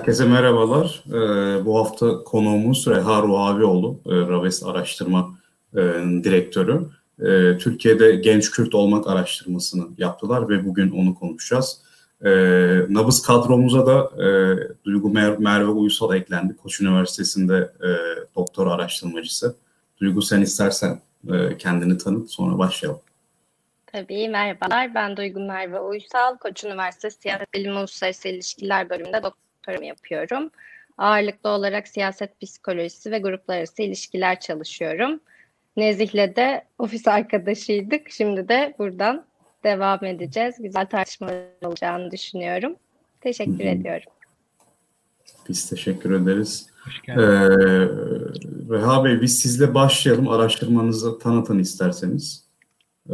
Herkese merhabalar. Ee, bu hafta konuğumuz Reha Ruhavioğlu, e, Raves Araştırma e, Direktörü. E, Türkiye'de genç Kürt olmak araştırmasını yaptılar ve bugün onu konuşacağız. E, Nabız kadromuza da Duygu Mer Merve Uysal eklendi. Koç Üniversitesi'nde doktor araştırmacısı. Duygu sen istersen kendini tanıt sonra başlayalım. Tabii merhabalar. Ben Duygu Merve Uysal. Koç Üniversitesi Siyaset Bilimi Uluslararası İlişkiler bölümünde doktorumu yapıyorum. Ağırlıklı olarak siyaset psikolojisi ve gruplar arası ilişkiler çalışıyorum. Nezih'le de ofis arkadaşıydık. Şimdi de buradan devam edeceğiz. Güzel tartışmalar olacağını düşünüyorum. Teşekkür Hı-hı. ediyorum. Biz teşekkür ederiz. Ee, Reha Bey biz sizle başlayalım. Araştırmanızı tanıtın isterseniz. Ee,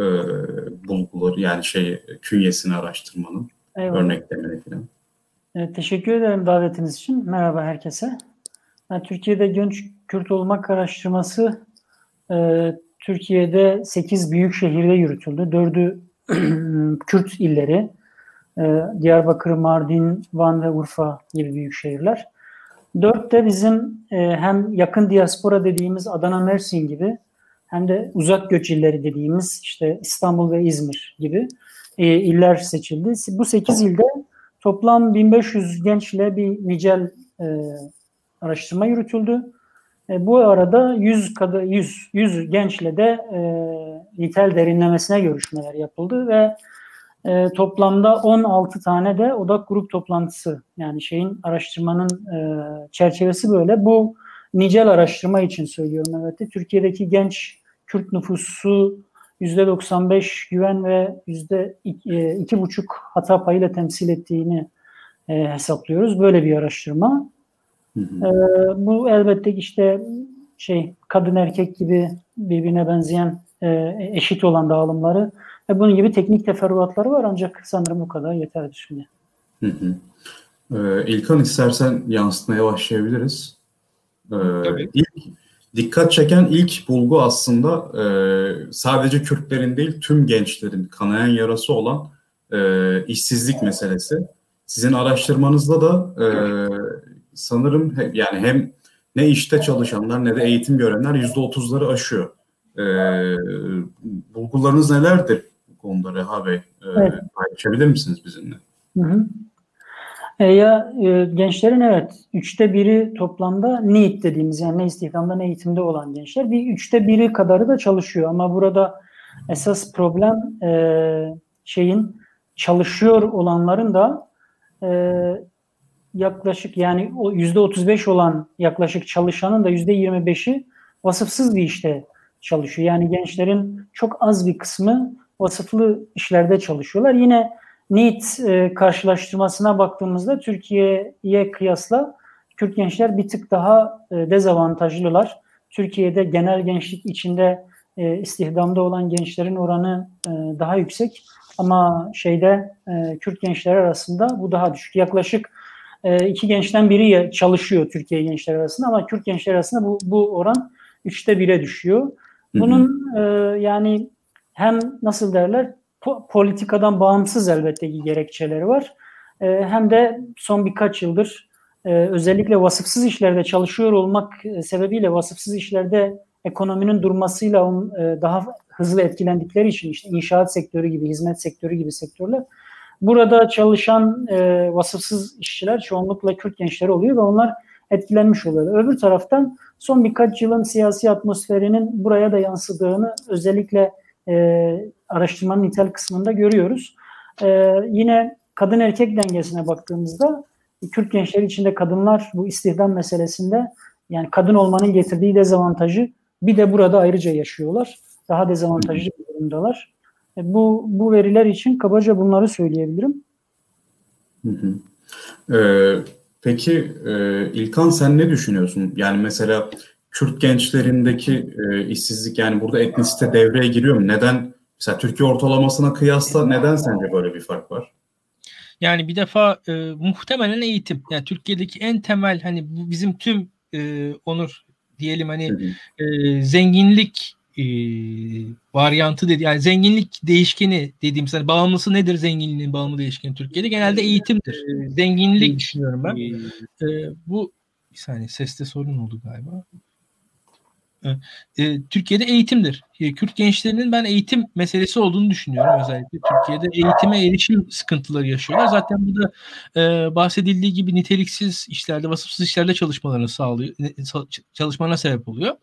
bulguları yani şey künyesini araştırmanın Eyvallah. örneklerini falan. Evet, teşekkür ederim davetiniz için. Merhaba herkese. Yani Türkiye'de genç Kürt olmak araştırması e, Türkiye'de 8 büyük şehirde yürütüldü. 4'ü Kürt illeri, e, Diyarbakır, Mardin, Van ve Urfa gibi büyük şehirler. 4 de bizim e, hem yakın diaspora dediğimiz Adana, Mersin gibi hem de uzak göç illeri dediğimiz işte İstanbul ve İzmir gibi e, iller seçildi. Bu 8 ilde toplam 1500 gençle bir nicel e, araştırma yürütüldü. E, bu arada 100 kadar 100 100 gençle de e, nitel derinlemesine görüşmeler yapıldı ve e, toplamda 16 tane de odak grup toplantısı yani şeyin araştırmanın e, çerçevesi böyle. Bu nicel araştırma için söylüyorum evet. Türkiye'deki genç Kürt nüfusu %95 güven ve %2,5 e, hata payıyla temsil ettiğini e, hesaplıyoruz. Böyle bir araştırma. Hı hı. E, bu elbette işte şey kadın erkek gibi birbirine benzeyen e, eşit olan dağılımları ve bunun gibi teknik teferruatları var ancak sanırım bu kadar yeterli şimdi. Hı hı. Ee, İlkan istersen yansıtmaya başlayabiliriz. Ee, Tabii. İlk dikkat çeken ilk bulgu aslında e, sadece Kürtlerin değil tüm gençlerin kanayan yarası olan e, işsizlik meselesi. Sizin araştırmanızda da e, sanırım he, yani hem ne işte çalışanlar ne de eğitim görenler yüzde otuzları aşıyor. E, bulgularınız nelerdir bu konuda Reha Bey? E, evet. Paylaşabilir misiniz bizimle? Hı hı. E, ya e, gençlerin evet üçte biri toplamda NEET dediğimiz yani ne istihdamda ne eğitimde olan gençler bir üçte biri kadarı da çalışıyor ama burada esas problem e, şeyin çalışıyor olanların da e, yaklaşık yani o yüzde 35 olan yaklaşık çalışanın da yüzde 25'i vasıfsız bir işte çalışıyor. Yani gençlerin çok az bir kısmı vasıflı işlerde çalışıyorlar. Yine NEET e, karşılaştırmasına baktığımızda Türkiye'ye kıyasla Kürt gençler bir tık daha e, dezavantajlılar. Türkiye'de genel gençlik içinde e, istihdamda olan gençlerin oranı e, daha yüksek ama şeyde e, Kürt gençler arasında bu daha düşük. Yaklaşık e, iki gençten biri çalışıyor Türkiye gençler arasında ama Kürt gençler arasında bu, bu oran üçte bire düşüyor. Bunun e, yani hem nasıl derler po- politikadan bağımsız elbette ki gerekçeleri var. E, hem de son birkaç yıldır e, özellikle vasıfsız işlerde çalışıyor olmak e, sebebiyle vasıfsız işlerde ekonominin durmasıyla on, e, daha hızlı etkilendikleri için işte inşaat sektörü gibi, hizmet sektörü gibi sektörler burada çalışan e, vasıfsız işçiler çoğunlukla Kürt gençleri oluyor ve onlar etkilenmiş oluyor. Öbür taraftan son birkaç yılın siyasi atmosferinin buraya da yansıdığını özellikle e, araştırmanın nitel kısmında görüyoruz. E, yine kadın erkek dengesine baktığımızda Kürt gençleri içinde kadınlar bu istihdam meselesinde yani kadın olmanın getirdiği dezavantajı bir de burada ayrıca yaşıyorlar. Daha dezavantajlı bir durumdalar. E, bu, bu veriler için kabaca bunları söyleyebilirim. Hı hı. Ee, peki e, İlkan sen ne düşünüyorsun? Yani mesela Kürt gençlerindeki e, işsizlik yani burada etnisite devreye giriyor mu? Neden mesela Türkiye ortalamasına kıyasla neden sence böyle bir fark var? Yani bir defa e, muhtemelen eğitim. Yani Türkiye'deki en temel hani bizim tüm e, onur diyelim hani e, zenginlik e, varyantı dedi yani zenginlik değişkeni dediğim hani bağımlısı nedir zenginliğin bağımlı değişkeni Türkiye'de genelde eğitimdir. Zenginlik düşünüyorum ben. E, bu bir saniye seste sorun oldu galiba. E, Türkiye'de eğitimdir. E, Kürt gençlerinin ben eğitim meselesi olduğunu düşünüyorum özellikle. Türkiye'de eğitime erişim sıkıntıları yaşıyorlar. Zaten bu da e, bahsedildiği gibi niteliksiz işlerde, vasıfsız işlerde çalışmalarını sağlıyor, çalışmalarına sebep oluyor.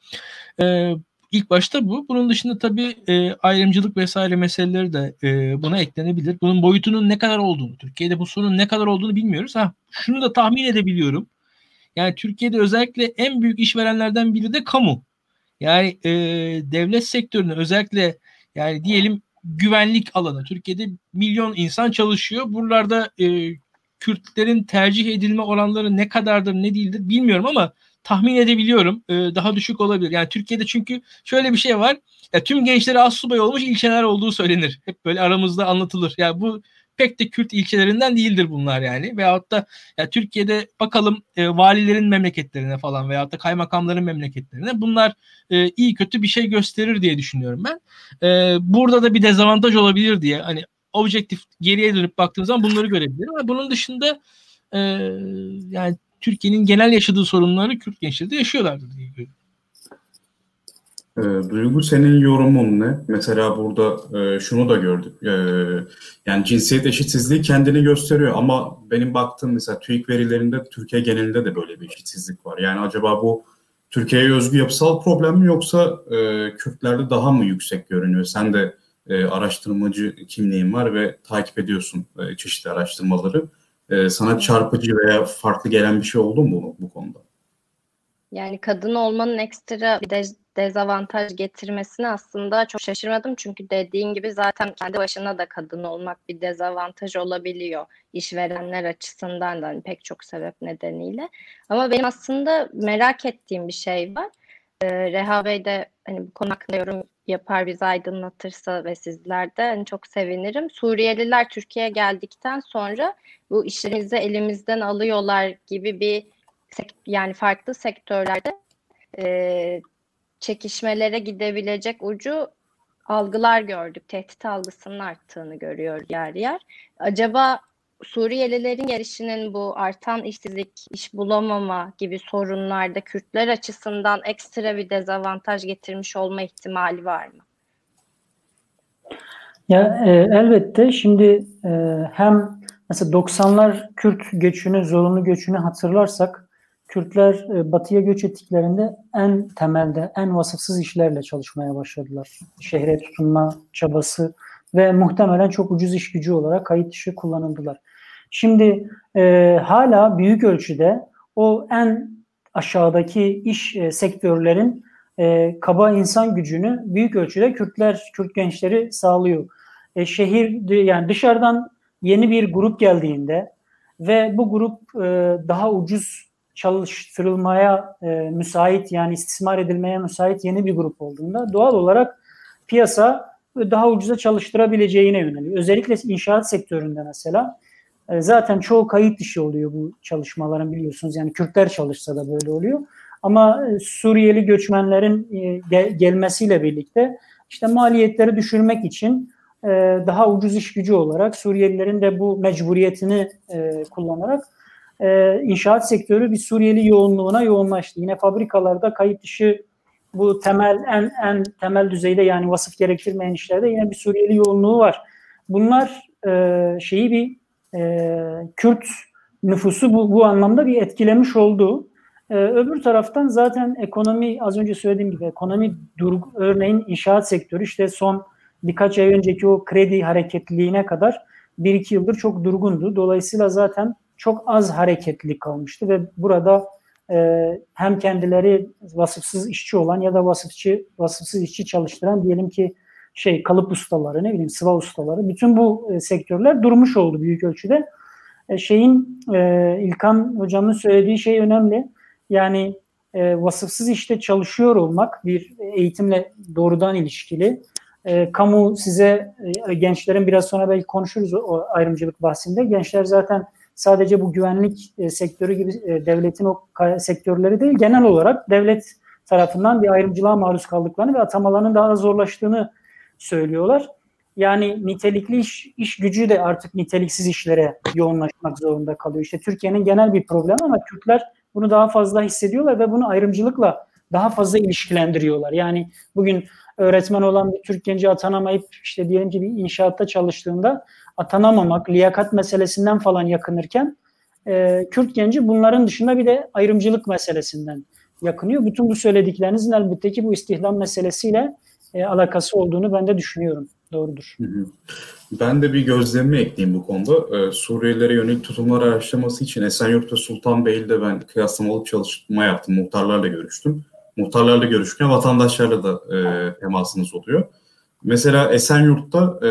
E, İlk başta bu. Bunun dışında tabii e, ayrımcılık vesaire meseleleri de e, buna eklenebilir. Bunun boyutunun ne kadar olduğunu, Türkiye'de bu sorunun ne kadar olduğunu bilmiyoruz. Ha, şunu da tahmin edebiliyorum. Yani Türkiye'de özellikle en büyük işverenlerden biri de kamu. Yani e, devlet sektöründe özellikle yani diyelim güvenlik alanı. Türkiye'de milyon insan çalışıyor. Buralarda e, Kürtlerin tercih edilme oranları ne kadardır ne değildir bilmiyorum ama tahmin edebiliyorum. E, daha düşük olabilir. Yani Türkiye'de çünkü şöyle bir şey var. Ya tüm gençleri az subay olmuş ilçeler olduğu söylenir. Hep böyle aramızda anlatılır. Yani bu pek de Kürt ilçelerinden değildir bunlar yani. Veyahut da ya Türkiye'de bakalım e, valilerin memleketlerine falan veyahut da kaymakamların memleketlerine bunlar e, iyi kötü bir şey gösterir diye düşünüyorum ben. E, burada da bir dezavantaj olabilir diye hani objektif geriye dönüp baktığım zaman bunları görebilirim. Ama bunun dışında e, yani Türkiye'nin genel yaşadığı sorunları Kürt gençleri de yaşıyorlardır diye görüyorum. E, Duygu senin yorumun ne? Mesela burada e, şunu da gördük. E, yani cinsiyet eşitsizliği kendini gösteriyor ama benim baktığım mesela TÜİK verilerinde Türkiye genelinde de böyle bir eşitsizlik var. Yani acaba bu Türkiye'ye özgü yapısal problem mi yoksa e, Kürtlerde daha mı yüksek görünüyor? Sen de e, araştırmacı kimliğin var ve takip ediyorsun e, çeşitli araştırmaları. E, sana çarpıcı veya farklı gelen bir şey oldu mu bu konuda? Yani kadın olmanın ekstra bir de dezavantaj getirmesini aslında çok şaşırmadım. Çünkü dediğin gibi zaten kendi başına da kadın olmak bir dezavantaj olabiliyor. işverenler açısından da hani pek çok sebep nedeniyle. Ama benim aslında merak ettiğim bir şey var. Ee, Reha Bey de hani bu konu hakkında yorum yapar bizi aydınlatırsa ve sizler de hani çok sevinirim. Suriyeliler Türkiye'ye geldikten sonra bu işlerimizi elimizden alıyorlar gibi bir yani farklı sektörlerde e, çekişmelere gidebilecek ucu algılar gördük. Tehdit algısının arttığını görüyor yer yer. Acaba Suriyelilerin gelişinin bu artan işsizlik, iş bulamama gibi sorunlarda Kürtler açısından ekstra bir dezavantaj getirmiş olma ihtimali var mı? Ya e, elbette şimdi e, hem mesela 90'lar Kürt göçünü, zorunlu göçünü hatırlarsak Kürtler e, batıya göç ettiklerinde en temelde, en vasıfsız işlerle çalışmaya başladılar. Şehre tutunma çabası ve muhtemelen çok ucuz iş gücü olarak kayıt dışı kullanıldılar. Şimdi e, hala büyük ölçüde o en aşağıdaki iş e, sektörlerin e, kaba insan gücünü büyük ölçüde Kürtler, Kürt gençleri sağlıyor. E, şehir yani dışarıdan yeni bir grup geldiğinde ve bu grup e, daha ucuz çalıştırılmaya e, müsait yani istismar edilmeye müsait yeni bir grup olduğunda doğal olarak piyasa daha ucuza çalıştırabileceğine yöneliyor. Özellikle inşaat sektöründe mesela e, zaten çoğu kayıt dışı oluyor bu çalışmaların biliyorsunuz. Yani Kürtler çalışsa da böyle oluyor. Ama e, Suriyeli göçmenlerin e, gel- gelmesiyle birlikte işte maliyetleri düşürmek için e, daha ucuz iş gücü olarak Suriyelilerin de bu mecburiyetini kullanarak e, inşaat sektörü bir Suriyeli yoğunluğuna yoğunlaştı. Yine fabrikalarda kayıt dışı bu temel en en temel düzeyde yani vasıf gerektirmeyen işlerde yine bir Suriyeli yoğunluğu var. Bunlar e, şeyi bir e, Kürt nüfusu bu, bu anlamda bir etkilemiş oldu. E, öbür taraftan zaten ekonomi az önce söylediğim gibi ekonomi durgu, örneğin inşaat sektörü işte son birkaç ay önceki o kredi hareketliliğine kadar bir iki yıldır çok durgundu. Dolayısıyla zaten çok az hareketli kalmıştı ve burada e, hem kendileri vasıfsız işçi olan ya da vasıfçı vasıfsız işçi çalıştıran diyelim ki şey kalıp ustaları ne bileyim sıva ustaları bütün bu e, sektörler durmuş oldu büyük ölçüde. E, şeyin e, İlkan hocamın söylediği şey önemli. Yani e, vasıfsız işte çalışıyor olmak bir eğitimle doğrudan ilişkili. E, kamu size e, gençlerin biraz sonra belki konuşuruz o, ayrımcılık bahsinde. Gençler zaten sadece bu güvenlik e, sektörü gibi e, devletin o sektörleri değil genel olarak devlet tarafından bir ayrımcılığa maruz kaldıklarını ve atamalarının daha zorlaştığını söylüyorlar. Yani nitelikli iş, iş gücü de artık niteliksiz işlere yoğunlaşmak zorunda kalıyor. İşte Türkiye'nin genel bir problemi ama Kürtler bunu daha fazla hissediyorlar ve bunu ayrımcılıkla daha fazla ilişkilendiriyorlar. Yani bugün öğretmen olan bir Türk genci atanamayıp işte diyelim ki bir inşaatta çalıştığında atanamamak, liyakat meselesinden falan yakınırken e, Kürt genci bunların dışında bir de ayrımcılık meselesinden yakınıyor. Bütün bu söylediklerinizin elbette ki bu istihdam meselesiyle e, alakası olduğunu ben de düşünüyorum. Doğrudur. Ben de bir gözlemimi ekleyeyim bu konuda. Ee, Suriyelilere yönelik tutumlar araştırması için Esenyurt ve Sultanbeyli'de ben kıyaslamalı çalışma yaptım. Muhtarlarla görüştüm. Muhtarlarla görüşürken vatandaşlarla da e, temasınız oluyor. Mesela Esenyurt'ta e,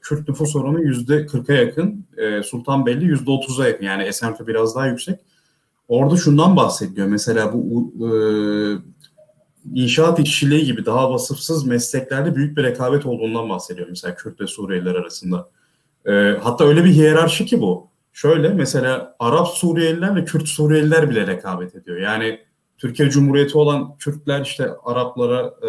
Kürt nüfus oranı yüzde 40'a yakın, e, Sultanbeyli yüzde 30'a yakın. Yani Esenyurt'ta biraz daha yüksek. Orada şundan bahsediyor. Mesela bu e, inşaat işçiliği gibi daha vasıfsız mesleklerde büyük bir rekabet olduğundan bahsediyor. Mesela Kürt ve Suriyeliler arasında. E, hatta öyle bir hiyerarşi ki bu. Şöyle mesela Arap Suriyeliler ve Kürt Suriyeliler bile rekabet ediyor. Yani Türkiye Cumhuriyeti olan Kürtler işte Araplara, e,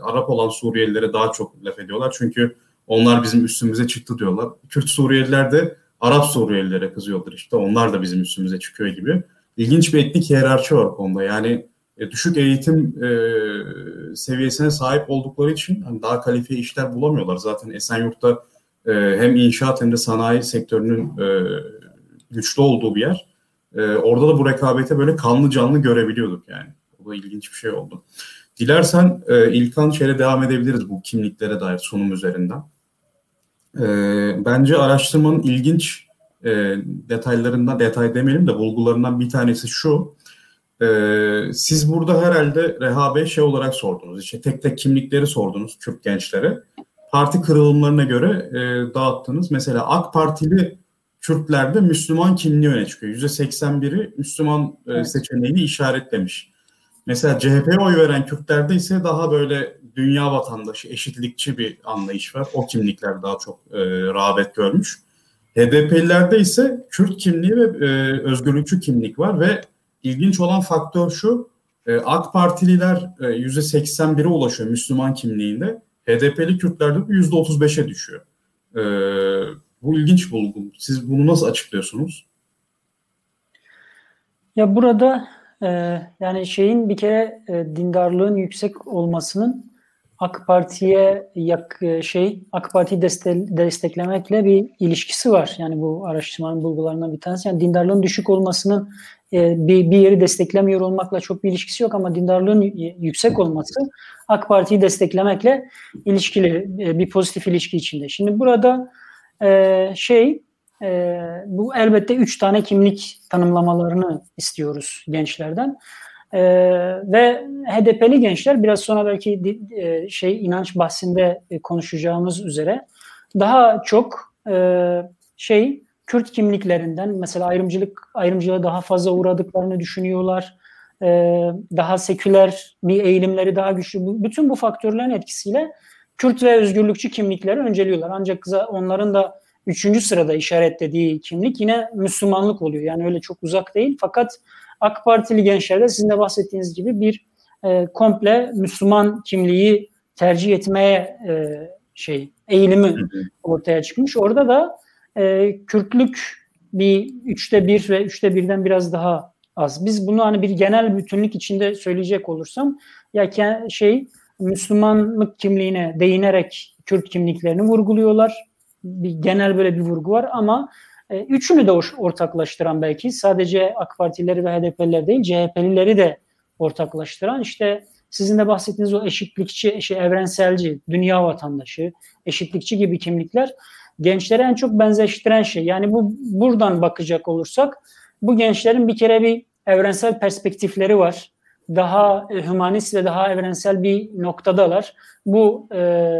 Arap olan Suriyelilere daha çok laf ediyorlar. Çünkü onlar bizim üstümüze çıktı diyorlar. Kürt Suriyeliler de Arap Suriyelilere kızıyorlar işte. Onlar da bizim üstümüze çıkıyor gibi. İlginç bir etnik hiyerarşi var konuda. Yani e, düşük eğitim e, seviyesine sahip oldukları için hani daha kalifiye işler bulamıyorlar. Zaten Esenyurt'ta e, hem inşaat hem de sanayi sektörünün e, güçlü olduğu bir yer. E, orada da bu rekabete böyle kanlı canlı görebiliyorduk yani. O da ilginç bir şey oldu. Dilersen e, İlkan şeyle devam edebiliriz bu kimliklere dair sunum üzerinden. E, bence araştırmanın ilginç e, detaylarından, detay demeyelim de bulgularından bir tanesi şu. E, siz burada herhalde Reha şey olarak sordunuz. İşte tek tek kimlikleri sordunuz Kürt gençlere. Parti kırılımlarına göre e, dağıttınız. Mesela AK Partili Kürtlerde Müslüman kimliği öne çıkıyor. %81'i Müslüman e, seçeneğini işaretlemiş. Mesela CHP'ye oy veren Kürtlerde ise daha böyle dünya vatandaşı, eşitlikçi bir anlayış var. O kimlikler daha çok e, rağbet görmüş. HDP'lilerde ise Kürt kimliği ve e, özgürlükçü kimlik var ve ilginç olan faktör şu, e, AK Partililer e, %81'e ulaşıyor Müslüman kimliğinde. HDP'li Kürtlerde bu %35'e düşüyor. E, bu ilginç bulgu. Siz bunu nasıl açıklıyorsunuz? Ya burada e, yani şeyin bir kere e, dindarlığın yüksek olmasının AK Parti'ye yak e, şey AK deste desteklemekle bir ilişkisi var. Yani bu araştırmanın bulgularından bir tanesi. Yani dindarlığın düşük olmasının e, bir, bir yeri desteklemiyor olmakla çok bir ilişkisi yok ama dindarlığın yüksek olması AK Parti'yi desteklemekle ilişkili e, bir pozitif ilişki içinde. Şimdi burada e, şey e, bu elbette üç tane kimlik tanımlamalarını istiyoruz gençlerden. E, ve HDP'li gençler biraz sonra belki e, şey inanç bahsinde e, konuşacağımız üzere daha çok e, şey Kürt kimliklerinden mesela ayrımcılık ayrımcılığa daha fazla uğradıklarını düşünüyorlar. E, daha seküler bir eğilimleri daha güçlü. Bütün bu faktörlerin etkisiyle Kürt ve özgürlükçü kimlikleri önceliyorlar. Ancak onların da üçüncü sırada işaretlediği kimlik yine Müslümanlık oluyor. Yani öyle çok uzak değil. Fakat AK Partili gençlerde sizin de bahsettiğiniz gibi bir e, komple Müslüman kimliği tercih etmeye e, şey eğilimi ortaya çıkmış. Orada da e, Kürtlük bir üçte bir ve üçte birden biraz daha az. Biz bunu hani bir genel bütünlük içinde söyleyecek olursam ya şey Müslümanlık kimliğine değinerek Kürt kimliklerini vurguluyorlar. Bir genel böyle bir vurgu var ama e, üçünü de ortaklaştıran belki sadece AK Partileri ve HDP'liler değil CHP'lileri de ortaklaştıran işte sizin de bahsettiğiniz o eşitlikçi, şey, evrenselci, dünya vatandaşı, eşitlikçi gibi kimlikler gençlere en çok benzeştiren şey. Yani bu buradan bakacak olursak bu gençlerin bir kere bir evrensel perspektifleri var daha e, humanist ve daha evrensel bir noktadalar. Bu e,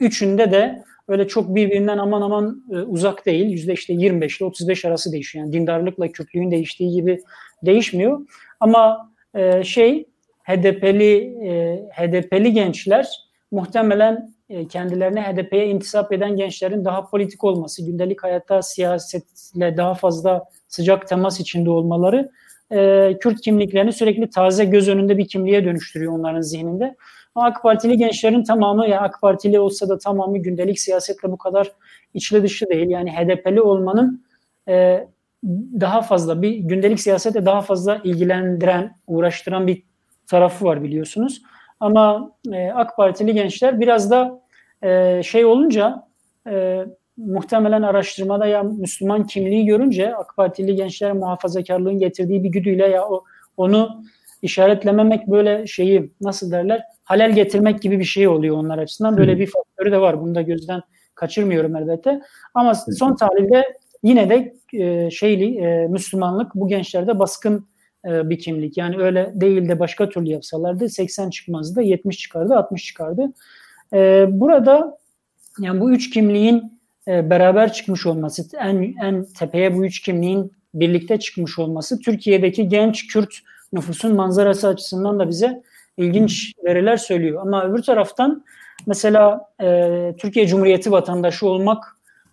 üçünde de öyle çok birbirinden aman aman e, uzak değil. Yüzde işte 25 ile 35 arası değişiyor. Yani dindarlıkla Kürtlüğün değiştiği gibi değişmiyor. Ama e, şey HDP'li e, HDP'li gençler muhtemelen e, kendilerine HDP'ye intisap eden gençlerin daha politik olması, gündelik hayatta siyasetle daha fazla sıcak temas içinde olmaları e, Kürt kimliklerini sürekli taze göz önünde bir kimliğe dönüştürüyor onların zihninde. Ama AK Partili gençlerin tamamı ya AK Partili olsa da tamamı gündelik siyasetle bu kadar içli dışı değil. Yani HDP'li olmanın e, daha fazla bir gündelik siyasete daha fazla ilgilendiren, uğraştıran bir tarafı var biliyorsunuz. Ama e, AK Partili gençler biraz da e, şey olunca e, muhtemelen araştırmada ya Müslüman kimliği görünce AK Partili gençler muhafazakarlığın getirdiği bir güdüyle ya o, onu işaretlememek böyle şeyi nasıl derler halel getirmek gibi bir şey oluyor onlar açısından. Böyle bir faktörü de var. Bunu da gözden kaçırmıyorum elbette. Ama son tahlilde yine de e, şeyli e, Müslümanlık bu gençlerde baskın e, bir kimlik. Yani öyle değil de başka türlü yapsalardı 80 çıkmazdı, 70 çıkardı, 60 çıkardı. E, burada yani bu üç kimliğin e, beraber çıkmış olması, en en tepeye bu üç kimliğin birlikte çıkmış olması Türkiye'deki genç Kürt nüfusun manzarası açısından da bize ilginç veriler söylüyor. Ama öbür taraftan mesela e, Türkiye Cumhuriyeti vatandaşı olmak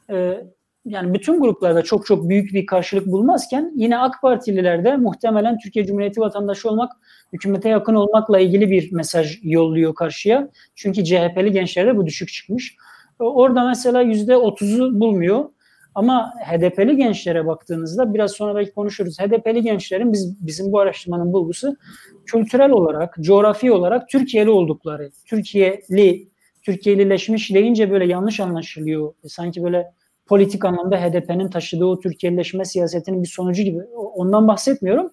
e, yani bütün gruplarda çok çok büyük bir karşılık bulmazken yine AK Partililerde muhtemelen Türkiye Cumhuriyeti vatandaşı olmak hükümete yakın olmakla ilgili bir mesaj yolluyor karşıya. Çünkü CHP'li gençlerde bu düşük çıkmış. Orada mesela yüzde otuzu bulmuyor. Ama HDP'li gençlere baktığınızda biraz sonra belki konuşuruz. HDP'li gençlerin biz bizim bu araştırmanın bulgusu kültürel olarak, coğrafi olarak Türkiye'li oldukları. Türkiye'li, Türkiye'lileşmiş deyince böyle yanlış anlaşılıyor. E, sanki böyle politik anlamda HDP'nin taşıdığı o Türkiye'lileşme siyasetinin bir sonucu gibi. Ondan bahsetmiyorum.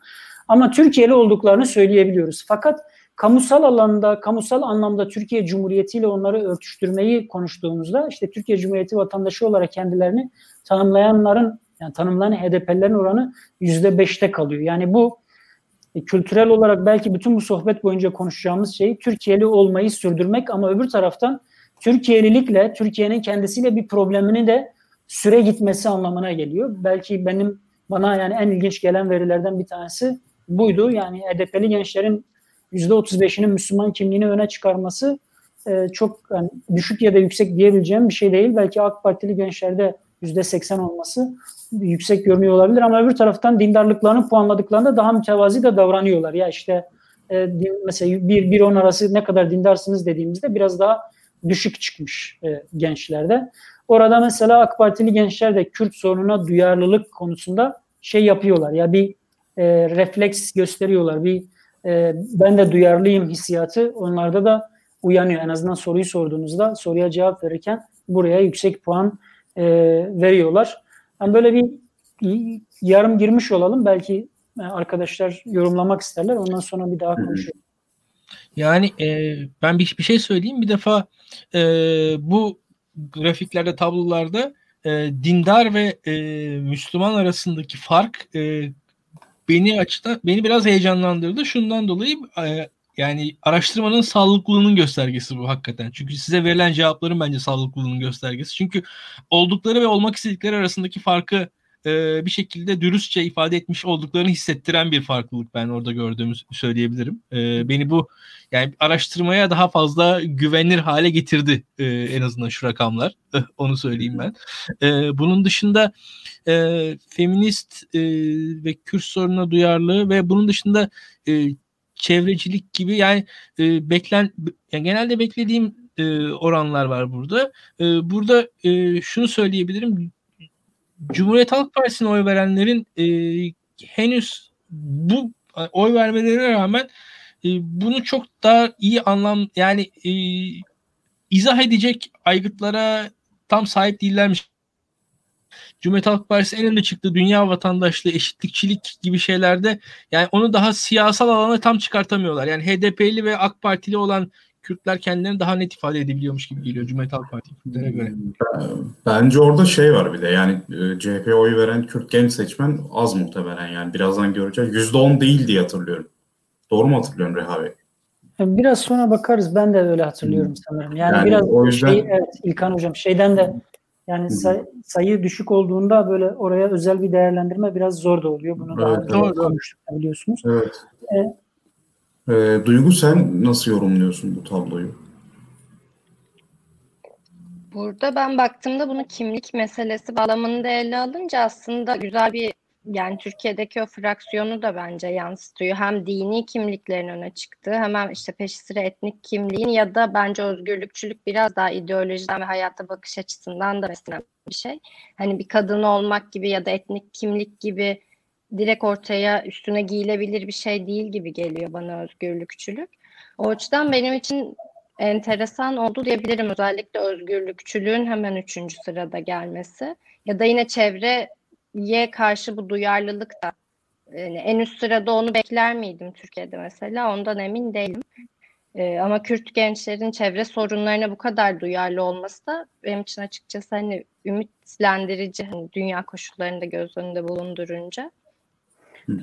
Ama Türkiye'li olduklarını söyleyebiliyoruz. Fakat kamusal alanda, kamusal anlamda Türkiye Cumhuriyeti ile onları örtüştürmeyi konuştuğumuzda işte Türkiye Cumhuriyeti vatandaşı olarak kendilerini tanımlayanların yani tanımlanan HDP'lerin oranı yüzde beşte kalıyor. Yani bu e, kültürel olarak belki bütün bu sohbet boyunca konuşacağımız şey Türkiye'li olmayı sürdürmek ama öbür taraftan Türkiye'lilikle, Türkiye'nin kendisiyle bir problemini de süre gitmesi anlamına geliyor. Belki benim bana yani en ilginç gelen verilerden bir tanesi buydu. Yani HDP'li gençlerin %35'inin Müslüman kimliğini öne çıkarması e, çok yani düşük ya da yüksek diyebileceğim bir şey değil. Belki AK Partili gençlerde %80 olması yüksek görünüyor olabilir ama öbür taraftan dindarlıklarını puanladıklarında daha mütevazi de davranıyorlar. Ya işte e, mesela 1-10 arası ne kadar dindarsınız dediğimizde biraz daha düşük çıkmış e, gençlerde. Orada mesela AK Partili gençler de Kürt sorununa duyarlılık konusunda şey yapıyorlar. Ya bir e, refleks gösteriyorlar. Bir e, ben de duyarlıyım hissiyatı onlarda da uyanıyor. En azından soruyu sorduğunuzda soruya cevap verirken buraya yüksek puan e, veriyorlar. Yani böyle bir yarım girmiş olalım. Belki e, arkadaşlar yorumlamak isterler. Ondan sonra bir daha konuşuruz. Yani e, ben bir, bir şey söyleyeyim. Bir defa e, bu grafiklerde, tablolarda e, dindar ve e, Müslüman arasındaki fark e, beni açıdan beni biraz heyecanlandırdı. Şundan dolayı e, yani araştırmanın sağlıklılığının göstergesi bu hakikaten. Çünkü size verilen cevapların bence sağlıklılığının göstergesi. Çünkü oldukları ve olmak istedikleri arasındaki farkı e, bir şekilde dürüstçe ifade etmiş olduklarını hissettiren bir farklılık ben orada gördüğümü söyleyebilirim. E, beni bu yani araştırmaya daha fazla güvenilir hale getirdi e, en azından şu rakamlar. Onu söyleyeyim ben. E, bunun dışında e, feminist e, ve Kürt sorununa duyarlı ve bunun dışında e, çevrecilik gibi yani e, beklen yani genelde beklediğim e, oranlar var burada. E, burada e, şunu söyleyebilirim. Cumhuriyet Halk Partisi'ne oy verenlerin e, henüz bu oy vermelerine rağmen e, bunu çok daha iyi anlam yani e, izah edecek aygıtlara tam sahip değillermiş. Cumhuriyet Halk Partisi en önde çıktı dünya vatandaşlığı, eşitlikçilik gibi şeylerde yani onu daha siyasal alana tam çıkartamıyorlar. Yani HDP'li ve AK Partili olan Kürtler kendilerini daha net ifade edebiliyormuş gibi geliyor Cumhuriyet Halk Partisi Kürtlere göre. Bence orada şey var bir de yani CHP'ye oy veren Kürt genç seçmen az muhtemelen yani birazdan göreceğiz. %10 değil diye hatırlıyorum. Doğru mu hatırlıyorum Reha Bey? Biraz sonra bakarız. Ben de öyle hatırlıyorum sanırım. Yani, yani biraz o yüzden... şey evet İlkan hocam şeyden de yani say, sayı düşük olduğunda böyle oraya özel bir değerlendirme biraz zor da oluyor. Bunu evet, daha evet. konuştuk biliyorsunuz. Evet. Ee, ee, Duygu sen nasıl yorumluyorsun bu tabloyu? Burada ben baktığımda bunu kimlik meselesi bağlamında ele alınca aslında güzel bir yani Türkiye'deki o fraksiyonu da bence yansıtıyor. Hem dini kimliklerin öne çıktığı hemen işte peşi sıra etnik kimliğin ya da bence özgürlükçülük biraz daha ideolojiden ve hayata bakış açısından da beslenen bir şey. Hani bir kadın olmak gibi ya da etnik kimlik gibi direkt ortaya üstüne giyilebilir bir şey değil gibi geliyor bana özgürlükçülük. O açıdan benim için enteresan oldu diyebilirim. Özellikle özgürlükçülüğün hemen üçüncü sırada gelmesi. Ya da yine çevreye karşı bu duyarlılık da yani en üst sırada onu bekler miydim Türkiye'de mesela ondan emin değilim. Ee, ama Kürt gençlerin çevre sorunlarına bu kadar duyarlı olması da benim için açıkçası hani ümitlendirici hani dünya koşullarında göz önünde bulundurunca.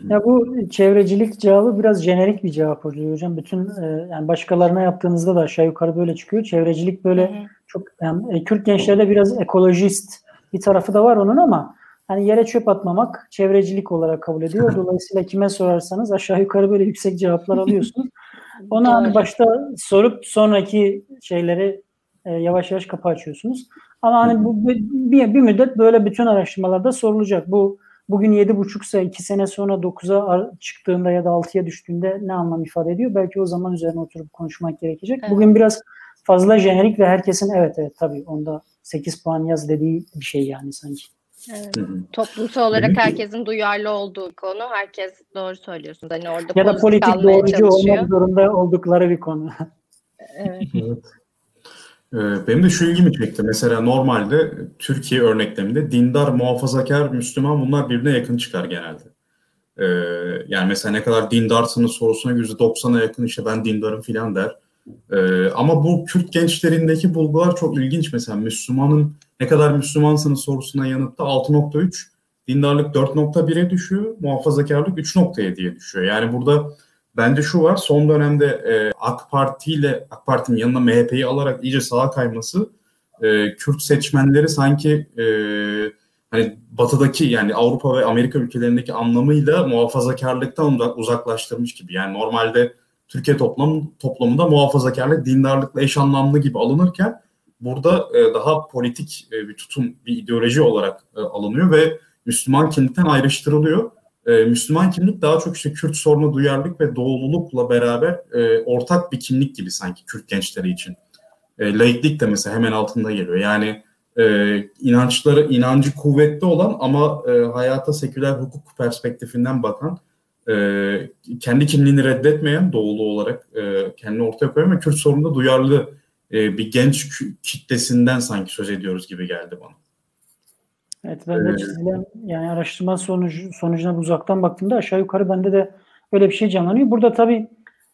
Ya bu çevrecilik cevabı biraz jenerik bir cevap oluyor hocam. Bütün e, yani başkalarına yaptığınızda da aşağı yukarı böyle çıkıyor. Çevrecilik böyle hı hı. çok yani e, Kürt gençlerde biraz ekolojist bir tarafı da var onun ama hani yere çöp atmamak çevrecilik olarak kabul ediyor. Dolayısıyla kime sorarsanız aşağı yukarı böyle yüksek cevaplar alıyorsunuz. Ona hani başta sorup sonraki şeyleri e, yavaş yavaş kapı açıyorsunuz. Ama hani bu bir, bir müddet böyle bütün araştırmalarda sorulacak. Bu bugün 7,5 ise 2 sene sonra 9'a çıktığında ya da 6'ya düştüğünde ne anlam ifade ediyor? Belki o zaman üzerine oturup konuşmak gerekecek. Evet. Bugün biraz fazla jenerik ve herkesin evet evet tabii onda 8 puan yaz dediği bir şey yani sanki. Evet. Toplumsal olarak Demek herkesin duyarlı olduğu konu. Herkes doğru söylüyorsunuz. Hani orada ya da politik doğrucu olmak zorunda oldukları bir konu. evet. evet. Ee, benim de şu ilgimi çekti. Mesela normalde Türkiye örnekleminde dindar, muhafazakar, Müslüman bunlar birbirine yakın çıkar genelde. Ee, yani mesela ne kadar dindarsınız sorusuna %90'a yakın işte ben dindarım filan der. Ee, ama bu Kürt gençlerindeki bulgular çok ilginç. Mesela Müslümanın ne kadar Müslümansınız sorusuna yanıtta 6.3, dindarlık 4.1'e düşüyor, muhafazakarlık 3.7'ye düşüyor. Yani burada Bence şu var son dönemde e, AK Parti ile AK Parti'nin yanına MHP'yi alarak iyice sağa kayması e, Kürt seçmenleri sanki e, hani batıdaki yani Avrupa ve Amerika ülkelerindeki anlamıyla muhafazakarlıktan uzaklaştırmış gibi. Yani normalde Türkiye toplam, toplumunda muhafazakarlık dindarlıkla eş anlamlı gibi alınırken burada e, daha politik e, bir tutum, bir ideoloji olarak e, alınıyor ve Müslüman kimlikten ayrıştırılıyor e, Müslüman kimlik daha çok işte Kürt sorunu duyarlılık ve doğululukla beraber e, ortak bir kimlik gibi sanki Kürt gençleri için. E, laiklik de mesela hemen altında geliyor. Yani e, inançları, inancı kuvvetli olan ama e, hayata seküler hukuk perspektifinden bakan, kendi kimliğini reddetmeyen doğulu olarak e, kendini ortaya koyan ve Kürt sorununda duyarlı bir genç kitlesinden sanki söz ediyoruz gibi geldi bana. Evet ben de çizilen yani araştırma sonucu, sonucuna uzaktan baktığımda aşağı yukarı bende de öyle bir şey canlanıyor. Burada tabii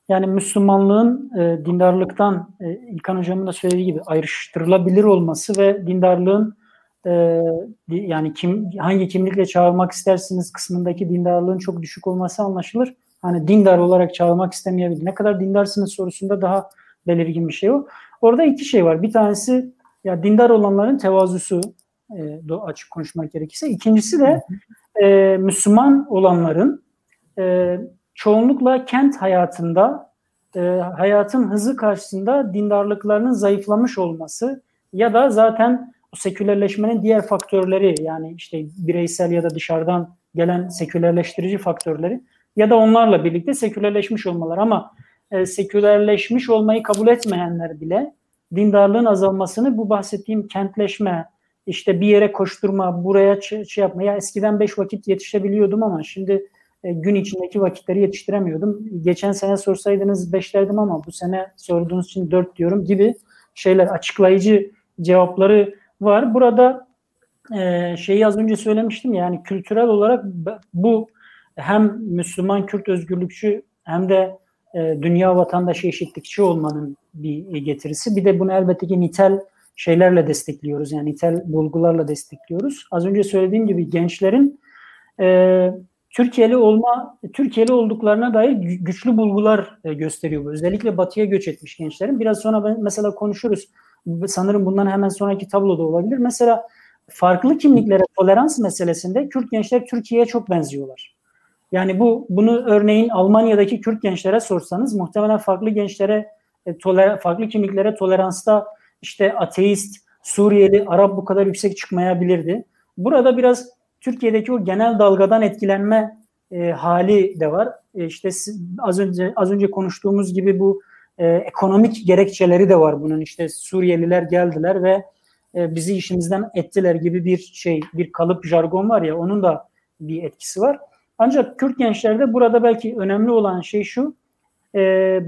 yani Müslümanlığın e, dindarlıktan e, İlkan Hocam'ın da söylediği gibi ayrıştırılabilir olması ve dindarlığın e, yani kim hangi kimlikle çağırmak istersiniz kısmındaki dindarlığın çok düşük olması anlaşılır. Hani dindar olarak çağırmak istemeyebilir. Ne kadar dindarsınız sorusunda daha belirgin bir şey o. Orada iki şey var. Bir tanesi ya dindar olanların tevazusu, e, açık konuşmak gerekirse. İkincisi de e, Müslüman olanların e, çoğunlukla kent hayatında e, hayatın hızı karşısında dindarlıklarının zayıflamış olması ya da zaten sekülerleşmenin diğer faktörleri yani işte bireysel ya da dışarıdan gelen sekülerleştirici faktörleri ya da onlarla birlikte sekülerleşmiş olmalar ama e, sekülerleşmiş olmayı kabul etmeyenler bile dindarlığın azalmasını bu bahsettiğim kentleşme, işte bir yere koşturma, buraya şey yapma. Ya eskiden beş vakit yetişebiliyordum ama şimdi e, gün içindeki vakitleri yetiştiremiyordum. Geçen sene sorsaydınız beş derdim ama bu sene sorduğunuz için dört diyorum gibi şeyler açıklayıcı cevapları var. Burada e, şeyi az önce söylemiştim yani kültürel olarak bu hem Müslüman Kürt özgürlükçü hem de e, dünya vatandaşı eşitlikçi olmanın bir getirisi. Bir de bunu elbette ki nitel şeylerle destekliyoruz. Yani nitel bulgularla destekliyoruz. Az önce söylediğim gibi gençlerin e, Türkiye'li olma, Türkiye'li olduklarına dair güçlü bulgular e, gösteriyor. Özellikle batıya göç etmiş gençlerin. Biraz sonra ben, mesela konuşuruz. Sanırım bundan hemen sonraki tabloda olabilir. Mesela farklı kimliklere tolerans meselesinde Kürt gençler Türkiye'ye çok benziyorlar. Yani bu bunu örneğin Almanya'daki Kürt gençlere sorsanız muhtemelen farklı gençlere e, toler, farklı kimliklere toleransta işte ateist, Suriyeli, Arap bu kadar yüksek çıkmayabilirdi. Burada biraz Türkiye'deki o genel dalgadan etkilenme e, hali de var. E, işte az önce az önce konuştuğumuz gibi bu e, ekonomik gerekçeleri de var bunun. İşte Suriyeliler geldiler ve e, bizi işimizden ettiler gibi bir şey, bir kalıp jargon var ya onun da bir etkisi var. Ancak Kürt gençlerde burada belki önemli olan şey şu, e,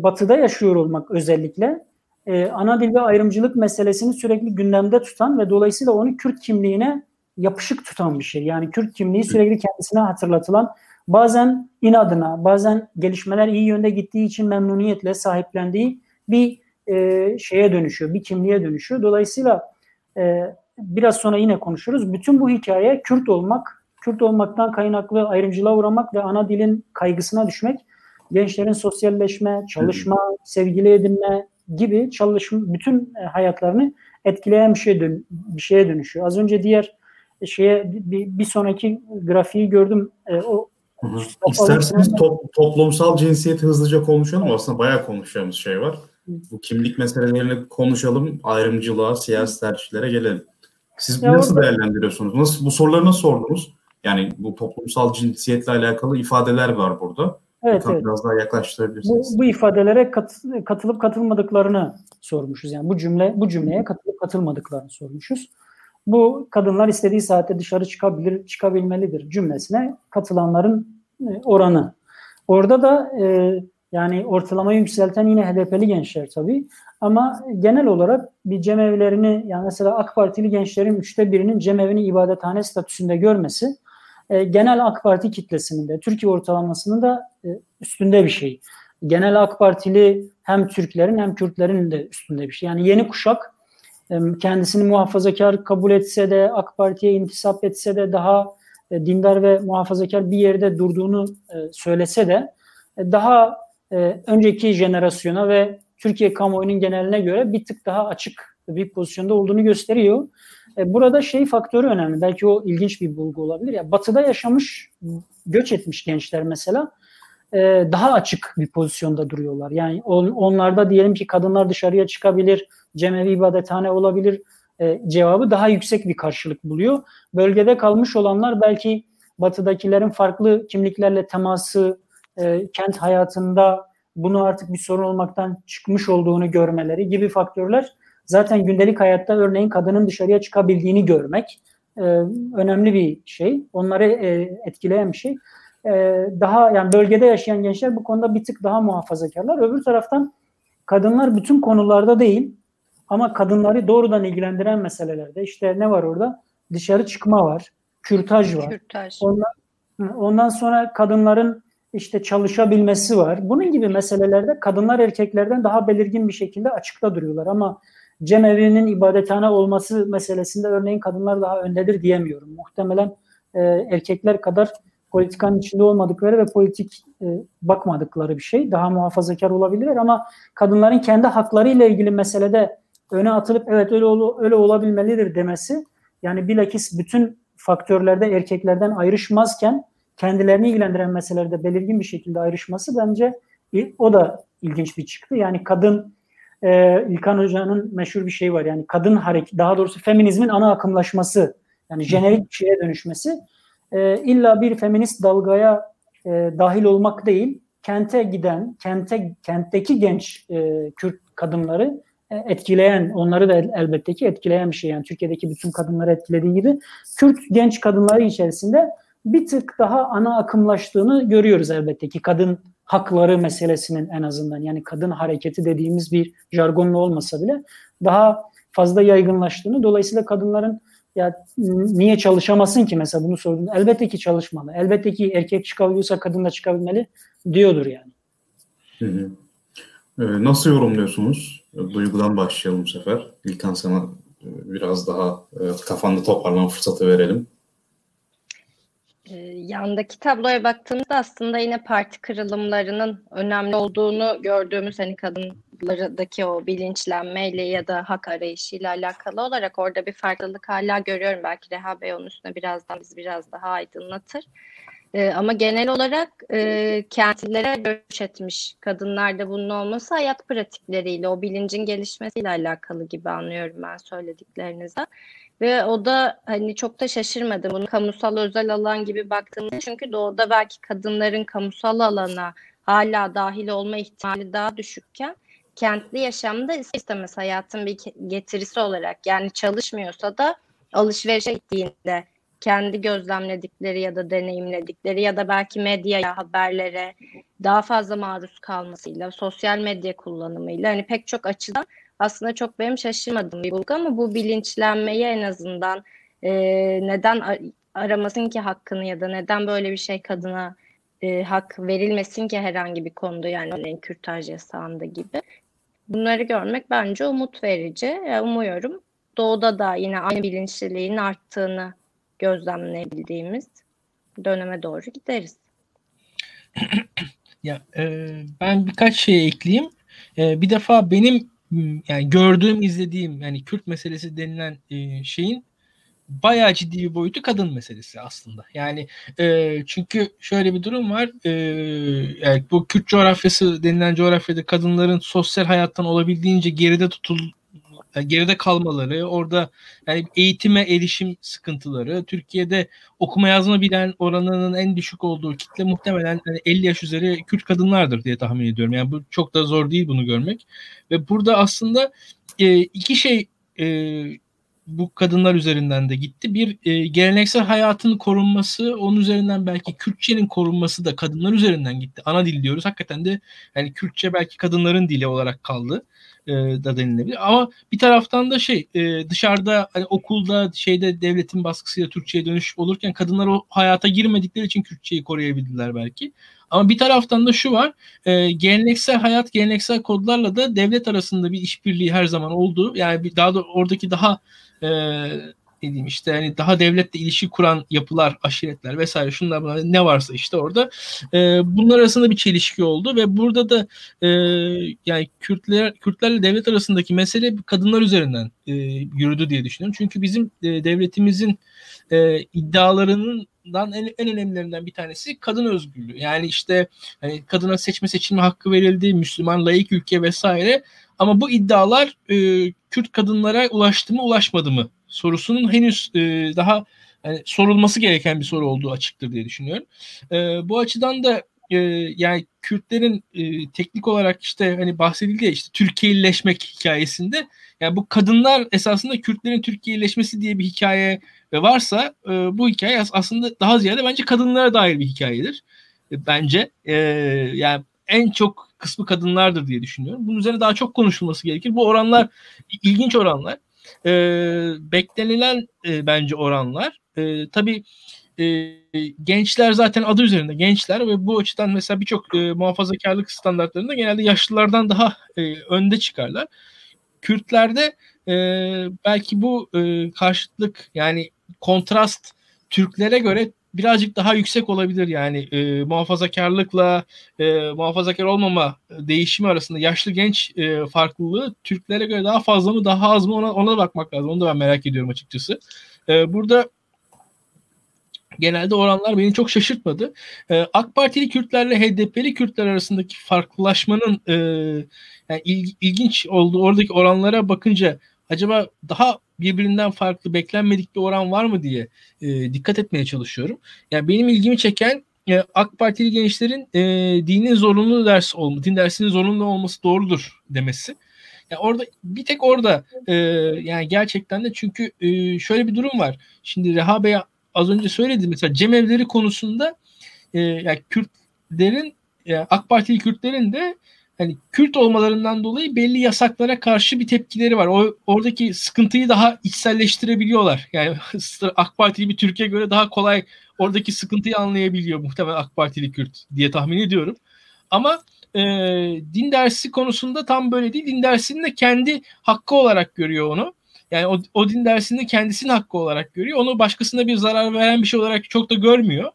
batıda yaşıyor olmak özellikle e, ana dil ve ayrımcılık meselesini sürekli gündemde tutan ve dolayısıyla onu Kürt kimliğine yapışık tutan bir şey. Yani Kürt kimliği sürekli kendisine hatırlatılan bazen inadına, bazen gelişmeler iyi yönde gittiği için memnuniyetle sahiplendiği bir e, şeye dönüşüyor, bir kimliğe dönüşüyor. Dolayısıyla e, biraz sonra yine konuşuruz. Bütün bu hikaye Kürt olmak, Kürt olmaktan kaynaklı ayrımcılığa uğramak ve ana dilin kaygısına düşmek, gençlerin sosyalleşme, çalışma, sevgili edinme gibi çalışma, bütün e, hayatlarını etkileyen bir şey dön, bir şeye dönüşüyor. Az önce diğer şeye bir, bir sonraki grafiği gördüm. E, o Hı hı. İsterseniz top, toplumsal cinsiyeti hızlıca konuşalım. Aslında bayağı konuşacağımız şey var. Bu kimlik meselelerini konuşalım. Ayrımcılığa, siyasi tercihlere gelelim. Siz ya nasıl orada... değerlendiriyorsunuz? Nasıl bu soruları nasıl sordunuz? Yani bu toplumsal cinsiyetle alakalı ifadeler var burada. Evet, evet. Biraz daha yaklaştırabilirsiniz. Bu, bu ifadelere kat, katılıp katılmadıklarını sormuşuz. Yani bu cümle bu cümleye katılıp katılmadıklarını sormuşuz. Bu kadınlar istediği saatte dışarı çıkabilir, çıkabilmelidir cümlesine katılanların e, oranı. Orada da e, yani ortalamayı yükselten yine HDP'li gençler tabii. Ama genel olarak bir cemevlerini yani mesela AK Partili gençlerin üçte birinin cemevini ibadethane statüsünde görmesi e, genel AK Parti kitlesinin de Türkiye ortalamasının da e, üstünde bir şey. Genel AK Partili hem Türklerin hem Kürtlerin de üstünde bir şey. Yani yeni kuşak e, kendisini muhafazakar kabul etse de AK Parti'ye intisap etse de daha e, dindar ve muhafazakar bir yerde durduğunu e, söylese de e, daha önceki jenerasyona ve Türkiye kamuoyunun geneline göre bir tık daha açık bir pozisyonda olduğunu gösteriyor. Burada şey faktörü önemli. Belki o ilginç bir bulgu olabilir. Ya Batı'da yaşamış, göç etmiş gençler mesela daha açık bir pozisyonda duruyorlar. Yani onlarda diyelim ki kadınlar dışarıya çıkabilir, cemevi ibadethane olabilir, e, cevabı daha yüksek bir karşılık buluyor. Bölgede kalmış olanlar belki batıdakilerin farklı kimliklerle teması, e, kent hayatında bunu artık bir sorun olmaktan çıkmış olduğunu görmeleri gibi faktörler zaten gündelik hayatta örneğin kadının dışarıya çıkabildiğini görmek e, önemli bir şey. Onları e, etkileyen bir şey. E, daha yani bölgede yaşayan gençler bu konuda bir tık daha muhafazakarlar. Öbür taraftan kadınlar bütün konularda değil ama kadınları doğrudan ilgilendiren meselelerde işte ne var orada? Dışarı çıkma var, kürtaj var. Kürtaj. Ondan, ondan sonra kadınların işte çalışabilmesi var. Bunun gibi meselelerde kadınlar erkeklerden daha belirgin bir şekilde açıkta duruyorlar ama cemevinin ibadethane olması meselesinde örneğin kadınlar daha öndedir diyemiyorum. Muhtemelen e, erkekler kadar politikanın içinde olmadıkları ve politik e, bakmadıkları bir şey. Daha muhafazakar olabilirler ama kadınların kendi hakları ile ilgili meselede öne atılıp evet öyle ol, öyle olabilmelidir demesi yani bilakis bütün faktörlerde erkeklerden ayrışmazken kendilerini ilgilendiren meselelerde belirgin bir şekilde ayrışması bence o da ilginç bir çıktı. Yani kadın e, İlkan Hoca'nın meşhur bir şey var. Yani kadın hareket daha doğrusu feminizmin ana akımlaşması yani jenerik bir şeye dönüşmesi e, illa bir feminist dalgaya e, dahil olmak değil kente giden kente kentteki genç e, Kürt kadınları e, etkileyen, onları da elbette ki etkileyen bir şey. Yani Türkiye'deki bütün kadınları etkilediği gibi Kürt genç kadınları içerisinde bir tık daha ana akımlaştığını görüyoruz elbette ki kadın hakları meselesinin en azından yani kadın hareketi dediğimiz bir jargonla olmasa bile daha fazla yaygınlaştığını dolayısıyla kadınların ya niye çalışamasın ki mesela bunu sordum. Elbette ki çalışmalı. Elbette ki erkek çıkabiliyorsa kadın da çıkabilmeli diyordur yani. Hı hı. Ee, nasıl yorumluyorsunuz? Duygudan başlayalım bu sefer. İlkan sana e, biraz daha e, kafanda toparlama fırsatı verelim. Ee, yandaki tabloya baktığımızda aslında yine parti kırılımlarının önemli olduğunu gördüğümüz hani kadınlardaki o bilinçlenmeyle ya da hak arayışıyla alakalı olarak orada bir farklılık hala görüyorum. Belki Reha Bey onun üstüne birazdan biz biraz daha aydınlatır. E, ama genel olarak e, kentlere göç etmiş kadınlarda bunun olması hayat pratikleriyle, o bilincin gelişmesiyle alakalı gibi anlıyorum ben söylediklerinizden. Ve o da hani çok da şaşırmadım bunu. Kamusal özel alan gibi baktığımda çünkü doğuda belki kadınların kamusal alana hala dahil olma ihtimali daha düşükken kentli yaşamda istemez hayatın bir getirisi olarak yani çalışmıyorsa da alışverişe gittiğinde kendi gözlemledikleri ya da deneyimledikleri ya da belki medyaya, haberlere daha fazla maruz kalmasıyla, sosyal medya kullanımıyla hani pek çok açıdan aslında çok benim şaşırmadığım bir bulgu ama bu bilinçlenmeyi en azından e, neden aramasın ki hakkını ya da neden böyle bir şey kadına e, hak verilmesin ki herhangi bir konuda yani örneğin kürtaj yasağında gibi. Bunları görmek bence umut verici. Yani umuyorum doğuda da yine aynı bilinçliliğin arttığını gözlemleyebildiğimiz döneme doğru gideriz. ya e, ben birkaç şey ekleyeyim. E, bir defa benim yani gördüğüm, izlediğim yani Kürt meselesi denilen e, şeyin bayağı ciddi bir boyutu kadın meselesi aslında. Yani e, çünkü şöyle bir durum var. E, yani bu Kürt coğrafyası denilen coğrafyada kadınların sosyal hayattan olabildiğince geride tutul geride kalmaları, orada yani eğitime erişim sıkıntıları, Türkiye'de okuma yazma bilen oranının en düşük olduğu kitle muhtemelen yani 50 yaş üzeri Kürt kadınlardır diye tahmin ediyorum. Yani bu çok da zor değil bunu görmek. Ve burada aslında e, iki şey e, bu kadınlar üzerinden de gitti. Bir e, geleneksel hayatın korunması, onun üzerinden belki Kürtçenin korunması da kadınlar üzerinden gitti. Ana dil diyoruz. Hakikaten de yani Kürtçe belki kadınların dili olarak kaldı e, da denilebilir. Ama bir taraftan da şey e, dışarıda hani okulda şeyde devletin baskısıyla Türkçe'ye dönüş olurken kadınlar o hayata girmedikleri için Kürtçeyi koruyabildiler belki. Ama bir taraftan da şu var. E, geleneksel hayat, geleneksel kodlarla da devlet arasında bir işbirliği her zaman oldu. Yani bir, daha da oradaki daha e, ne diyeyim işte hani daha devletle ilişki kuran yapılar, aşiretler vesaire şunlar bunlar ne varsa işte orada e, bunlar arasında bir çelişki oldu ve burada da e, yani Kürtler Kürtlerle devlet arasındaki mesele kadınlar üzerinden e, yürüdü diye düşünüyorum. Çünkü bizim e, devletimizin e, iddialarının en, en önemlilerinden bir tanesi kadın özgürlüğü. Yani işte hani kadına seçme seçilme hakkı verildi, Müslüman layık ülke vesaire. Ama bu iddialar e, Kürt kadınlara ulaştı mı ulaşmadı mı sorusunun henüz e, daha yani sorulması gereken bir soru olduğu açıktır diye düşünüyorum. E, bu açıdan da e, yani Kürtlerin e, teknik olarak işte hani bahsedildi ya işte Türkiye'lileşmek hikayesinde yani bu kadınlar esasında Kürtlerin Türkiye'lileşmesi diye bir hikaye ve varsa e, bu hikaye aslında daha ziyade bence kadınlara dair bir hikayedir. E, bence e, yani en çok kısmı kadınlardır diye düşünüyorum. Bunun üzerine daha çok konuşulması gerekir. Bu oranlar ilginç oranlar. E, beklenilen e, bence oranlar. E, tabii e, gençler zaten adı üzerinde gençler ve bu açıdan mesela birçok e, muhafazakarlık standartlarında genelde yaşlılardan daha e, önde çıkarlar. Kürtlerde e, belki bu e, karşıtlık yani kontrast Türklere göre birazcık daha yüksek olabilir yani e, muhafazakarlıkla e, muhafazakar olmama değişimi arasında yaşlı genç e, farklılığı Türklere göre daha fazla mı daha az mı ona, ona da bakmak lazım. Onu da ben merak ediyorum açıkçası. E, burada genelde oranlar beni çok şaşırtmadı. E, AK Partili Kürtlerle HDP'li Kürtler arasındaki farklılaşmanın e, yani il, ilginç olduğu oradaki oranlara bakınca acaba daha birbirinden farklı beklenmedik bir oran var mı diye e, dikkat etmeye çalışıyorum. Yani benim ilgimi çeken e, AK Partili gençlerin e, dinin zorunlu ders olması, din dersinin zorunlu olması doğrudur demesi. Yani orada bir tek orada e, yani gerçekten de çünkü e, şöyle bir durum var. Şimdi Reha Bey az önce söyledi mesela cemevleri konusunda e, yani Kürtlerin e, AK Partili Kürtlerin de hani Kürt olmalarından dolayı belli yasaklara karşı bir tepkileri var. O oradaki sıkıntıyı daha içselleştirebiliyorlar. Yani AK Partili bir Türkiye göre daha kolay oradaki sıkıntıyı anlayabiliyor muhtemelen AK Partili Kürt diye tahmin ediyorum. Ama e, din dersi konusunda tam böyle değil. Din dersini de kendi hakkı olarak görüyor onu. Yani o, o din dersini kendisinin hakkı olarak görüyor. Onu başkasına bir zarar veren bir şey olarak çok da görmüyor.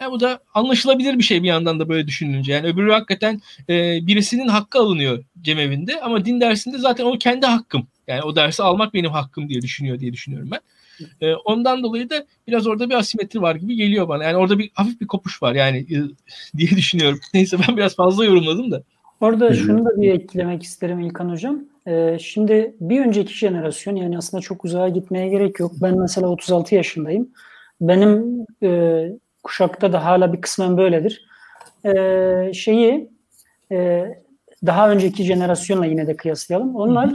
Yani bu da anlaşılabilir bir şey bir yandan da böyle düşününce. Yani öbürü hakikaten e, birisinin hakkı alınıyor cemevinde ama din dersinde zaten o kendi hakkım. Yani o dersi almak benim hakkım diye düşünüyor diye düşünüyorum ben. E, ondan dolayı da biraz orada bir asimetri var gibi geliyor bana. Yani orada bir hafif bir kopuş var yani e, diye düşünüyorum. Neyse ben biraz fazla yorumladım da. Orada şunu da bir eklemek isterim İlkan Hocam. e, şimdi bir önceki jenerasyon yani aslında çok uzağa gitmeye gerek yok. Ben mesela 36 yaşındayım. Benim e, kuşakta da hala bir kısmen böyledir. E, şeyi e, daha önceki jenerasyonla yine de kıyaslayalım. Onlar hı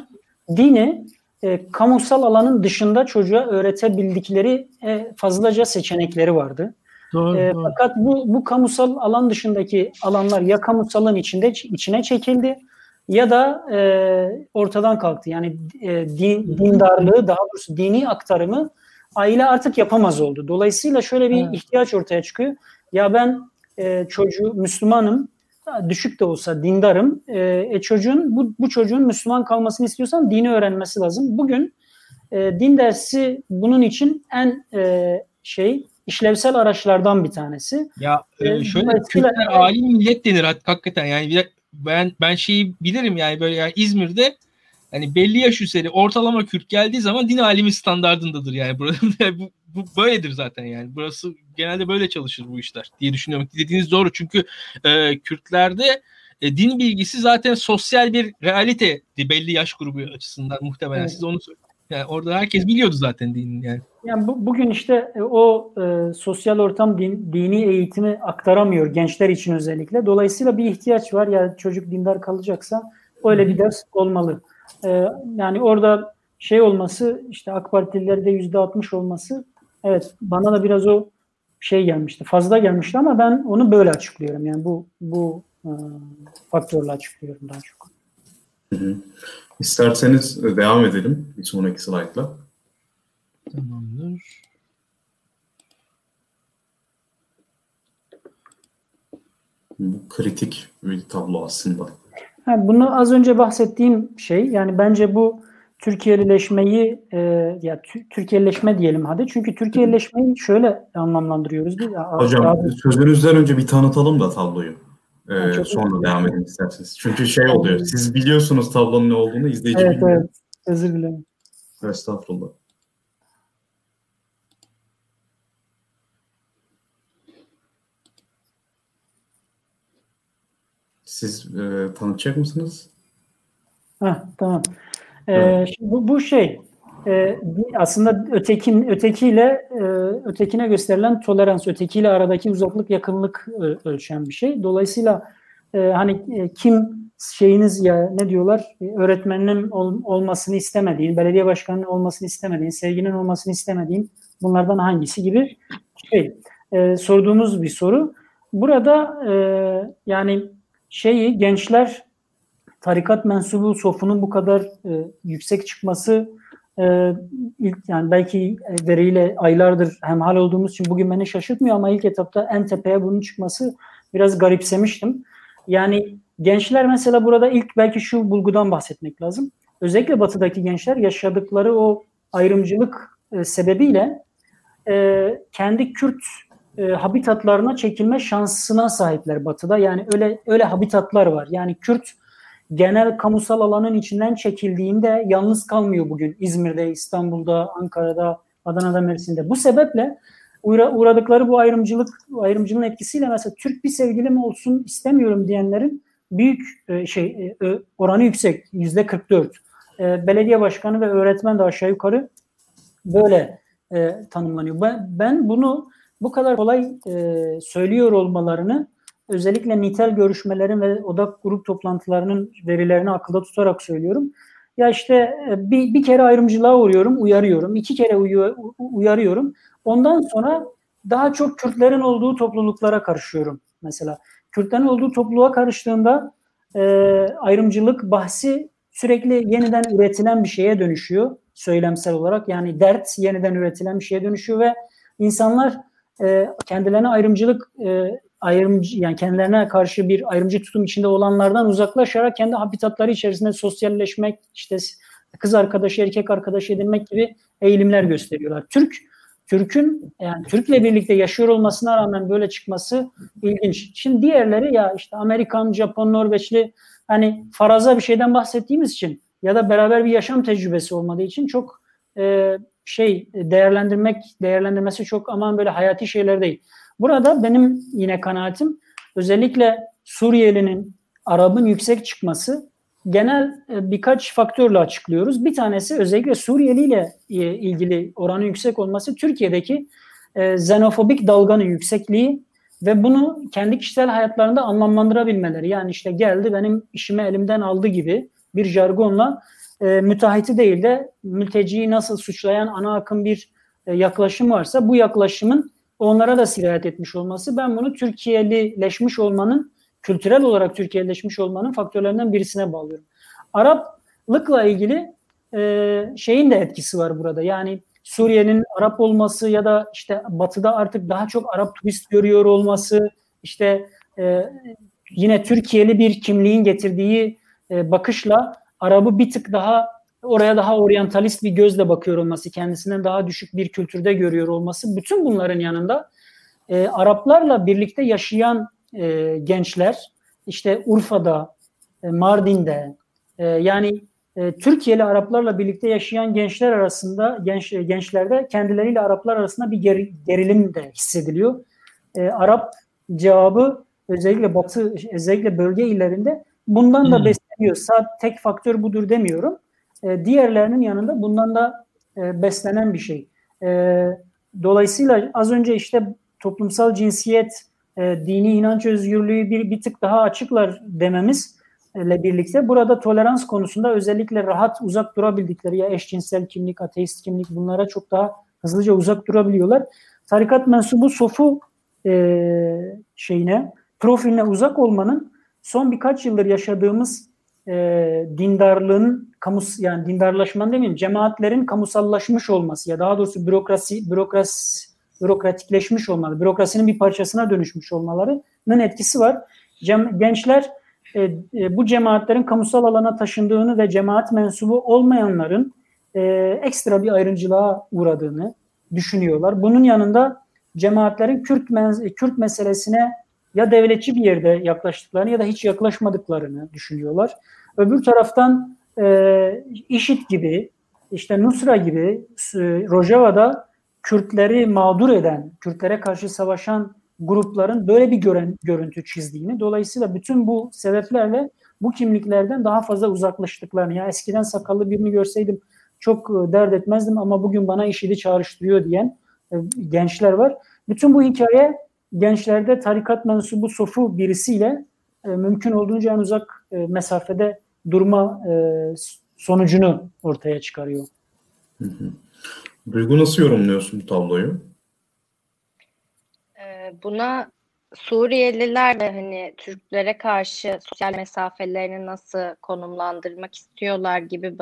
hı. dini e, kamusal alanın dışında çocuğa öğretebildikleri e, fazlaca seçenekleri vardı. Doğru, e, doğru. Fakat bu bu kamusal alan dışındaki alanlar ya kamusalın içinde içine çekildi ya da e, ortadan kalktı. Yani e, din, dindarlığı daha doğrusu dini aktarımı aile artık yapamaz oldu. Dolayısıyla şöyle bir evet. ihtiyaç ortaya çıkıyor. Ya ben e, çocuğu Müslümanım, düşük de olsa dindarım. E, e, çocuğun bu, bu çocuğun Müslüman kalmasını istiyorsan dini öğrenmesi lazım. Bugün e, din dersi bunun için en e, şey işlevsel araçlardan bir tanesi. Ya e, şöyle Kürtler alim millet denir hakikaten yani ben ben şeyi bilirim yani böyle yani İzmir'de hani belli yaş üzeri ortalama Kürt geldiği zaman din alimi standardındadır yani burada bu, bu böyledir zaten yani burası genelde böyle çalışır bu işler diye düşünüyorum. Dediğiniz doğru çünkü e, Kürtlerde e, din bilgisi zaten sosyal bir realite belli yaş grubu açısından muhtemelen evet. siz onu yani orada herkes biliyordu zaten dinin yani. Yani bu, bugün işte e, o e, sosyal ortam din, dini eğitimi aktaramıyor gençler için özellikle. Dolayısıyla bir ihtiyaç var. Ya yani çocuk dindar kalacaksa öyle bir ders olmalı. E, yani orada şey olması işte AK Partililerde yüzde altmış olması evet bana da biraz o şey gelmişti. Fazla gelmişti ama ben onu böyle açıklıyorum. Yani bu bu e, faktörle açıklıyorum daha çok. Hı hı. İsterseniz devam edelim bir sonraki slaytla. Tamamdır. Bu kritik bir tablo aslında. Yani bunu az önce bahsettiğim şey yani bence bu Türkiye'lileşmeyi e, ya Türkiye'lileşme diyelim hadi. Çünkü Türkiye'lileşmeyi şöyle anlamlandırıyoruz biz. Hocam abi, sözünüzden önce bir tanıtalım da tabloyu. Ee, sonra devam edin isterseniz. Çünkü şey oluyor. Siz biliyorsunuz tablonun ne olduğunu izleyici evet, bilmiyor. Evet. Özür dilerim. Estağfurullah. Siz e, tanıtacak mısınız? Ha, tamam. Ee, bu, bu şey e, aslında ötekin ötekiyle e, ötekine gösterilen tolerans, ötekiyle aradaki uzaklık, yakınlık e, ölçen bir şey. Dolayısıyla e, hani e, kim şeyiniz ya ne diyorlar e, öğretmenin ol, olmasını istemediğin, belediye başkanının olmasını istemediğin, sevginin olmasını istemediğin bunlardan hangisi gibi şey e, sorduğumuz bir soru. Burada e, yani şeyi gençler tarikat mensubu sofunun bu kadar e, yüksek çıkması e, ilk yani belki veriyle aylardır hemhal olduğumuz için bugün beni şaşırtmıyor ama ilk etapta en tepeye bunun çıkması biraz garipsemiştim. Yani gençler mesela burada ilk belki şu bulgudan bahsetmek lazım. Özellikle batıdaki gençler yaşadıkları o ayrımcılık e, sebebiyle e, kendi Kürt e, habitatlarına çekilme şansına sahipler batıda. Yani öyle öyle habitatlar var. Yani Kürt genel kamusal alanın içinden çekildiğinde yalnız kalmıyor bugün İzmir'de, İstanbul'da, Ankara'da, Adana'da, Mersin'de. Bu sebeple uğra uğradıkları bu ayrımcılık ayrımcılığın etkisiyle mesela Türk bir sevgilim olsun istemiyorum diyenlerin büyük e, şey e, oranı yüksek yüzde 44. E, belediye başkanı ve öğretmen de aşağı yukarı böyle e, tanımlanıyor. Ben, ben bunu bu kadar kolay e, söylüyor olmalarını özellikle nitel görüşmelerin ve odak grup toplantılarının verilerini akılda tutarak söylüyorum. Ya işte e, bir, bir kere ayrımcılığa uğruyorum, uyarıyorum. iki kere uyarıyorum. Ondan sonra daha çok Kürtlerin olduğu topluluklara karışıyorum mesela. Kürtlerin olduğu topluluğa karıştığında e, ayrımcılık bahsi sürekli yeniden üretilen bir şeye dönüşüyor söylemsel olarak. Yani dert yeniden üretilen bir şeye dönüşüyor ve insanlar e, kendilerine ayrımcılık e, ayrımcı yani kendilerine karşı bir ayrımcı tutum içinde olanlardan uzaklaşarak kendi habitatları içerisinde sosyalleşmek, işte kız arkadaşı, erkek arkadaşı edinmek gibi eğilimler gösteriyorlar. Türk Türk'ün yani Türk'le birlikte yaşıyor olmasına rağmen böyle çıkması ilginç. Şimdi diğerleri ya işte Amerikan, Japon, Norveçli hani faraza bir şeyden bahsettiğimiz için ya da beraber bir yaşam tecrübesi olmadığı için çok e, şey değerlendirmek değerlendirmesi çok aman böyle hayati şeyler değil. Burada benim yine kanaatim özellikle Suriyelinin, Arap'ın yüksek çıkması genel e, birkaç faktörle açıklıyoruz. Bir tanesi özellikle Suriyeli ile e, ilgili oranın yüksek olması Türkiye'deki e, xenofobik dalganın yüksekliği ve bunu kendi kişisel hayatlarında anlamlandırabilmeleri. Yani işte geldi benim işimi elimden aldı gibi bir jargonla e, müteahhiti değil de mülteciyi nasıl suçlayan ana akım bir e, yaklaşım varsa bu yaklaşımın onlara da sirayet etmiş olması ben bunu Türkiye'lileşmiş olmanın kültürel olarak Türkiye'leşmiş olmanın faktörlerinden birisine bağlıyorum. Araplıkla ilgili e, şeyin de etkisi var burada. Yani Suriye'nin Arap olması ya da işte Batı'da artık daha çok Arap turist görüyor olması, işte e, yine Türkiye'li bir kimliğin getirdiği e, bakışla Arap'ı bir tık daha oraya daha oryantalist bir gözle bakıyor olması, kendisinden daha düşük bir kültürde görüyor olması, bütün bunların yanında e, Araplarla birlikte yaşayan e, gençler, işte Urfa'da, e, Mardin'de, e, yani e, Türkiye'li Araplarla birlikte yaşayan gençler arasında, genç gençlerde kendileriyle Araplar arasında bir geri, gerilim de hissediliyor. E, Arap cevabı özellikle Batı, özellikle bölge illerinde bundan da hmm. besleniyor. Sadece tek faktör budur demiyorum. E, diğerlerinin yanında bundan da e, beslenen bir şey. E, dolayısıyla az önce işte toplumsal cinsiyet, e, dini inanç özgürlüğü bir, bir tık daha açıklar dememiz ile birlikte burada tolerans konusunda özellikle rahat uzak durabildikleri ya eşcinsel kimlik, ateist kimlik bunlara çok daha hızlıca uzak durabiliyorlar. Tarikat mensubu sofu e, şeyine, profiline uzak olmanın son birkaç yıldır yaşadığımız e, dindarlığın kamus yani dindarlaşmanın demeyeyim cemaatlerin kamusallaşmış olması ya daha doğrusu bürokrasi bürokrasi bürokratikleşmiş olmaları, bürokrasinin bir parçasına dönüşmüş olmalarının etkisi var. Cem, gençler e, e, bu cemaatlerin kamusal alana taşındığını ve cemaat mensubu olmayanların e, ekstra bir ayrımcılığa uğradığını düşünüyorlar. Bunun yanında cemaatlerin Kürt, men- Kürt meselesine ya devletçi bir yerde yaklaştıklarını ya da hiç yaklaşmadıklarını düşünüyorlar. Öbür taraftan e, IŞİD gibi, işte Nusra gibi e, Rojava'da Kürtleri mağdur eden, Kürtlere karşı savaşan grupların böyle bir gören, görüntü çizdiğini, dolayısıyla bütün bu sebeplerle bu kimliklerden daha fazla uzaklaştıklarını, ya eskiden sakallı birini görseydim çok e, dert etmezdim ama bugün bana işidi çağrıştırıyor diyen e, gençler var. Bütün bu hikaye gençlerde tarikat mensubu sofu birisiyle e, mümkün olduğunca en uzak e, mesafede durma e, sonucunu ortaya çıkarıyor. Hı hı. Duygu nasıl yorumluyorsun bu tabloyu? Ee, buna Suriyeliler ve hani Türklere karşı sosyal mesafelerini nasıl konumlandırmak istiyorlar gibi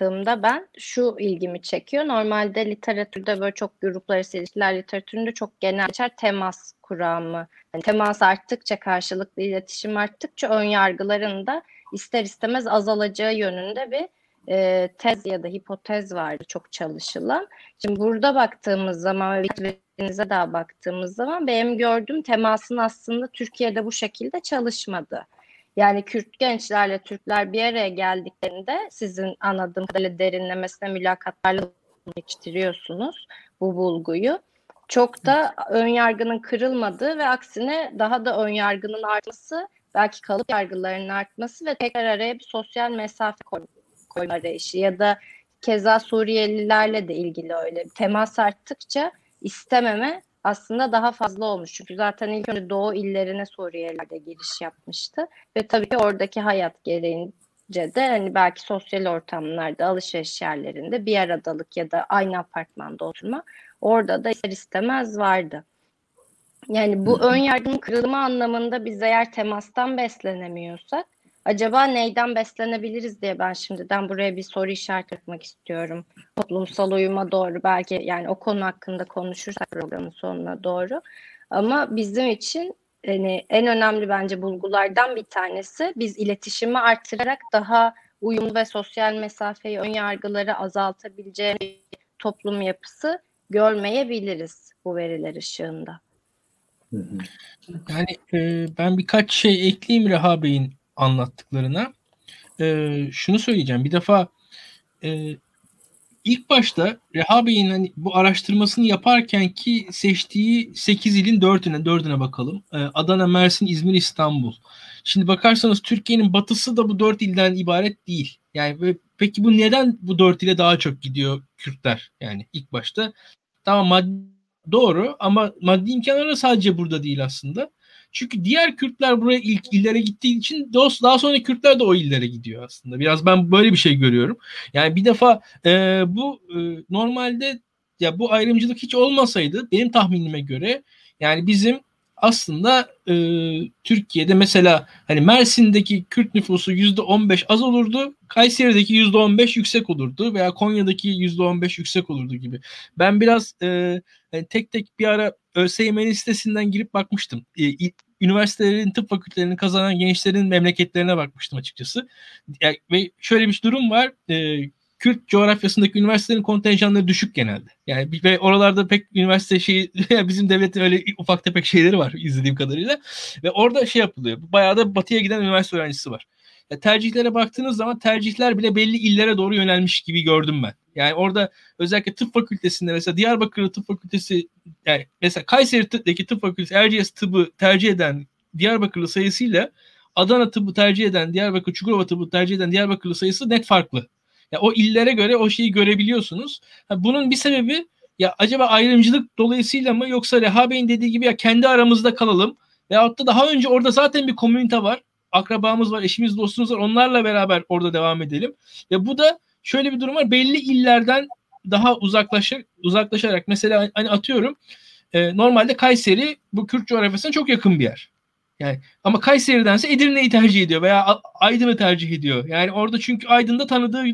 baktığımda ben şu ilgimi çekiyor. Normalde literatürde böyle çok gruplar arası ilişkiler literatüründe çok genel geçer temas kuramı. Yani temas arttıkça karşılıklı iletişim arttıkça ön yargıların da ister istemez azalacağı yönünde bir e, tez ya da hipotez vardı çok çalışılan. Şimdi burada baktığımız zaman ve denize daha baktığımız zaman benim gördüğüm temasın aslında Türkiye'de bu şekilde çalışmadı. Yani Kürt gençlerle Türkler bir araya geldiklerinde sizin anladığım kadarıyla derinlemesine mülakatlarla geçiriyorsunuz bu bulguyu. Çok da ön yargının kırılmadığı ve aksine daha da ön yargının artması, belki kalıp yargılarının artması ve tekrar araya bir sosyal mesafe koyma arayışı ya da keza Suriyelilerle de ilgili öyle. Temas arttıkça istememe aslında daha fazla olmuş. Çünkü zaten ilk önce Doğu illerine Suriyeliler de giriş yapmıştı. Ve tabii ki oradaki hayat gereğince de hani belki sosyal ortamlarda, alışveriş yerlerinde bir aradalık ya da aynı apartmanda oturma orada da ister istemez vardı. Yani bu ön yargının kırılma anlamında biz eğer temastan beslenemiyorsak acaba neyden beslenebiliriz diye ben şimdiden buraya bir soru işareti etmek istiyorum. Toplumsal uyuma doğru belki yani o konu hakkında konuşursak programın sonuna doğru. Ama bizim için yani en önemli bence bulgulardan bir tanesi biz iletişimi artırarak daha uyumlu ve sosyal mesafeyi, ön yargıları azaltabileceğimiz toplum yapısı görmeyebiliriz bu veriler ışığında. Yani e, ben birkaç şey ekleyeyim Reha Bey'in anlattıklarına. E, şunu söyleyeceğim. Bir defa e, ilk başta Reha Bey'in hani bu araştırmasını yaparken ki seçtiği 8 ilin 4'üne 4'üne bakalım. E, Adana, Mersin, İzmir, İstanbul. Şimdi bakarsanız Türkiye'nin batısı da bu dört ilden ibaret değil. Yani peki bu neden bu dört ile daha çok gidiyor Kürtler? Yani ilk başta tamam maddi doğru ama maddi imkanları sadece burada değil aslında. Çünkü diğer Kürtler buraya ilk illere gittiği için daha sonra Kürtler de o illere gidiyor aslında. Biraz ben böyle bir şey görüyorum. Yani bir defa e, bu e, normalde ya bu ayrımcılık hiç olmasaydı benim tahminime göre yani bizim aslında e, Türkiye'de mesela hani Mersin'deki Kürt nüfusu yüzde 15 az olurdu. Kayseri'deki yüzde 15 yüksek olurdu veya Konya'daki yüzde 15 yüksek olurdu gibi. Ben biraz e, yani tek tek bir ara ÖSYM listesinden girip bakmıştım. E, üniversitelerin tıp fakültelerini kazanan gençlerin memleketlerine bakmıştım açıkçası. Yani, ve şöyle bir durum var. E, Kürt coğrafyasındaki üniversitelerin kontenjanları düşük genelde. Yani ve oralarda pek üniversite şeyi bizim devletin öyle ufak tefek şeyleri var izlediğim kadarıyla. Ve orada şey yapılıyor. Bayağı da batıya giden üniversite öğrencisi var. Ya tercihlere baktığınız zaman tercihler bile belli illere doğru yönelmiş gibi gördüm ben. Yani orada özellikle tıp fakültesinde mesela Diyarbakır Tıp Fakültesi yani mesela Kayseri'deki tıp fakültesi Erciyes tıbbı tercih eden Diyarbakırlı sayısıyla Adana tıbbı tercih eden Diyarbakır Çukurova tıbbı tercih eden Diyarbakırlı sayısı net farklı. Ya o illere göre o şeyi görebiliyorsunuz. Ha, bunun bir sebebi ya acaba ayrımcılık dolayısıyla mı yoksa Reha Bey'in dediği gibi ya kendi aramızda kalalım veyahut da daha önce orada zaten bir komünite var. Akrabamız var, eşimiz, dostumuz var. Onlarla beraber orada devam edelim. Ve bu da şöyle bir durum var. Belli illerden daha uzaklaşarak, uzaklaşarak mesela hani atıyorum e, normalde Kayseri bu Kürt coğrafyasına çok yakın bir yer. Yani ama Kayseri'dense Edirne'yi tercih ediyor veya Aydın'ı tercih ediyor. Yani orada çünkü Aydın'da tanıdığı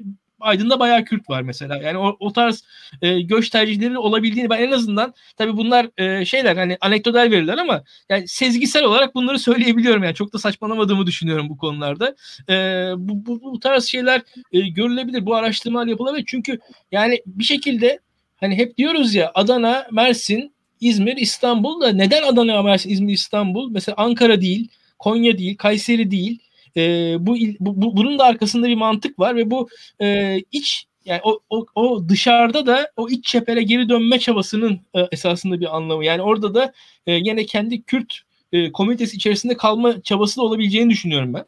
Aydın'da bayağı Kürt var mesela. Yani o, o tarz e, göç tercihleri olabildiğini ben en azından tabii bunlar e, şeyler hani anekdotal veriler ama yani sezgisel olarak bunları söyleyebiliyorum yani çok da saçmalamadığımı düşünüyorum bu konularda. E, bu, bu, bu tarz şeyler e, görülebilir. Bu araştırmalar yapılabilir. Çünkü yani bir şekilde hani hep diyoruz ya Adana, Mersin, İzmir, İstanbul da neden Adana, Mersin, İzmir, İstanbul? Mesela Ankara değil, Konya değil, Kayseri değil. E, bu, bu bunun da arkasında bir mantık var ve bu e, iç yani o, o, o dışarıda da o iç çepere geri dönme çabasının e, esasında bir anlamı. Yani orada da e, yine kendi Kürt e, komünitesi içerisinde kalma çabası da olabileceğini düşünüyorum ben.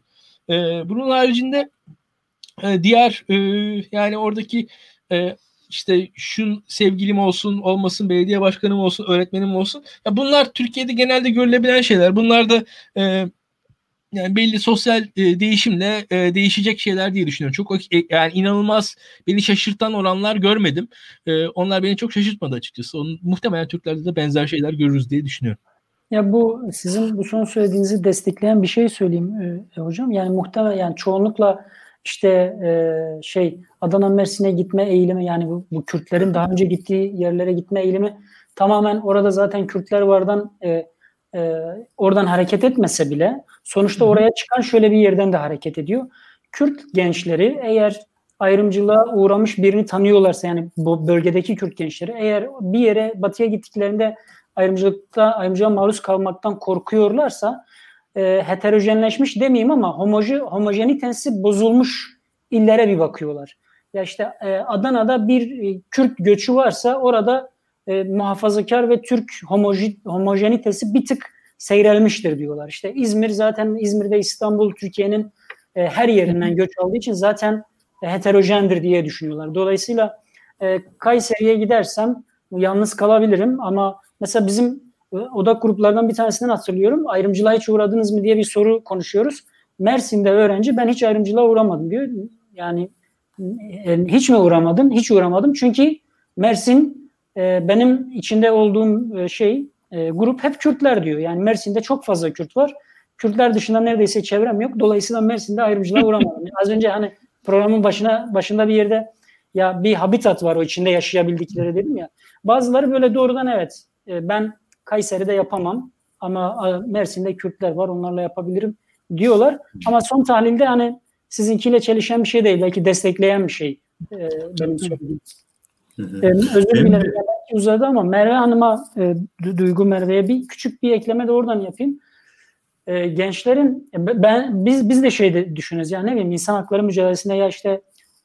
E, bunun haricinde e, diğer e, yani oradaki e, işte şun sevgilim olsun olmasın belediye başkanım olsun öğretmenim olsun ya bunlar Türkiye'de genelde görülebilen şeyler bunlar da e, yani belli sosyal e, değişimle e, değişecek şeyler diye düşünüyorum. Çok e, yani inanılmaz beni şaşırtan oranlar görmedim. E, onlar beni çok şaşırtmadı açıkçası. Onun, muhtemelen Türklerde de benzer şeyler görürüz diye düşünüyorum. Ya bu sizin bu son söylediğinizi destekleyen bir şey söyleyeyim e, hocam. Yani muhtemelen yani çoğunlukla işte e, şey Adana Mersin'e gitme eğilimi yani bu, bu Kürtlerin daha önce gittiği yerlere gitme eğilimi tamamen orada zaten Kürtler vardan e, e, oradan hareket etmese bile sonuçta oraya çıkan şöyle bir yerden de hareket ediyor. Kürt gençleri eğer ayrımcılığa uğramış birini tanıyorlarsa yani bu bölgedeki Kürt gençleri eğer bir yere batıya gittiklerinde ayrımcılıkta ayrımcılığa maruz kalmaktan korkuyorlarsa e, heterojenleşmiş demeyeyim ama homoji, homojenitesi bozulmuş illere bir bakıyorlar. Ya işte e, Adana'da bir e, Kürt göçü varsa orada e, muhafazakar ve Türk homoji, homojenitesi bir tık seyrelmiştir diyorlar. İşte İzmir zaten İzmir'de İstanbul Türkiye'nin e, her yerinden göç aldığı için zaten e, heterojendir diye düşünüyorlar. Dolayısıyla e, Kayseri'ye gidersem yalnız kalabilirim ama mesela bizim e, odak gruplardan bir tanesinden hatırlıyorum. Ayrımcılığa hiç uğradınız mı diye bir soru konuşuyoruz. Mersin'de öğrenci ben hiç ayrımcılığa uğramadım diyor. Yani e, hiç mi uğramadın? Hiç uğramadım. Çünkü Mersin e, benim içinde olduğum e, şey e, grup hep Kürtler diyor. Yani Mersin'de çok fazla Kürt var. Kürtler dışında neredeyse çevrem yok. Dolayısıyla Mersin'de ayrımcılığa uğramadım. Az önce hani programın başına başında bir yerde ya bir habitat var o içinde yaşayabildikleri dedim ya. Bazıları böyle doğrudan evet e, ben Kayseri'de yapamam ama e, Mersin'de Kürtler var onlarla yapabilirim diyorlar. Ama son tahlilde hani sizinkiyle çelişen bir şey değil belki destekleyen bir şey e, benim söylediğim. E, özür dilerim uzadı ama Merve Hanım'a e, Duygu Merve'ye bir küçük bir ekleme de oradan yapayım. E, gençlerin e, ben biz biz de şey düşünürüz yani ne bileyim insan hakları mücadelesinde ya işte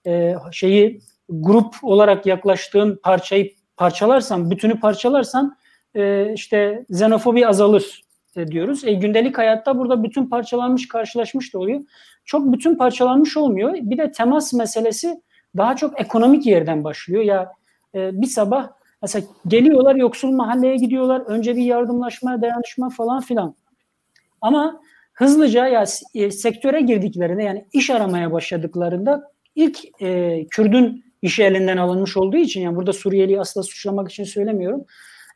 e, şeyi grup olarak yaklaştığın parçayı parçalarsan, bütünü parçalarsan e, işte xenofobi azalır e, diyoruz. E, gündelik hayatta burada bütün parçalanmış karşılaşmış da oluyor. Çok bütün parçalanmış olmuyor. Bir de temas meselesi daha çok ekonomik yerden başlıyor. Ya e, bir sabah mesela geliyorlar yoksul mahalleye gidiyorlar. Önce bir yardımlaşma, dayanışma falan filan. Ama hızlıca ya e, sektöre girdiklerinde yani iş aramaya başladıklarında ilk e, Kürdün işi elinden alınmış olduğu için yani burada Suriyeli asla suçlamak için söylemiyorum.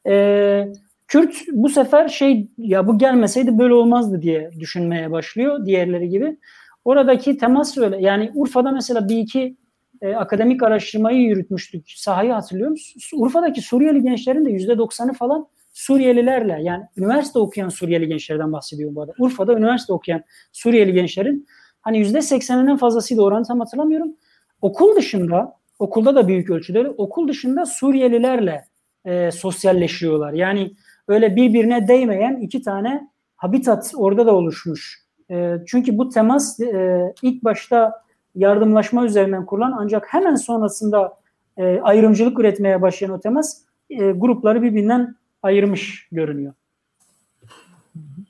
E, Kürt bu sefer şey ya bu gelmeseydi böyle olmazdı diye düşünmeye başlıyor diğerleri gibi. Oradaki temas öyle. Yani Urfa'da mesela bir iki e, akademik araştırmayı yürütmüştük. Sahayı hatırlıyor musunuz? Urfa'daki Suriyeli gençlerin de yüzde doksanı falan Suriyelilerle yani üniversite okuyan Suriyeli gençlerden bahsediyorum bu arada. Urfa'da üniversite okuyan Suriyeli gençlerin hani yüzde sekseninden fazlasıydı oranı tam hatırlamıyorum. Okul dışında okulda da büyük ölçüde okul dışında Suriyelilerle e, sosyalleşiyorlar. Yani öyle birbirine değmeyen iki tane habitat orada da oluşmuş. E, çünkü bu temas e, ilk başta yardımlaşma üzerinden kurulan ancak hemen sonrasında e, ayrımcılık üretmeye başlayan o temas e, grupları birbirinden ayırmış görünüyor.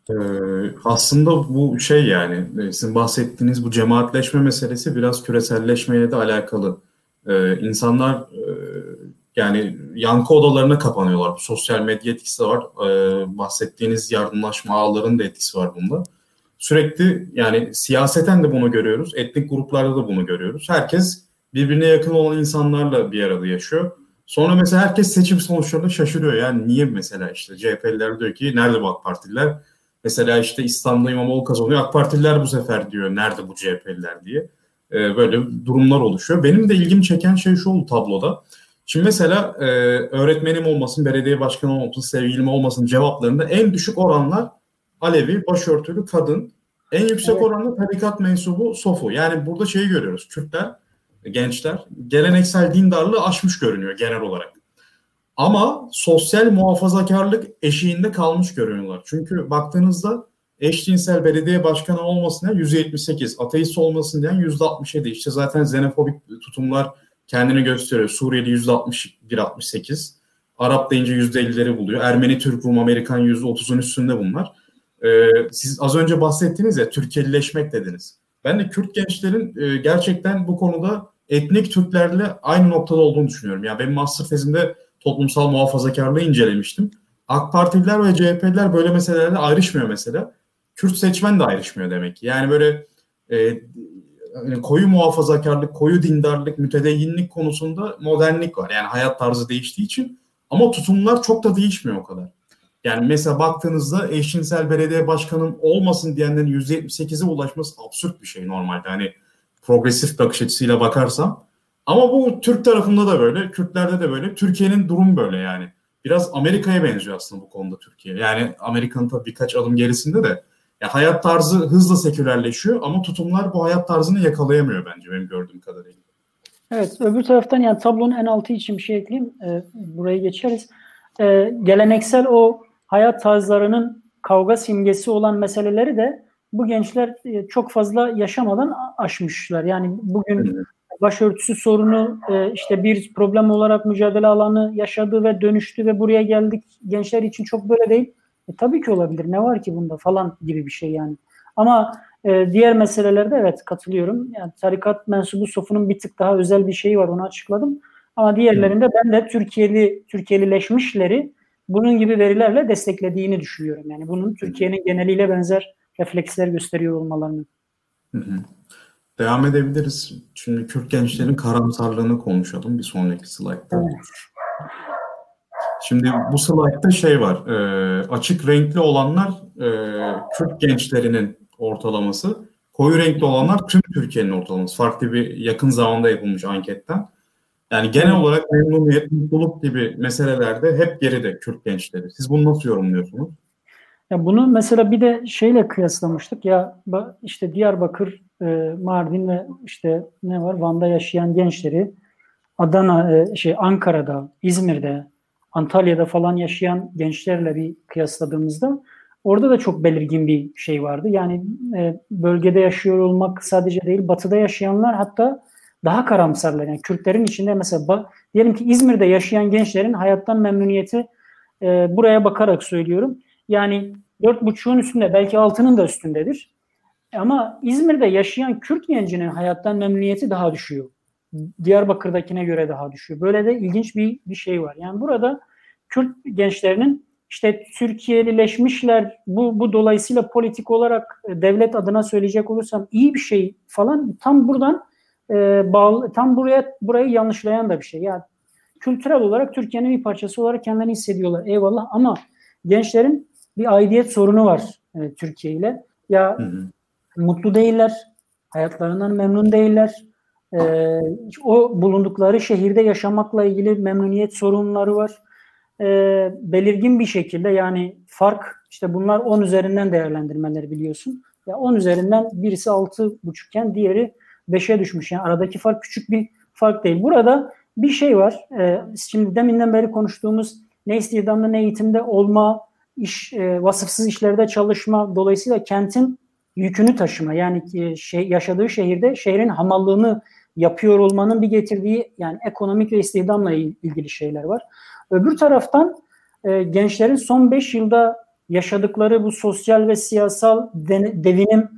Ee, aslında bu şey yani e, sizin bahsettiğiniz bu cemaatleşme meselesi biraz küreselleşmeye de alakalı. Ee, insanlar e, yani yankı odalarına kapanıyorlar. Sosyal medya etkisi var. Ee, bahsettiğiniz yardımlaşma ağlarının da etkisi var bunda. Sürekli yani siyaseten de bunu görüyoruz. Etnik gruplarda da bunu görüyoruz. Herkes birbirine yakın olan insanlarla bir arada yaşıyor. Sonra mesela herkes seçim sonuçlarına şaşırıyor. Yani niye mesela işte CHP'liler diyor ki nerede bu AK Partililer? Mesela işte İstanbul'da İmamoğlu kazanıyor. AK Partililer bu sefer diyor nerede bu CHP'liler diye. Ee, böyle durumlar oluşuyor. Benim de ilgimi çeken şey şu oldu tabloda. Şimdi mesela e, öğretmenim olmasın, belediye başkanı olmasın, sevgilim olmasın cevaplarında en düşük oranlar Alevi, başörtülü, kadın. En yüksek evet. oranla tarikat mensubu Sofu. Yani burada şeyi görüyoruz. Kürtler, gençler geleneksel dindarlığı aşmış görünüyor genel olarak. Ama sosyal muhafazakarlık eşiğinde kalmış görünüyorlar. Çünkü baktığınızda eşcinsel belediye başkanı olmasın diyen 178, ateist olmasın diyen %67. İşte zaten xenofobik tutumlar kendini gösteriyor. Suriyeli %61-68. Arap deyince %50'leri buluyor. Ermeni, Türk, Rum, Amerikan %30'un üstünde bunlar. Ee, siz az önce bahsettiniz ya Türkiye'lileşmek dediniz. Ben de Kürt gençlerin e, gerçekten bu konuda etnik Türklerle aynı noktada olduğunu düşünüyorum. Yani benim master tezimde toplumsal muhafazakarlığı incelemiştim. AK Partililer ve CHP'liler böyle meselelerde ayrışmıyor mesela. Kürt seçmen de ayrışmıyor demek ki. Yani böyle e, hani koyu muhafazakarlık, koyu dindarlık, mütedeyyinlik konusunda modernlik var. Yani hayat tarzı değiştiği için ama tutumlar çok da değişmiyor o kadar. Yani mesela baktığınızda eşcinsel belediye başkanım olmasın diyenlerin %78'e ulaşması absürt bir şey normalde. Hani progresif bakış açısıyla bakarsam. Ama bu Türk tarafında da böyle, Kürtlerde de böyle. Türkiye'nin durum böyle yani. Biraz Amerika'ya benziyor aslında bu konuda Türkiye. Yani Amerika'nın tabii birkaç adım gerisinde de ya hayat tarzı hızla sekülerleşiyor ama tutumlar bu hayat tarzını yakalayamıyor bence benim gördüğüm kadarıyla. Evet, öbür taraftan yani tablonun en altı için bir şey ekleyeyim. Ee, buraya geçeriz. Ee, geleneksel o hayat tarzlarının kavga simgesi olan meseleleri de bu gençler e, çok fazla yaşamadan aşmışlar. Yani bugün başörtüsü sorunu e, işte bir problem olarak mücadele alanı yaşadı ve dönüştü ve buraya geldik. Gençler için çok böyle değil. E, tabii ki olabilir. Ne var ki bunda falan gibi bir şey yani. Ama e, diğer meselelerde evet katılıyorum. Yani tarikat mensubu sofunun bir tık daha özel bir şeyi var onu açıkladım. Ama diğerlerinde ben de Türkiye'li Türkiye'lileşmişleri bunun gibi verilerle desteklediğini düşünüyorum. Yani bunun Türkiye'nin geneliyle benzer refleksler gösteriyor olmalarını. Hı hı. Devam edebiliriz. Şimdi Kürt gençlerin karamsarlığını konuşalım bir sonraki slaytta. Evet. Şimdi bu slaytta şey var. E, açık renkli olanlar e, Kürt gençlerinin ortalaması. Koyu renkli olanlar tüm Türkiye'nin ortalaması. Farklı bir yakın zamanda yapılmış anketten. Yani genel olarak memnuniyet, mutluluk gibi meselelerde hep geride Kürt gençleri. Siz bunu nasıl yorumluyorsunuz? Ya bunu mesela bir de şeyle kıyaslamıştık ya işte Diyarbakır, e, Mardin ve işte ne var Van'da yaşayan gençleri Adana, e, şey Ankara'da, İzmir'de, Antalya'da falan yaşayan gençlerle bir kıyasladığımızda orada da çok belirgin bir şey vardı. Yani e, bölgede yaşıyor olmak sadece değil, batıda yaşayanlar hatta daha karamsarlar. Yani Kürtlerin içinde mesela diyelim ki İzmir'de yaşayan gençlerin hayattan memnuniyeti e, buraya bakarak söylüyorum. Yani dört buçuğun üstünde belki altının da üstündedir. Ama İzmir'de yaşayan Kürt gencinin hayattan memnuniyeti daha düşüyor. Diyarbakır'dakine göre daha düşüyor. Böyle de ilginç bir, bir şey var. Yani burada Kürt gençlerinin işte Türkiye'lileşmişler bu, bu dolayısıyla politik olarak e, devlet adına söyleyecek olursam iyi bir şey falan tam buradan e, bağlı, tam buraya burayı yanlışlayan da bir şey. Yani kültürel olarak Türkiye'nin bir parçası olarak kendilerini hissediyorlar. Eyvallah ama gençlerin bir aidiyet sorunu var e, Türkiye ile. Ya hı hı. mutlu değiller, hayatlarından memnun değiller. E, o bulundukları şehirde yaşamakla ilgili memnuniyet sorunları var. E, belirgin bir şekilde yani fark işte bunlar 10 üzerinden değerlendirmeleri biliyorsun. Ya 10 üzerinden birisi 6,5 iken diğeri 5'e düşmüş. Yani aradaki fark küçük bir fark değil. Burada bir şey var. E, şimdi deminden beri konuştuğumuz ne istihdamda ne eğitimde olma, iş e, vasıfsız işlerde çalışma dolayısıyla kentin yükünü taşıma yani e, şey yaşadığı şehirde şehrin hamallığını yapıyor olmanın bir getirdiği yani ekonomik ve istihdamla ilgili şeyler var. Öbür taraftan e, gençlerin son 5 yılda yaşadıkları bu sosyal ve siyasal de, devinim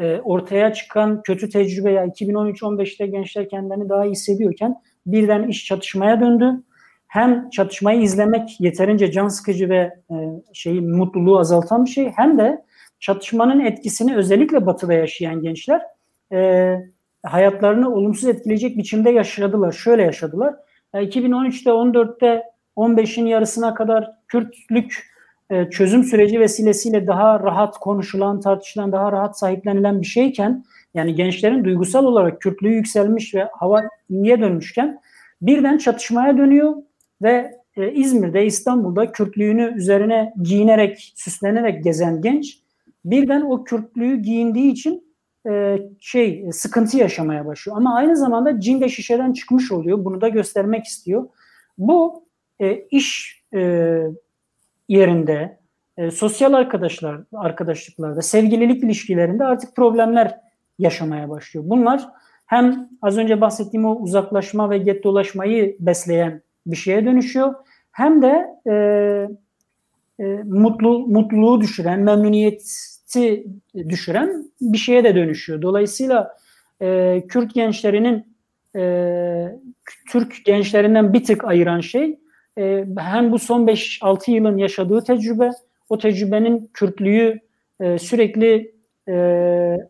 e, ortaya çıkan kötü tecrübe ya 2013-15'te gençler kendilerini daha iyi hissediyorken birden iş çatışmaya döndü. Hem çatışmayı izlemek yeterince can sıkıcı ve e, şeyi mutluluğu azaltan bir şey hem de çatışmanın etkisini özellikle batıda yaşayan gençler e, hayatlarını olumsuz etkileyecek biçimde yaşadılar. Şöyle yaşadılar. E, 2013'te 14'te 15'in yarısına kadar Kürtlük e, çözüm süreci vesilesiyle daha rahat konuşulan, tartışılan, daha rahat sahiplenilen bir şeyken yani gençlerin duygusal olarak Kürtlüğü yükselmiş ve hava iyiye dönmüşken birden çatışmaya dönüyor ve e, İzmir'de, İstanbul'da Kürtlüğünü üzerine giyinerek, süslenerek gezen genç birden o Kürtlüğü giyindiği için e, şey sıkıntı yaşamaya başlıyor. Ama aynı zamanda cin de şişeden çıkmış oluyor. Bunu da göstermek istiyor. Bu iş yerinde, e, sosyal arkadaşlar arkadaşlıklarda, sevgililik ilişkilerinde artık problemler yaşamaya başlıyor. Bunlar hem az önce bahsettiğim o uzaklaşma ve gettolaşmayı besleyen bir şeye dönüşüyor. Hem de e, e, mutlu mutluluğu düşüren, memnuniyeti düşüren bir şeye de dönüşüyor. Dolayısıyla e, Kürt gençlerinin e, Türk gençlerinden bir tık ayıran şey e, hem bu son 5-6 yılın yaşadığı tecrübe, o tecrübenin Kürtlüğü e, sürekli e,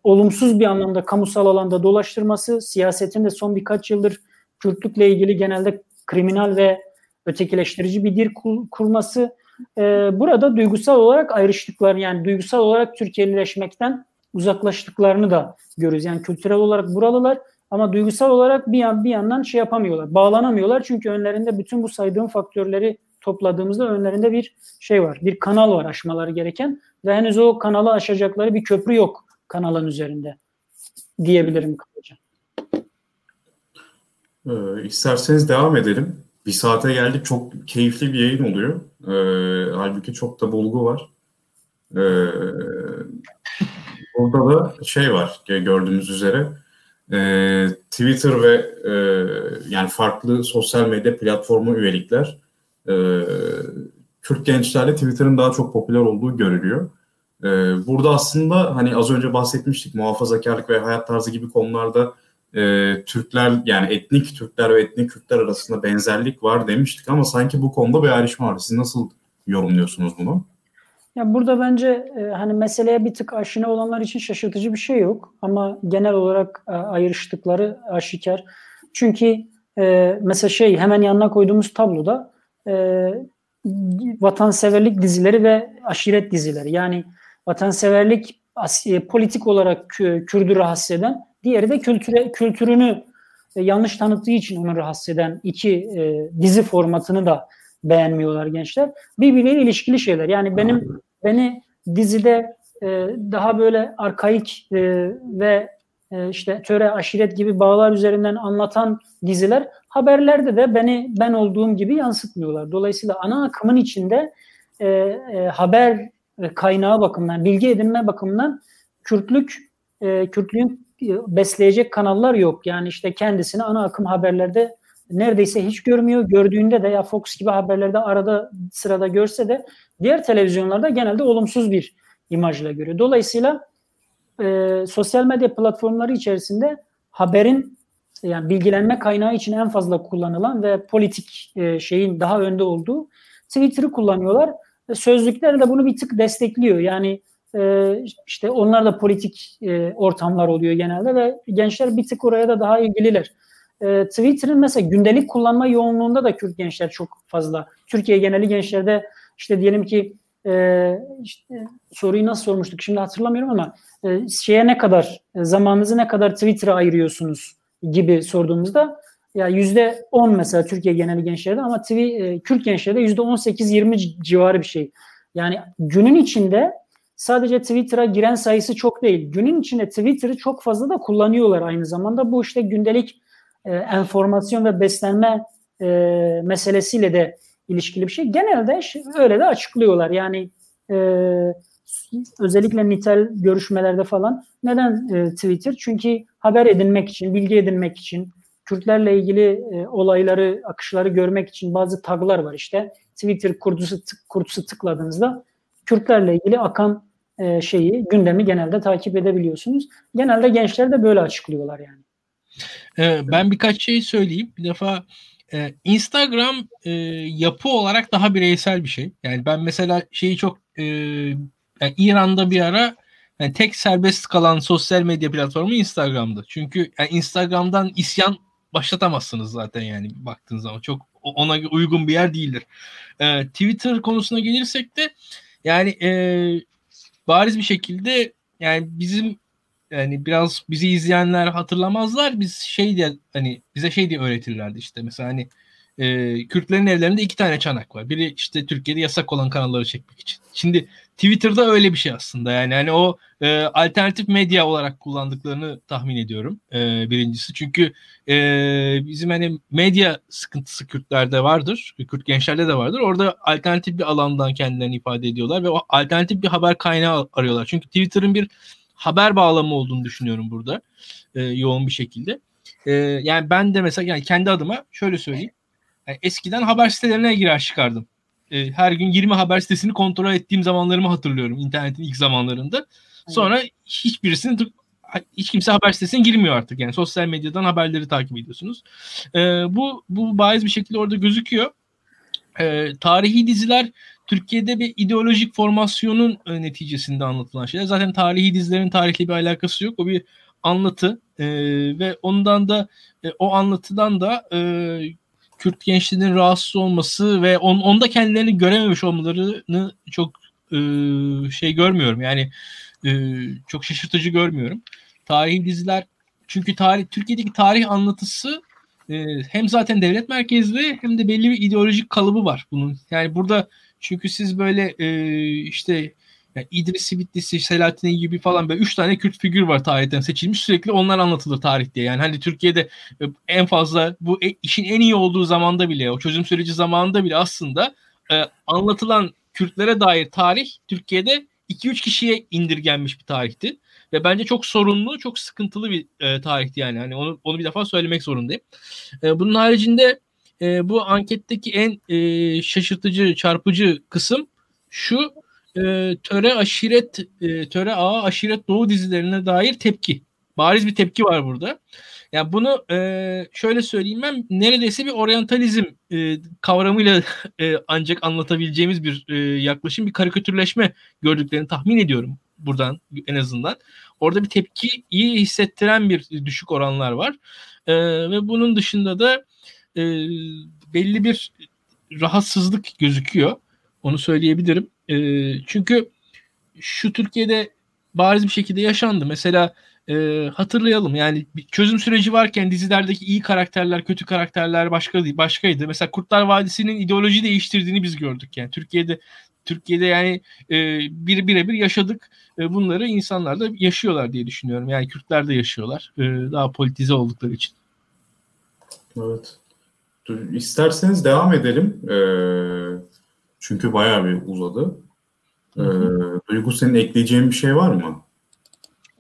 olumsuz bir anlamda kamusal alanda dolaştırması, siyasetin de son birkaç yıldır Kürtlükle ilgili genelde kriminal ve ötekileştirici bir dil kurması, burada duygusal olarak ayrıştıkları yani duygusal olarak Türkiye'lileşmekten uzaklaştıklarını da görürüz. Yani kültürel olarak buralılar ama duygusal olarak bir yan bir yandan şey yapamıyorlar. Bağlanamıyorlar çünkü önlerinde bütün bu saydığım faktörleri topladığımızda önlerinde bir şey var. Bir kanal var aşmaları gereken ve henüz o kanalı aşacakları bir köprü yok kanalın üzerinde diyebilirim kabaca. Ee, isterseniz devam edelim. Bir saate geldik. Çok keyifli bir yayın oluyor. Ee, halbuki çok da bulgu var. Ee, burada da şey var gördüğünüz üzere e, Twitter ve e, yani farklı sosyal medya platformu üyelikler e, Kürt gençlerle Twitter'ın daha çok popüler olduğu görülüyor. E, burada aslında hani az önce bahsetmiştik muhafazakarlık ve hayat tarzı gibi konularda e, Türkler yani etnik Türkler ve etnik Kürtler arasında benzerlik var demiştik ama sanki bu konuda bir ayrışma var. Siz nasıl yorumluyorsunuz bunu? Ya burada bence e, hani meseleye bir tık aşina olanlar için şaşırtıcı bir şey yok ama genel olarak e, ayrıştıkları aşikar. Çünkü e, mesela şey hemen yanına koyduğumuz tabloda e, vatanseverlik dizileri ve aşiret dizileri. Yani vatanseverlik e, politik olarak Kürdü rahatsız eden, diğeri de kültüre, kültürünü e, yanlış tanıttığı için onu rahatsız eden iki e, dizi formatını da beğenmiyorlar gençler. Birbiriyle ilişkili şeyler. Yani benim beni dizide e, daha böyle arkaik e, ve e, işte töre, aşiret gibi bağlar üzerinden anlatan diziler haberlerde de beni ben olduğum gibi yansıtmıyorlar. Dolayısıyla ana akımın içinde e, e, haber kaynağı bakımından, bilgi edinme bakımından Kürtlük, e, Kürtlüğün besleyecek kanallar yok. Yani işte kendisini ana akım haberlerde neredeyse hiç görmüyor. Gördüğünde de ya Fox gibi haberlerde arada sırada görse de diğer televizyonlarda genelde olumsuz bir imajla görüyor. Dolayısıyla e, sosyal medya platformları içerisinde haberin yani bilgilenme kaynağı için en fazla kullanılan ve politik e, şeyin daha önde olduğu Twitter'ı kullanıyorlar. E, sözlükler de bunu bir tık destekliyor. Yani e, işte onlar da politik e, ortamlar oluyor genelde ve gençler bir tık oraya da daha ilgililer. E, Twitter'ın mesela gündelik kullanma yoğunluğunda da Kürt gençler çok fazla. Türkiye geneli gençlerde işte diyelim ki e, işte, soruyu nasıl sormuştuk şimdi hatırlamıyorum ama e, şeye ne kadar e, zamanınızı ne kadar Twitter'a ayırıyorsunuz gibi sorduğumuzda ya yüzde on mesela Türkiye geneli gençlerde ama TV, e, Kürt gençlerde yüzde on sekiz yirmi civarı bir şey. Yani günün içinde sadece Twitter'a giren sayısı çok değil. Günün içinde Twitter'ı çok fazla da kullanıyorlar aynı zamanda. Bu işte gündelik e, enformasyon ve beslenme e, meselesiyle de ilişkili bir şey. Genelde öyle de açıklıyorlar. Yani e, özellikle nitel görüşmelerde falan neden e, Twitter? Çünkü haber edinmek için, bilgi edinmek için, Kürtlerle ilgili e, olayları, akışları görmek için bazı taglar var işte. Twitter kurtusu, tık, kurtusu tıkladığınızda Kürtlerle ilgili akan e, şeyi, gündemi genelde takip edebiliyorsunuz. Genelde gençler de böyle açıklıyorlar yani. Ee, ben birkaç şey söyleyeyim. Bir defa e, Instagram e, yapı olarak daha bireysel bir şey. Yani ben mesela şeyi çok e, yani İran'da bir ara yani tek serbest kalan sosyal medya platformu Instagram'dı. Çünkü yani Instagram'dan isyan başlatamazsınız zaten yani baktığınız zaman. Çok ona uygun bir yer değildir. Ee, Twitter konusuna gelirsek de yani e, bariz bir şekilde yani bizim yani biraz bizi izleyenler hatırlamazlar. Biz şey diye hani bize şey diye öğretirlerdi işte mesela hani e, Kürtlerin evlerinde iki tane çanak var. Biri işte Türkiye'de yasak olan kanalları çekmek için. Şimdi Twitter'da öyle bir şey aslında. Yani hani o e, alternatif medya olarak kullandıklarını tahmin ediyorum. E, birincisi çünkü e, bizim hani medya sıkıntısı Kürtlerde vardır. Kürt gençlerde de vardır. Orada alternatif bir alandan kendilerini ifade ediyorlar ve o alternatif bir haber kaynağı arıyorlar. Çünkü Twitter'ın bir haber bağlamı olduğunu düşünüyorum burada. E, yoğun bir şekilde. E, yani ben de mesela yani kendi adıma şöyle söyleyeyim. Yani eskiden haber sitelerine girer çıkardım. E, her gün 20 haber sitesini kontrol ettiğim zamanlarımı hatırlıyorum internetin ilk zamanlarında. Sonra hiçbirisini hiç kimse haber sitesine girmiyor artık. Yani sosyal medyadan haberleri takip ediyorsunuz. E, bu bu bariz bir şekilde orada gözüküyor. E, tarihi diziler Türkiye'de bir ideolojik formasyonun e, neticesinde anlatılan şeyler. Zaten tarihi dizilerin tarihle bir alakası yok. O bir anlatı e, ve ondan da e, o anlatıdan da e, Kürt gençliğinin rahatsız olması ve on, onda kendilerini görememiş olmalarını çok e, şey görmüyorum. Yani e, çok şaşırtıcı görmüyorum. Tarihi diziler çünkü tarih Türkiye'deki tarih anlatısı e, hem zaten devlet merkezli hem de belli bir ideolojik kalıbı var bunun. Yani burada çünkü siz böyle e, işte yani İdris Bitlisi, Selahattin gibi falan böyle üç tane Kürt figür var tarihten seçilmiş. Sürekli onlar anlatılır tarih diye. Yani hani Türkiye'de e, en fazla bu e, işin en iyi olduğu zamanda bile, o çözüm süreci zamanında bile aslında e, anlatılan Kürtlere dair tarih Türkiye'de 2-3 kişiye indirgenmiş bir tarihti. Ve bence çok sorunlu, çok sıkıntılı bir e, tarihti yani. Hani onu onu bir defa söylemek zorundayım. E, bunun haricinde e, bu anketteki en e, şaşırtıcı, çarpıcı kısım şu e, töre aşiret e, töre ağa aşiret doğu dizilerine dair tepki. Bariz bir tepki var burada. Yani bunu e, şöyle söyleyeyim ben neredeyse bir oryantalizm e, kavramıyla e, ancak anlatabileceğimiz bir e, yaklaşım, bir karikatürleşme gördüklerini tahmin ediyorum buradan en azından. Orada bir tepkiyi hissettiren bir düşük oranlar var. E, ve bunun dışında da e, belli bir rahatsızlık gözüküyor. Onu söyleyebilirim. E, çünkü şu Türkiye'de bariz bir şekilde yaşandı. Mesela e, hatırlayalım yani bir çözüm süreci varken dizilerdeki iyi karakterler, kötü karakterler başka başkaydı. Mesela Kurtlar Vadisi'nin ideoloji değiştirdiğini biz gördük yani. Türkiye'de Türkiye'de yani e, bir birebir yaşadık. E, bunları insanlar da yaşıyorlar diye düşünüyorum. Yani Kürtler de yaşıyorlar. E, daha politize oldukları için. Evet. İsterseniz devam edelim. Ee, çünkü bayağı bir uzadı. Ee, Duygu senin ekleyeceğin bir şey var mı?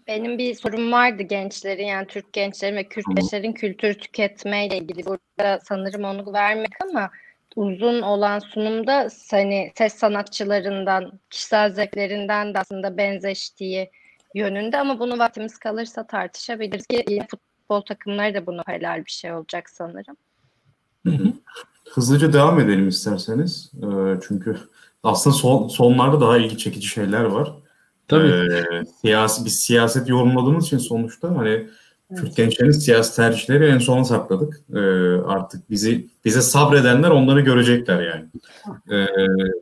Benim bir sorum vardı gençlerin yani Türk gençlerin ve Kürt gençlerin kültür tüketmeyle ilgili. Burada sanırım onu vermek ama uzun olan sunumda hani ses sanatçılarından, kişisel zevklerinden de aslında benzeştiği yönünde ama bunu vaktimiz kalırsa tartışabiliriz ki futbol takımları da bunu paralel bir şey olacak sanırım. Hızlıca devam edelim isterseniz. Ee, çünkü aslında son, sonlarda daha ilgi çekici şeyler var. Tabii. Ee, siyasi, biz siyaset yorumladığımız için sonuçta hani evet. Kürt gençlerin siyasi tercihleri en sona sakladık. Ee, artık bizi bize sabredenler onları görecekler yani. Ee,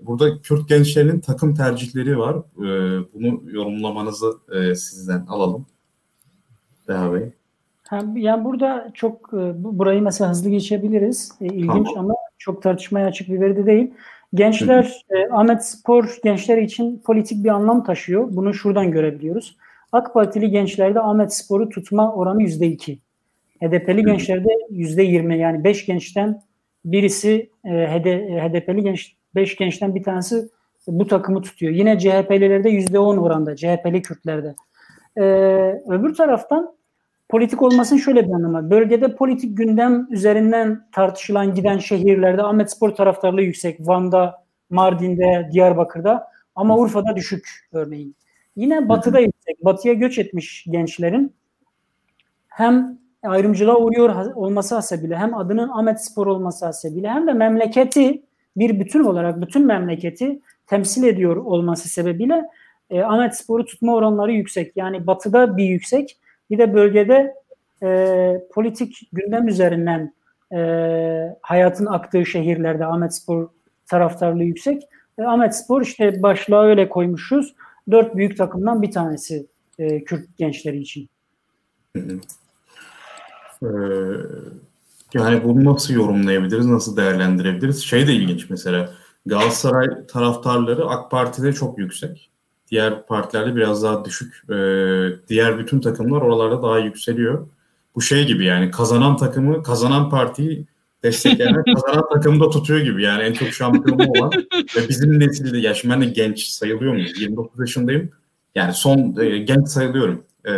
burada Kürt gençlerinin takım tercihleri var. Ee, bunu yorumlamanızı e, sizden alalım. Deha Bey. Yani burada çok e, burayı mesela hızlı geçebiliriz. E, ilginç tamam. ama çok tartışmaya açık bir veri de değil. Gençler, e, Ahmet Spor gençler için politik bir anlam taşıyor. Bunu şuradan görebiliyoruz. AK Partili gençlerde Ahmet Spor'u tutma oranı yüzde iki. HDP'li gençlerde yüzde yirmi. Yani beş gençten birisi e, HDP'li genç, beş gençten bir tanesi bu takımı tutuyor. Yine CHP'lilerde yüzde on oranda, CHP'li Kürtlerde. Ee, öbür taraftan politik olmasın şöyle bir anlamı. Bölgede politik gündem üzerinden tartışılan giden şehirlerde Ahmet Spor taraftarlığı yüksek. Van'da, Mardin'de, Diyarbakır'da ama Urfa'da düşük örneğin. Yine batıda yüksek. Batıya göç etmiş gençlerin hem ayrımcılığa uğruyor olması hasebiyle hem adının Ahmet Spor olması hasebiyle hem de memleketi bir bütün olarak bütün memleketi temsil ediyor olması sebebiyle e, Ahmet Spor'u tutma oranları yüksek. Yani batıda bir yüksek bir de bölgede e, politik gündem üzerinden e, hayatın aktığı şehirlerde Ahmet Spor taraftarlığı yüksek. E, Ahmet Spor işte başlığa öyle koymuşuz. Dört büyük takımdan bir tanesi e, Kürt gençleri için. Ee, yani bunu nasıl yorumlayabiliriz, nasıl değerlendirebiliriz? Şey de ilginç mesela Galatasaray taraftarları AK Parti'de çok yüksek. Diğer partilerde biraz daha düşük. Ee, diğer bütün takımlar oralarda daha yükseliyor. Bu şey gibi yani kazanan takımı, kazanan partiyi destekleyen kazanan takımı da tutuyor gibi. Yani en çok şampiyonu olan ve bizim nesilde, ya şimdi ben de genç sayılıyor muyum? 29 yaşındayım. Yani son e, genç sayılıyorum. Ee,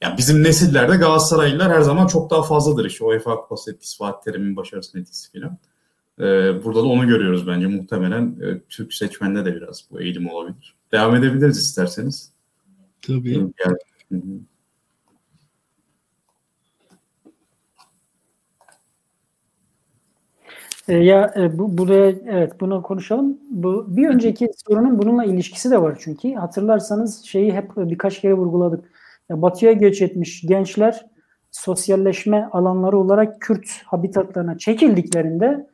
yani bizim nesillerde Galatasaraylılar her zaman çok daha fazladır işte UEFA Kupası etkisi, Fatih Terim'in başarısının etkisi filan. Ee, burada da onu görüyoruz bence muhtemelen e, Türk seçmende de biraz bu eğilim olabilir. Devam edebiliriz isterseniz. Tabii. Yani, E, ya e, bu buraya evet bunu konuşalım. Bu bir önceki sorunun bununla ilişkisi de var çünkü hatırlarsanız şeyi hep birkaç kere vurguladık. Ya batıya göç etmiş gençler sosyalleşme alanları olarak Kürt habitatlarına çekildiklerinde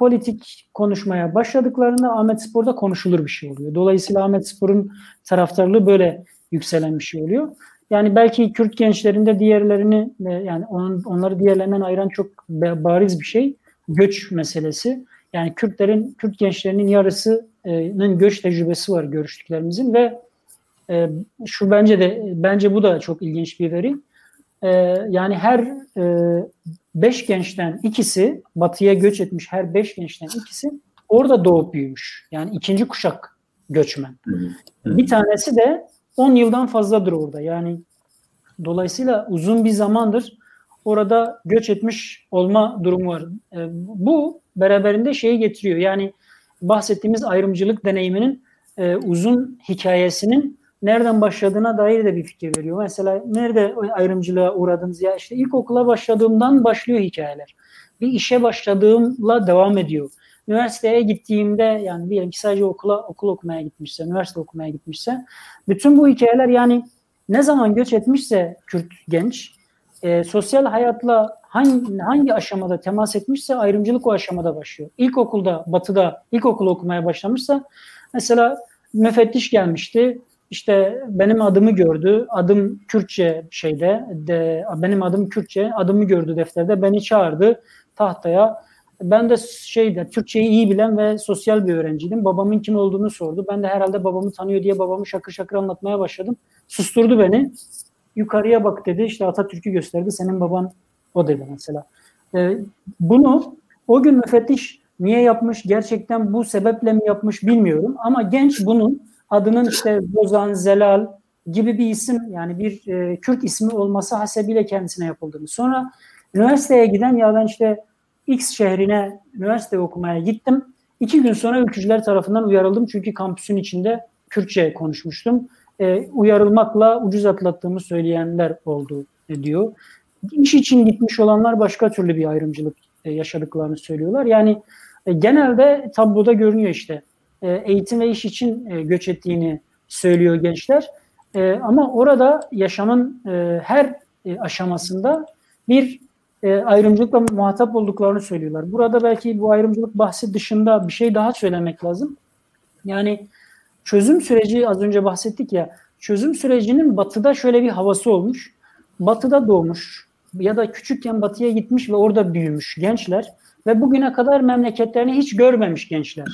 politik konuşmaya başladıklarında Ahmet Spor'da konuşulur bir şey oluyor. Dolayısıyla Ahmet Spor'un taraftarlığı böyle yükselen bir şey oluyor. Yani belki Kürt gençlerinde diğerlerini yani onun, onları diğerlerinden ayıran çok bariz bir şey göç meselesi. Yani Kürtlerin, Kürt gençlerinin yarısının göç tecrübesi var görüştüklerimizin ve e, şu bence de bence bu da çok ilginç bir veri. E, yani her e, beş gençten ikisi batıya göç etmiş her beş gençten ikisi orada doğup büyümüş. Yani ikinci kuşak göçmen. Bir tanesi de 10 yıldan fazladır orada. Yani dolayısıyla uzun bir zamandır orada göç etmiş olma durumu var. E, bu beraberinde şeyi getiriyor. Yani bahsettiğimiz ayrımcılık deneyiminin e, uzun hikayesinin nereden başladığına dair de bir fikir veriyor. Mesela nerede ayrımcılığa uğradınız ya işte ilkokula başladığımdan başlıyor hikayeler. Bir işe başladığımla devam ediyor. Üniversiteye gittiğimde yani diyelim ki sadece okula okul okumaya gitmişse, üniversite okumaya gitmişse bütün bu hikayeler yani ne zaman göç etmişse Kürt genç e, sosyal hayatla hangi, hangi aşamada temas etmişse ayrımcılık o aşamada başlıyor. İlkokulda, batıda ilkokul okumaya başlamışsa mesela müfettiş gelmişti. İşte benim adımı gördü. Adım Kürtçe şeyde. De, benim adım Kürtçe. Adımı gördü defterde. Beni çağırdı tahtaya. Ben de şeyde Türkçeyi iyi bilen ve sosyal bir öğrenciydim. Babamın kim olduğunu sordu. Ben de herhalde babamı tanıyor diye babamı şakır şakır anlatmaya başladım. Susturdu beni yukarıya bak dedi işte Atatürk'ü gösterdi senin baban o dedi mesela. E, bunu o gün müfettiş niye yapmış gerçekten bu sebeple mi yapmış bilmiyorum ama genç bunun adının işte Bozan, Zelal gibi bir isim yani bir e, Kürt ismi olması hasebiyle kendisine yapıldığını. Sonra üniversiteye giden ya ben işte X şehrine üniversite okumaya gittim. İki gün sonra ülkücüler tarafından uyarıldım çünkü kampüsün içinde Kürtçe konuşmuştum. E, uyarılmakla ucuz atlattığımı söyleyenler oldu e, diyor. İş için gitmiş olanlar başka türlü bir ayrımcılık e, yaşadıklarını söylüyorlar. Yani e, genelde tabloda görünüyor işte. E, eğitim ve iş için e, göç ettiğini söylüyor gençler. E, ama orada yaşamın her aşamasında bir ayrımcılıkla muhatap olduklarını söylüyorlar. Burada belki bu ayrımcılık bahsi dışında bir şey daha söylemek lazım. Yani çözüm süreci az önce bahsettik ya çözüm sürecinin batıda şöyle bir havası olmuş. Batıda doğmuş ya da küçükken batıya gitmiş ve orada büyümüş gençler ve bugüne kadar memleketlerini hiç görmemiş gençler.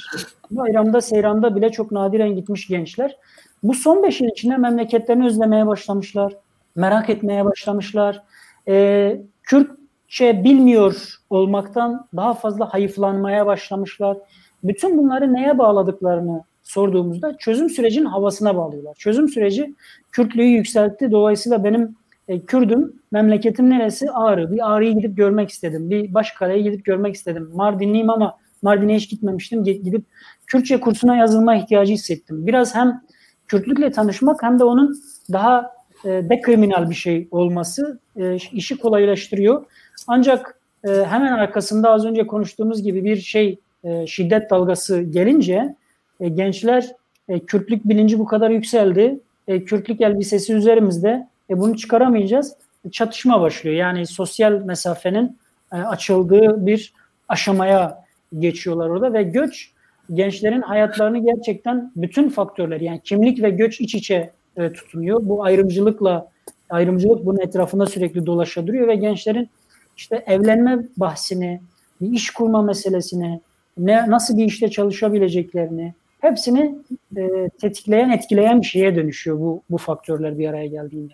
Bayramda, seyranda bile çok nadiren gitmiş gençler. Bu son beş yıl içinde memleketlerini özlemeye başlamışlar, merak etmeye başlamışlar. Ee, Kürtçe bilmiyor olmaktan daha fazla hayıflanmaya başlamışlar. Bütün bunları neye bağladıklarını sorduğumuzda çözüm sürecinin havasına bağlıyorlar. Çözüm süreci Kürtlüğü yükseltti. Dolayısıyla benim e, Kürdüm, memleketim neresi? Ağrı. Bir Ağrı'yı gidip görmek istedim. Bir Başkale'ye gidip görmek istedim. Mardinliyim ama Mardin'e hiç gitmemiştim. Gidip Kürtçe kursuna yazılma ihtiyacı hissettim. Biraz hem Kürtlükle tanışmak hem de onun daha e, dekriminal bir şey olması e, işi kolaylaştırıyor. Ancak e, hemen arkasında az önce konuştuğumuz gibi bir şey e, şiddet dalgası gelince e, gençler e, Kürtlük bilinci bu kadar yükseldi. E, Kürtlük elbisesi üzerimizde. E, bunu çıkaramayacağız. Çatışma başlıyor. Yani sosyal mesafenin e, açıldığı bir aşamaya geçiyorlar orada ve göç gençlerin hayatlarını gerçekten bütün faktörler yani kimlik ve göç iç içe e, tutunuyor. Bu ayrımcılıkla ayrımcılık bunun etrafında sürekli dolaşa duruyor ve gençlerin işte evlenme bahsini, bir iş kurma meselesini, ne nasıl bir işte çalışabileceklerini hepsini e, tetikleyen, etkileyen bir şeye dönüşüyor bu bu faktörler bir araya geldiğinde.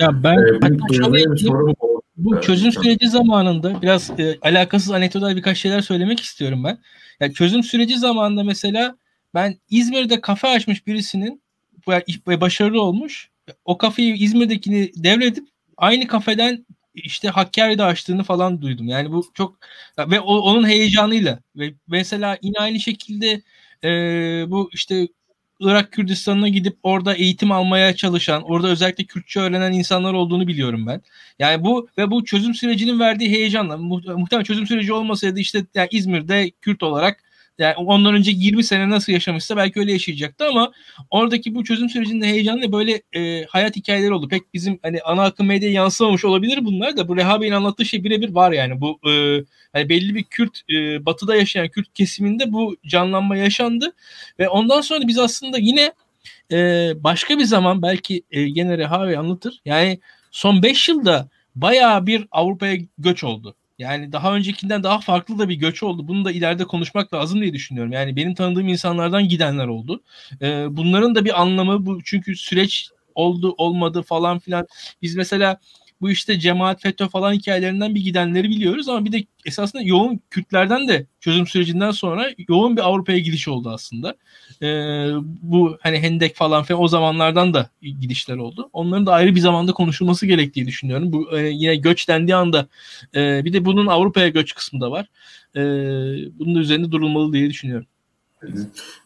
Ya ben ee, bu çözüm süreci zamanında biraz e, alakasız anekdotal birkaç şeyler söylemek istiyorum ben. Yani çözüm süreci zamanında mesela ben İzmir'de kafe açmış birisinin başarılı olmuş. O kafeyi İzmir'dekini devredip aynı kafeden işte Hakkari'de açtığını falan duydum. Yani bu çok ve o, onun heyecanıyla ve mesela yine aynı şekilde e, bu işte Irak Kürdistan'ına gidip orada eğitim almaya çalışan, orada özellikle Kürtçe öğrenen insanlar olduğunu biliyorum ben. Yani bu ve bu çözüm sürecinin verdiği heyecanla muhtemelen çözüm süreci olmasaydı işte yani İzmir'de Kürt olarak yani ondan önce 20 sene nasıl yaşamışsa belki öyle yaşayacaktı ama oradaki bu çözüm sürecinde heyecanlı böyle e, hayat hikayeleri oldu. Pek bizim hani ana akım medyaya yansımamış olabilir bunlar da bu Reha Bey'in anlattığı şey birebir var yani. Bu e, hani belli bir Kürt e, batıda yaşayan Kürt kesiminde bu canlanma yaşandı ve ondan sonra biz aslında yine e, başka bir zaman belki e, gene Reha Bey anlatır. Yani son 5 yılda bayağı bir Avrupa'ya göç oldu. Yani daha öncekinden daha farklı da bir göç oldu. Bunu da ileride konuşmak lazım diye düşünüyorum. Yani benim tanıdığım insanlardan gidenler oldu. Ee, bunların da bir anlamı bu çünkü süreç oldu olmadı falan filan. Biz mesela bu işte cemaat FETÖ falan hikayelerinden bir gidenleri biliyoruz ama bir de esasında yoğun Kürtlerden de çözüm sürecinden sonra yoğun bir Avrupa'ya gidiş oldu aslında. Ee, bu hani Hendek falan filan o zamanlardan da gidişler oldu. Onların da ayrı bir zamanda konuşulması gerektiği düşünüyorum. Bu e, yine göç dendiği anda e, bir de bunun Avrupa'ya göç kısmı da var. E, bunun üzerinde durulmalı diye düşünüyorum.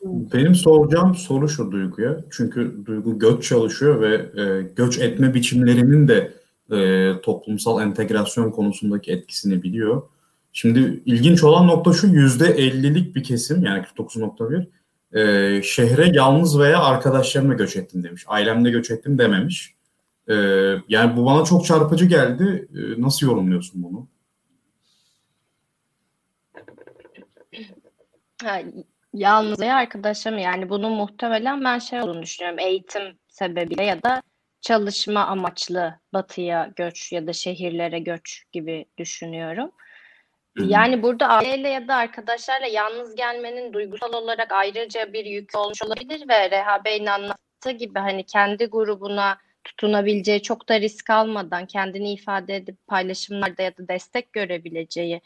Benim soracağım soru şu Duygu'ya. Çünkü Duygu göç çalışıyor ve e, göç etme biçimlerinin de e, toplumsal entegrasyon konusundaki etkisini biliyor. Şimdi ilginç olan nokta şu yüzde 50'lik bir kesim yani 49.1 e, şehre yalnız veya arkadaşlarımla göç ettim demiş. Ailemle göç ettim dememiş. E, yani bu bana çok çarpıcı geldi. E, nasıl yorumluyorsun bunu? Yalnız veya arkadaşlarım yani bunun muhtemelen ben şey olduğunu düşünüyorum. Eğitim sebebiyle ya da çalışma amaçlı batıya göç ya da şehirlere göç gibi düşünüyorum. Yani burada aileyle ya da arkadaşlarla yalnız gelmenin duygusal olarak ayrıca bir yük olmuş olabilir ve Reha Bey'in anlattığı gibi hani kendi grubuna tutunabileceği çok da risk almadan kendini ifade edip paylaşımlarda ya da destek görebileceği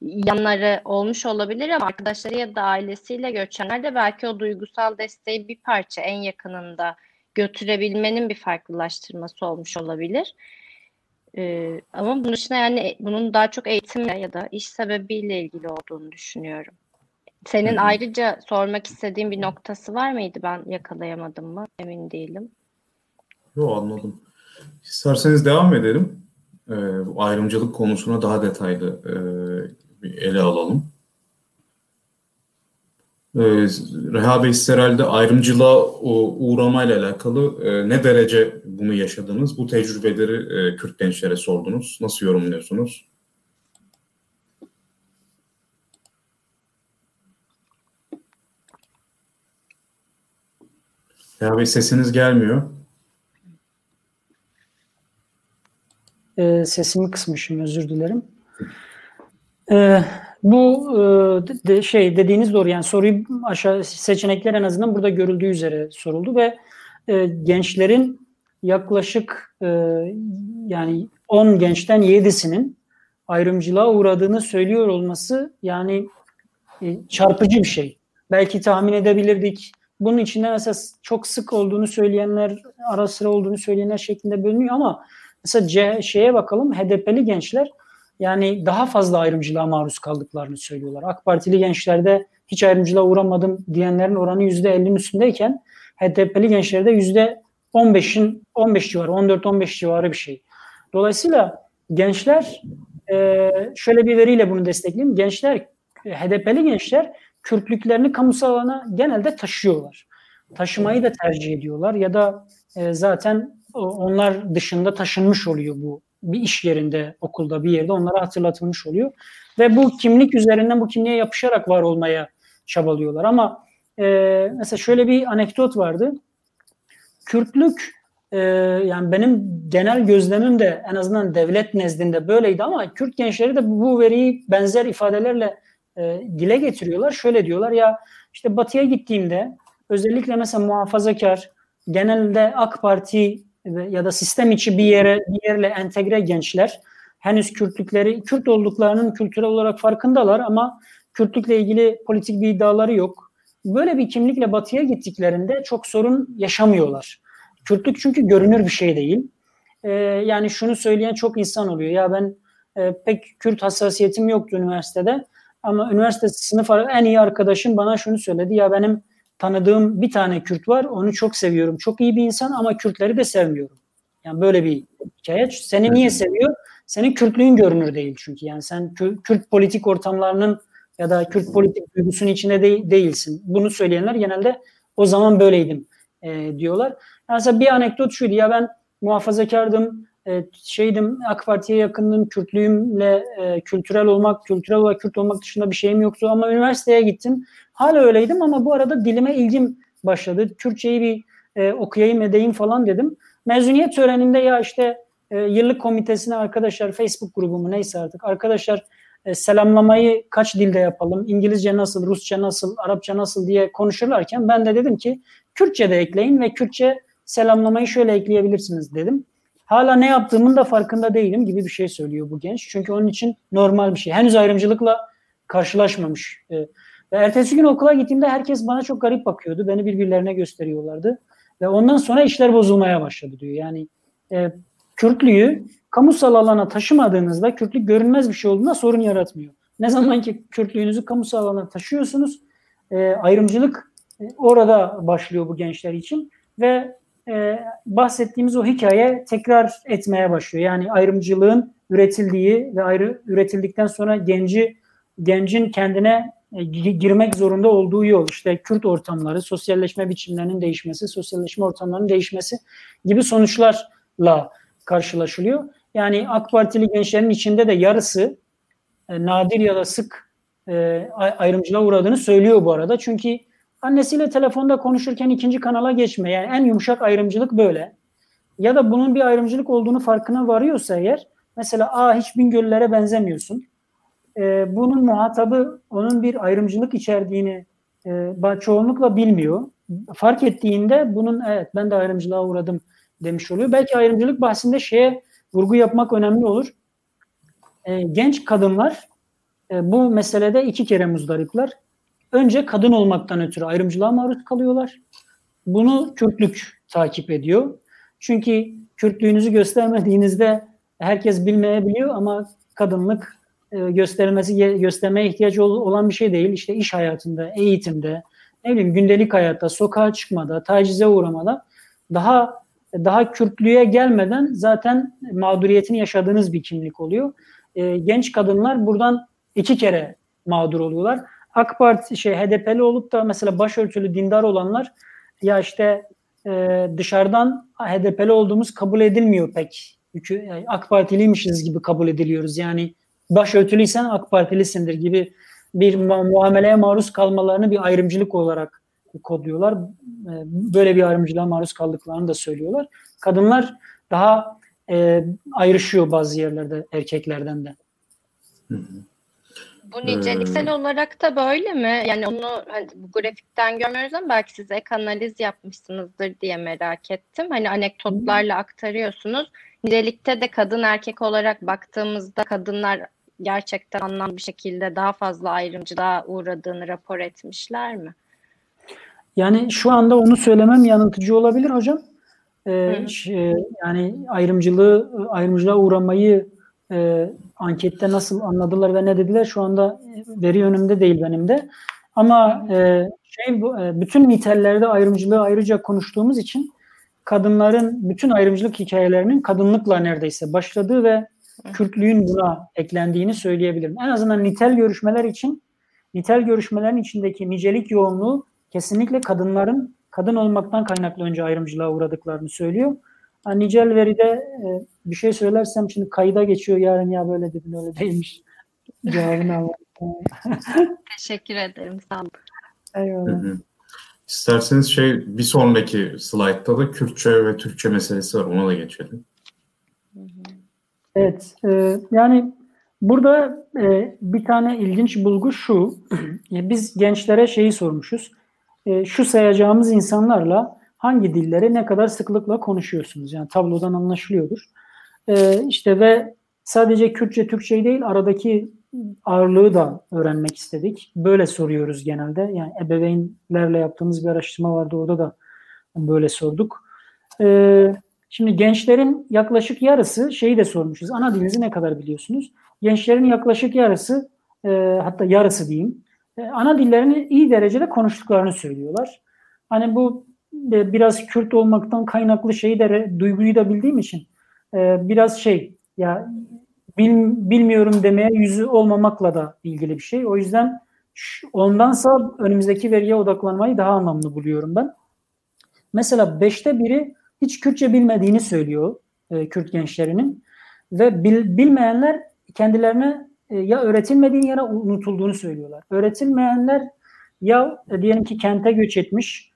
yanları olmuş olabilir ama arkadaşları ya da ailesiyle göçenler de belki o duygusal desteği bir parça en yakınında götürebilmenin bir farklılaştırması olmuş olabilir. Ee, ama bunun dışında yani bunun daha çok eğitimle ya da iş sebebiyle ilgili olduğunu düşünüyorum. Senin Hı-hı. ayrıca sormak istediğin bir noktası var mıydı? Ben yakalayamadım mı? Emin değilim. Yok anladım. İsterseniz devam edelim. Ee, ayrımcılık konusuna daha detaylı e, bir ele alalım. Ee, Reha Bey siz herhalde ayrımcılığa uğramayla alakalı e, ne derece bunu yaşadınız? Bu tecrübeleri e, Kürt gençlere sordunuz. Nasıl yorumluyorsunuz? Reha Bey sesiniz gelmiyor. E, sesimi kısmışım özür dilerim. E, bu e, de, şey dediğiniz doğru yani soruyu aşağı seçenekler en azından burada görüldüğü üzere soruldu ve e, gençlerin yaklaşık e, yani 10 gençten 7'sinin ayrımcılığa uğradığını söylüyor olması yani çarpıcı bir şey. Belki tahmin edebilirdik. Bunun içinde mesela çok sık olduğunu söyleyenler, ara sıra olduğunu söyleyenler şeklinde bölünüyor ama mesela C, şeye bakalım HDP'li gençler yani daha fazla ayrımcılığa maruz kaldıklarını söylüyorlar. AK Partili gençlerde hiç ayrımcılığa uğramadım diyenlerin oranı %50'nin üstündeyken HDP'li gençlerde %15'in 15 civarı, 14-15 civarı bir şey. Dolayısıyla gençler e, şöyle bir veriyle bunu destekleyeyim. Gençler, HDP'li gençler Kürtlüklerini kamusal alana genelde taşıyorlar. Taşımayı da tercih ediyorlar ya da e, zaten onlar dışında taşınmış oluyor bu bir iş yerinde, okulda, bir yerde onlara hatırlatılmış oluyor. Ve bu kimlik üzerinden bu kimliğe yapışarak var olmaya çabalıyorlar. Ama e, mesela şöyle bir anekdot vardı. Kürtlük e, yani benim genel gözlemim de en azından devlet nezdinde böyleydi ama Kürt gençleri de bu veriyi benzer ifadelerle e, dile getiriyorlar. Şöyle diyorlar ya işte batıya gittiğimde özellikle mesela muhafazakar genelde AK Parti ya da sistem içi bir yere bir yerle entegre gençler henüz Kürtlükleri Kürt olduklarının kültürel olarak farkındalar ama Kürtlükle ilgili politik bir iddiaları yok. Böyle bir kimlikle batıya gittiklerinde çok sorun yaşamıyorlar. Kürtlük çünkü görünür bir şey değil. Ee, yani şunu söyleyen çok insan oluyor. Ya ben e, pek Kürt hassasiyetim yoktu üniversitede. Ama üniversite sınıf en iyi arkadaşım bana şunu söyledi. Ya benim tanıdığım bir tane Kürt var. Onu çok seviyorum. Çok iyi bir insan ama Kürtleri de sevmiyorum. Yani böyle bir hikaye. Seni niye seviyor? Senin Kürtlüğün görünür değil çünkü. Yani sen Kürt politik ortamlarının ya da Kürt politik duygusunun içinde de, değilsin. Bunu söyleyenler genelde o zaman böyleydim e, diyorlar. Yani mesela bir anekdot şuydu ya ben muhafazakardım, e, şeydim AK Parti'ye yakındım, Kürtlüğümle e, kültürel olmak, kültürel olarak Kürt olmak dışında bir şeyim yoktu ama üniversiteye gittim. Hala öyleydim ama bu arada dilime ilgim başladı. Türkçeyi bir e, okuyayım edeyim falan dedim. Mezuniyet töreninde ya işte e, yıllık komitesine arkadaşlar Facebook grubumu neyse artık arkadaşlar e, selamlamayı kaç dilde yapalım, İngilizce nasıl, Rusça nasıl, Arapça nasıl diye konuşurlarken ben de dedim ki Kürtçe de ekleyin ve Kürtçe selamlamayı şöyle ekleyebilirsiniz dedim. Hala ne yaptığımın da farkında değilim gibi bir şey söylüyor bu genç. Çünkü onun için normal bir şey. Henüz ayrımcılıkla karşılaşmamış. E, ve ertesi gün okula gittiğimde herkes bana çok garip bakıyordu. Beni birbirlerine gösteriyorlardı. Ve ondan sonra işler bozulmaya başladı diyor. Yani e, Kürtlüğü kamusal alana taşımadığınızda Kürtlük görünmez bir şey olduğunda sorun yaratmıyor. Ne zaman ki Kürtlüğünüzü kamusal alana taşıyorsunuz e, ayrımcılık e, orada başlıyor bu gençler için ve e, bahsettiğimiz o hikaye tekrar etmeye başlıyor. Yani ayrımcılığın üretildiği ve ayrı üretildikten sonra genci gencin kendine girmek zorunda olduğu yol işte Kürt ortamları, sosyalleşme biçimlerinin değişmesi, sosyalleşme ortamlarının değişmesi gibi sonuçlarla karşılaşılıyor. Yani AK Partili gençlerin içinde de yarısı e, nadir ya da sık e, ayrımcılığa uğradığını söylüyor bu arada. Çünkü annesiyle telefonda konuşurken ikinci kanala geçme. Yani en yumuşak ayrımcılık böyle. Ya da bunun bir ayrımcılık olduğunu farkına varıyorsa eğer mesela a hiç Bingöllülere benzemiyorsun e, bunun muhatabı onun bir ayrımcılık içerdiğini e, çoğunlukla bilmiyor. Fark ettiğinde bunun evet ben de ayrımcılığa uğradım demiş oluyor. Belki ayrımcılık bahsinde şeye vurgu yapmak önemli olur. E, genç kadınlar e, bu meselede iki kere muzdaripler. Önce kadın olmaktan ötürü ayrımcılığa maruz kalıyorlar. Bunu Kürtlük takip ediyor. Çünkü Kürtlüğünüzü göstermediğinizde herkes bilmeyebiliyor ama kadınlık e, göstermesi göstermeye ihtiyacı olan bir şey değil. İşte iş hayatında, eğitimde, ne bileyim gündelik hayatta, sokağa çıkmada, tacize uğramada daha daha Kürtlüğe gelmeden zaten mağduriyetini yaşadığınız bir kimlik oluyor. E, genç kadınlar buradan iki kere mağdur oluyorlar. AK Parti şey HDP'li olup da mesela başörtülü dindar olanlar ya işte e, dışarıdan HDP'li olduğumuz kabul edilmiyor pek. Çünkü yani AK Partiliymişiz gibi kabul ediliyoruz. Yani başörtülüysen AK Partilisindir gibi bir muameleye maruz kalmalarını bir ayrımcılık olarak kodluyorlar. E, böyle bir ayrımcılığa maruz kaldıklarını da söylüyorlar. Kadınlar daha e, ayrışıyor bazı yerlerde erkeklerden de. Hı hı. Bu niceliksel ee, olarak da böyle mi? Yani onu hani bu grafikten görmüyoruz ama belki siz ek analiz yapmışsınızdır diye merak ettim. Hani anekdotlarla aktarıyorsunuz. Nicelikte de kadın erkek olarak baktığımızda kadınlar gerçekten anlamlı bir şekilde daha fazla ayrımcılığa uğradığını rapor etmişler mi? Yani şu anda onu söylemem yanıltıcı olabilir hocam. Ee, şey, yani ayrımcılığı ayrımcılığa uğramayı e, ankette nasıl anladılar ve ne dediler şu anda veri önümde değil benim de. Ama e, şey e, bütün nitellerde ayrımcılığı ayrıca konuştuğumuz için kadınların bütün ayrımcılık hikayelerinin kadınlıkla neredeyse başladığı ve Kürtlüğün buna eklendiğini söyleyebilirim. En azından nitel görüşmeler için nitel görüşmelerin içindeki nicelik yoğunluğu kesinlikle kadınların kadın olmaktan kaynaklı önce ayrımcılığa uğradıklarını söylüyor. Yani nicel veride e, bir şey söylersem şimdi kayda geçiyor yarın ya böyle dedin öyle değilmiş. Cevabını almak. Teşekkür ederim. Sağ olun. Eyvallah. İsterseniz şey bir sonraki slaytta da Kürtçe ve Türkçe meselesi var. Ona da geçelim. Evet. E, yani burada e, bir tane ilginç bulgu şu. biz gençlere şeyi sormuşuz. E, şu sayacağımız insanlarla hangi dilleri ne kadar sıklıkla konuşuyorsunuz? Yani tablodan anlaşılıyordur. E, işte ve sadece Kürtçe, Türkçe değil aradaki ağırlığı da öğrenmek istedik. Böyle soruyoruz genelde. Yani ebeveynlerle yaptığımız bir araştırma vardı orada da böyle sorduk. Ee, şimdi gençlerin yaklaşık yarısı şeyi de sormuşuz. Ana dilinizi ne kadar biliyorsunuz? Gençlerin yaklaşık yarısı e, hatta yarısı diyeyim. E, ana dillerini iyi derecede konuştuklarını söylüyorlar. Hani bu e, biraz Kürt olmaktan kaynaklı şeyi de duyguyu da bildiğim için e, biraz şey ya bil, bilmiyorum demeye yüzü olmamakla da ilgili bir şey. O yüzden ondansa önümüzdeki veriye odaklanmayı daha anlamlı buluyorum ben. Mesela beşte biri hiç Kürtçe bilmediğini söylüyor e, Kürt gençlerinin ve bil, bilmeyenler kendilerine e, ya öğretilmediğini ya da unutulduğunu söylüyorlar. Öğretilmeyenler ya e, diyelim ki kente göç etmiş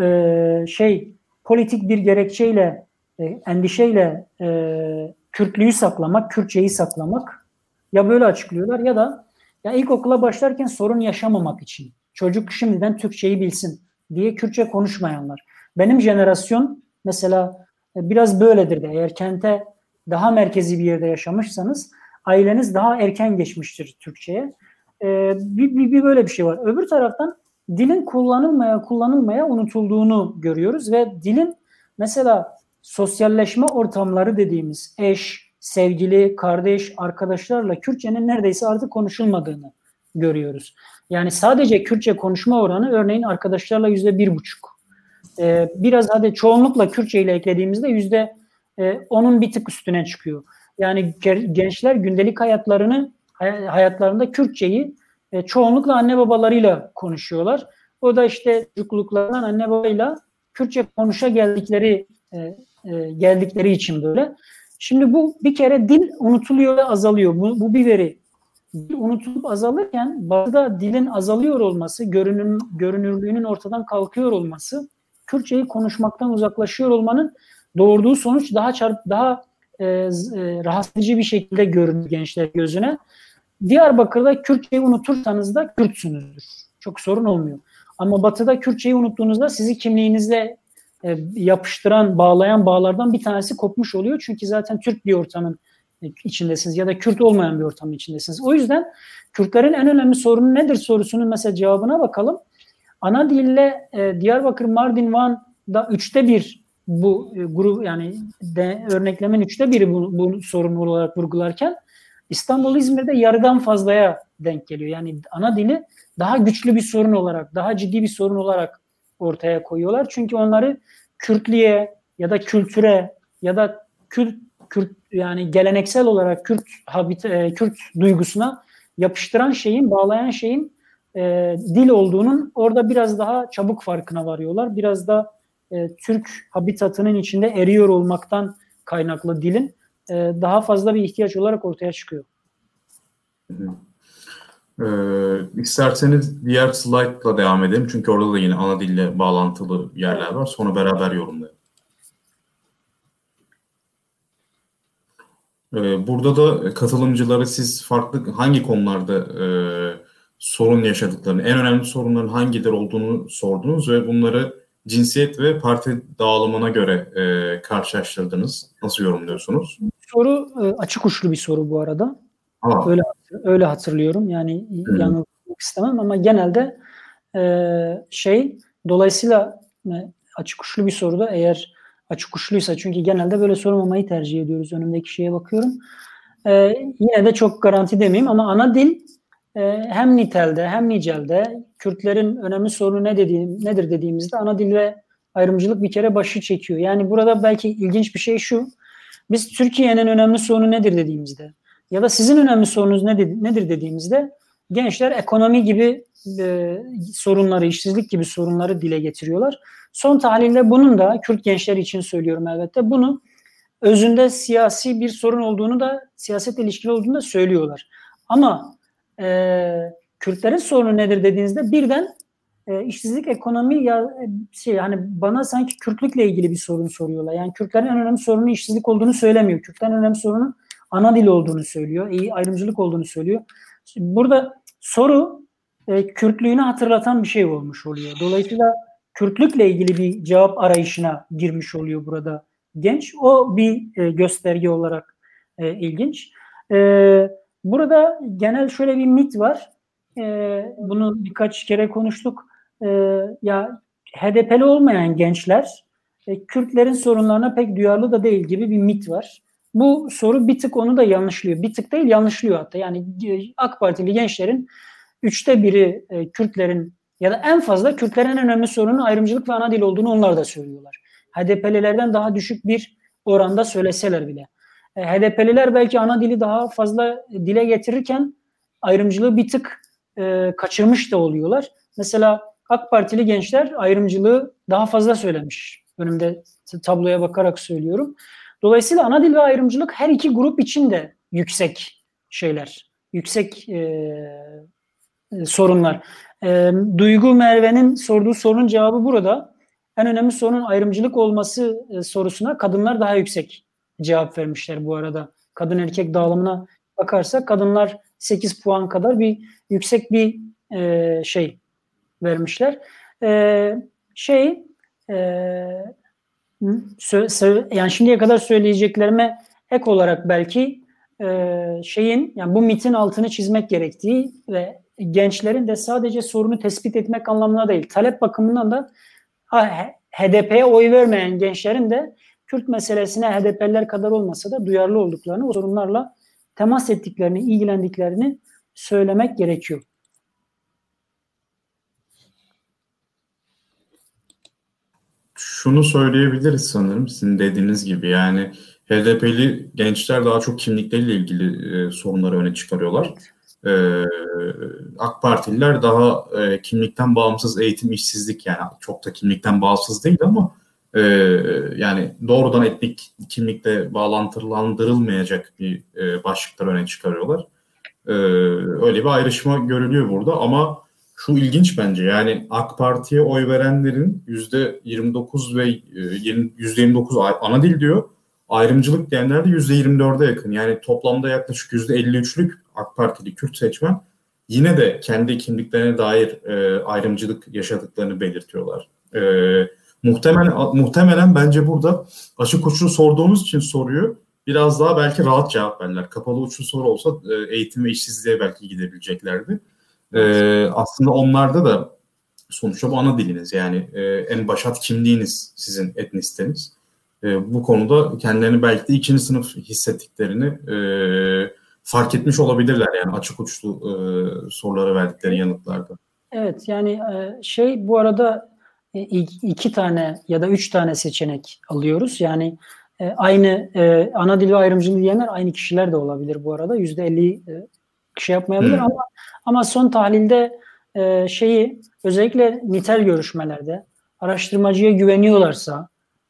e, şey politik bir gerekçeyle e, endişeyle e, Kürtlüğü saklamak, Kürtçeyi saklamak ya böyle açıklıyorlar ya da ya ilkokula başlarken sorun yaşamamak için çocuk şimdiden Türkçeyi bilsin diye Kürtçe konuşmayanlar. Benim jenerasyon mesela e, biraz böyledir de eğer kente daha merkezi bir yerde yaşamışsanız aileniz daha erken geçmiştir Türkçe'ye. Ee, bir, bir, bir böyle bir şey var. Öbür taraftan dilin kullanılmaya kullanılmaya unutulduğunu görüyoruz ve dilin mesela sosyalleşme ortamları dediğimiz eş, sevgili, kardeş, arkadaşlarla Kürtçenin neredeyse artık konuşulmadığını görüyoruz. Yani sadece Kürtçe konuşma oranı örneğin arkadaşlarla yüzde bir buçuk. Ee, biraz hadi çoğunlukla Kürtçe ile eklediğimizde yüzde e, onun bir tık üstüne çıkıyor. Yani gençler gündelik hayatlarını hayatlarında Kürtçeyi e, çoğunlukla anne babalarıyla konuşuyorlar. O da işte çocukluklarından anne babayla Kürtçe konuşa geldikleri e, e, geldikleri için böyle. Şimdi bu bir kere dil unutuluyor ve azalıyor. Bu, bu bir veri. Dil unutulup azalırken bazıda dilin azalıyor olması, görünüm, görünürlüğünün ortadan kalkıyor olması, Kürtçeyi konuşmaktan uzaklaşıyor olmanın doğurduğu sonuç daha çarp, daha e, e, rahatsız bir şekilde görünür gençler gözüne. Diyarbakır'da Kürtçeyi unutursanız da Kürtsünüzdür. Çok sorun olmuyor. Ama Batı'da Kürtçeyi unuttuğunuzda sizi kimliğinizle e, yapıştıran, bağlayan bağlardan bir tanesi kopmuş oluyor. Çünkü zaten Türk bir ortamın içindesiniz ya da Kürt olmayan bir ortamın içindesiniz. O yüzden Kürtlerin en önemli sorunu nedir sorusunun mesela cevabına bakalım. Ana dille e, Diyarbakır, Mardin, Van'da üçte bir bu e, grup yani de, örneklemen üçte biri bu, bu sorunu olarak vurgularken İstanbul İzmir'de yarıdan fazlaya denk geliyor. Yani ana dili daha güçlü bir sorun olarak, daha ciddi bir sorun olarak ortaya koyuyorlar. Çünkü onları Kürtlüğe ya da kültüre ya da Kürt, Kürt yani geleneksel olarak Kürt habit, e, Kürt duygusuna yapıştıran şeyin, bağlayan şeyin e, dil olduğunun orada biraz daha çabuk farkına varıyorlar. Biraz da e, Türk habitatının içinde eriyor olmaktan kaynaklı dilin e, daha fazla bir ihtiyaç olarak ortaya çıkıyor. Ee, isterseniz diğer slaytla devam edelim. Çünkü orada da yine ana dille bağlantılı yerler var. Sonra beraber yorumlayalım. Ee, burada da katılımcıları siz farklı hangi konularda e, sorun yaşadıklarını, en önemli sorunların hangileri olduğunu sordunuz ve bunları cinsiyet ve parti dağılımına göre e, karşılaştırdınız. Nasıl yorumluyorsunuz? Soru e, açık uçlu bir soru bu arada. Aa. Öyle öyle hatırlıyorum. Yani hmm. yanılmak istemem ama genelde e, şey dolayısıyla e, açık uçlu bir soruda eğer açık uçluysa çünkü genelde böyle sormamayı tercih ediyoruz. Önümdeki şeye bakıyorum. E, yine de çok garanti demeyeyim ama ana dil hem nitelde hem nicelde Kürtlerin önemli sorunu ne dediğim, nedir dediğimizde ana dil ve ayrımcılık bir kere başı çekiyor. Yani burada belki ilginç bir şey şu. Biz Türkiye'nin önemli sorunu nedir dediğimizde ya da sizin önemli sorunuz nedir, nedir dediğimizde gençler ekonomi gibi e, sorunları, işsizlik gibi sorunları dile getiriyorlar. Son tahlilde bunun da Kürt gençler için söylüyorum elbette. Bunu özünde siyasi bir sorun olduğunu da siyasetle ilişkili olduğunu da söylüyorlar. Ama e, Kürtlerin sorunu nedir dediğinizde birden e, işsizlik ekonomi ya e, şey hani bana sanki Kürtlükle ilgili bir sorun soruyorlar. Yani Kürtlerin en önemli sorunu işsizlik olduğunu söylemiyor. Kürtlerin en önemli sorunu ana dil olduğunu söylüyor. iyi ayrımcılık olduğunu söylüyor. Şimdi burada soru e, Kürtlüğünü hatırlatan bir şey olmuş oluyor. Dolayısıyla Kürtlükle ilgili bir cevap arayışına girmiş oluyor burada genç. O bir e, gösterge olarak e, ilginç. E, burada genel şöyle bir mit var. E, bunu birkaç kere konuştuk. E, ya HDP'li olmayan gençler e, Kürtlerin sorunlarına pek duyarlı da değil gibi bir mit var. Bu soru bir tık onu da yanlışlıyor. Bir tık değil yanlışlıyor hatta. Yani e, AK Partili gençlerin üçte biri e, Kürtlerin ya da en fazla Kürtlerin en önemli sorunu ayrımcılık ve ana dil olduğunu onlar da söylüyorlar. HDP'lilerden daha düşük bir oranda söyleseler bile. E, HDP'liler belki ana dili daha fazla dile getirirken ayrımcılığı bir tık e, kaçırmış da oluyorlar. Mesela AK Partili gençler ayrımcılığı daha fazla söylemiş. Önümde tabloya bakarak söylüyorum. Dolayısıyla ana dil ve ayrımcılık her iki grup için de yüksek şeyler, yüksek e, e, sorunlar. E, Duygu Merve'nin sorduğu sorunun cevabı burada. En önemli sorunun ayrımcılık olması e, sorusuna kadınlar daha yüksek cevap vermişler bu arada. Kadın erkek dağılımına bakarsak kadınlar 8 puan kadar bir yüksek bir e, şey vermişler. E, şey e, yani şimdiye kadar söyleyeceklerime ek olarak belki e, şeyin yani bu mitin altını çizmek gerektiği ve gençlerin de sadece sorunu tespit etmek anlamına değil talep bakımından da HDP'ye oy vermeyen gençlerin de Kürt meselesine HDP'ler kadar olmasa da duyarlı olduklarını, o sorunlarla temas ettiklerini, ilgilendiklerini söylemek gerekiyor. şunu söyleyebiliriz sanırım sizin dediğiniz gibi yani HDP'li gençler daha çok kimlikleriyle ilgili e, sorunları öne çıkarıyorlar. Evet. E, AK Partililer daha e, kimlikten bağımsız eğitim işsizlik yani çok da kimlikten bağımsız değil ama e, yani doğrudan etnik kimlikle bağlantılandırılmayacak bir e, başlıklar öne çıkarıyorlar. E, öyle bir ayrışma görülüyor burada ama şu ilginç bence yani AK Parti'ye oy verenlerin yüzde 29 ve e, yüzde 29 ana dil diyor. Ayrımcılık diyenler de yüzde 24'e yakın. Yani toplamda yaklaşık yüzde 53'lük AK Partili Kürt seçmen yine de kendi kimliklerine dair e, ayrımcılık yaşadıklarını belirtiyorlar. E, muhtemelen, muhtemelen bence burada açık uçlu sorduğumuz için soruyu biraz daha belki rahat cevap verirler. Kapalı uçlu soru olsa e, eğitim ve işsizliğe belki gidebileceklerdi. E, aslında onlarda da sonuçta bu ana diliniz yani e, en başat kimliğiniz sizin etnisiteniz. e, bu konuda kendilerini belki de ikinci sınıf hissettiklerini e, fark etmiş olabilirler yani açık uçlu e, sorulara verdikleri yanıtlarda. Evet yani e, şey bu arada iki tane ya da üç tane seçenek alıyoruz. Yani e, aynı e, ana dil ve ayrımcılığı diyenler aynı kişiler de olabilir bu arada. Yüzde elli şey yapmayabilir hmm. ama ama son tahlilde e, şeyi özellikle nitel görüşmelerde araştırmacıya güveniyorlarsa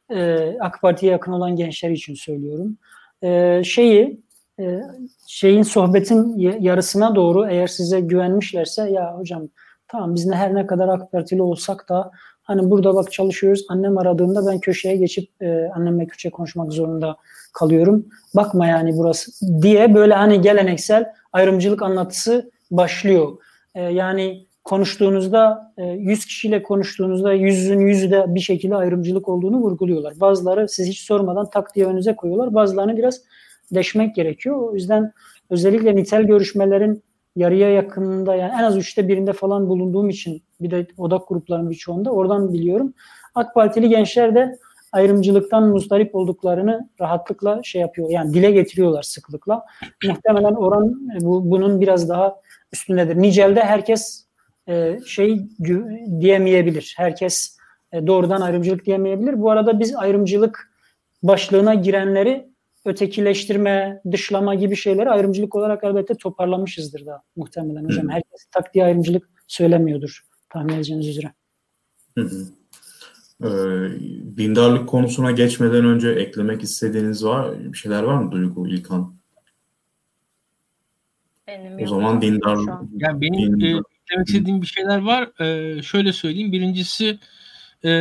e, AK Parti'ye yakın olan gençler için söylüyorum. E, şeyi e, şeyin sohbetin yarısına doğru eğer size güvenmişlerse ya hocam tamam biz ne her ne kadar AK Partili olsak da hani burada bak çalışıyoruz annem aradığında ben köşeye geçip e, annemle Kürtçe konuşmak zorunda kalıyorum. Bakma yani burası diye böyle hani geleneksel ayrımcılık anlatısı başlıyor. E, yani konuştuğunuzda 100 e, kişiyle konuştuğunuzda yüzün yüzü de bir şekilde ayrımcılık olduğunu vurguluyorlar. Bazıları siz hiç sormadan tak diye önünüze koyuyorlar. Bazılarını biraz deşmek gerekiyor. O yüzden özellikle nitel görüşmelerin yarıya yakınında yani en az üçte birinde falan bulunduğum için bir de odak gruplarının birçoğunda oradan biliyorum. AK Partili gençler de ayrımcılıktan muzdarip olduklarını rahatlıkla şey yapıyor. Yani dile getiriyorlar sıklıkla. Muhtemelen oran bu, bunun biraz daha üstündedir. Nicel'de herkes e, şey diyemeyebilir. Herkes e, doğrudan ayrımcılık diyemeyebilir. Bu arada biz ayrımcılık başlığına girenleri ötekileştirme, dışlama gibi şeyleri ayrımcılık olarak elbette toparlamışızdır da muhtemelen hocam. Hı. Herkes taktiği ayrımcılık söylemiyordur tahmin edeceğiniz üzere. Hı hı. Ee, dindarlık konusuna geçmeden önce eklemek istediğiniz var bir şeyler var mı Duygu İlkan? Benim o zaman dindarlık. Yani benim dindar... e, eklemek istediğim bir şeyler var. E, şöyle söyleyeyim. Birincisi e,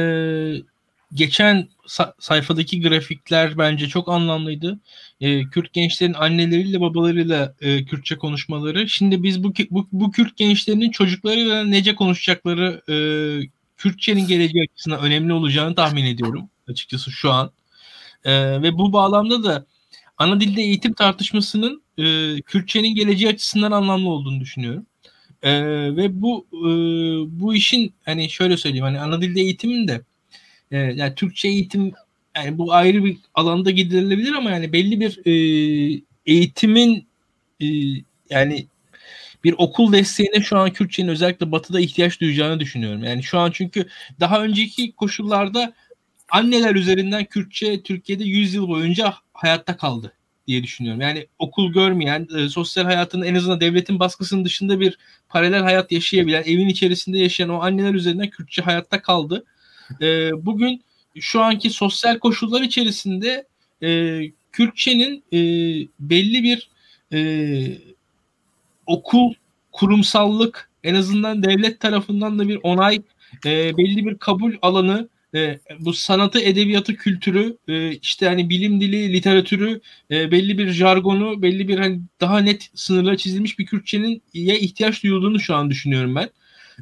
geçen sa- sayfadaki grafikler bence çok anlamlıydı. E, Kürt gençlerin anneleriyle babalarıyla e, Kürtçe konuşmaları. Şimdi biz bu, bu, bu Kürt gençlerinin çocuklarıyla nece konuşacakları e, Kürtçenin geleceği açısından önemli olacağını tahmin ediyorum açıkçası şu an. E, ve bu bağlamda da ana dilde eğitim tartışmasının e, Kürtçenin geleceği açısından anlamlı olduğunu düşünüyorum. E, ve bu e, bu işin hani şöyle söyleyeyim hani ana dilde eğitimin de e, yani Türkçe eğitim yani bu ayrı bir alanda giderilebilir ama yani belli bir e, eğitimin e, yani bir okul desteğine şu an Kürtçenin özellikle batıda ihtiyaç duyacağını düşünüyorum. Yani şu an çünkü daha önceki koşullarda anneler üzerinden Kürtçe Türkiye'de 100 yıl boyunca hayatta kaldı diye düşünüyorum. Yani okul görmeyen, e, sosyal hayatın en azından devletin baskısının dışında bir paralel hayat yaşayabilen, evin içerisinde yaşayan o anneler üzerinden Kürtçe hayatta kaldı. E, bugün şu anki sosyal koşullar içerisinde e, Kürtçenin e, belli bir e, okul kurumsallık en azından devlet tarafından da bir onay e, belli bir kabul alanı e, bu sanatı, edebiyatı, kültürü, e, işte hani bilim dili, literatürü, e, belli bir jargonu, belli bir hani daha net sınırlar çizilmiş bir Kürtçenin ya ihtiyaç duyulduğunu şu an düşünüyorum ben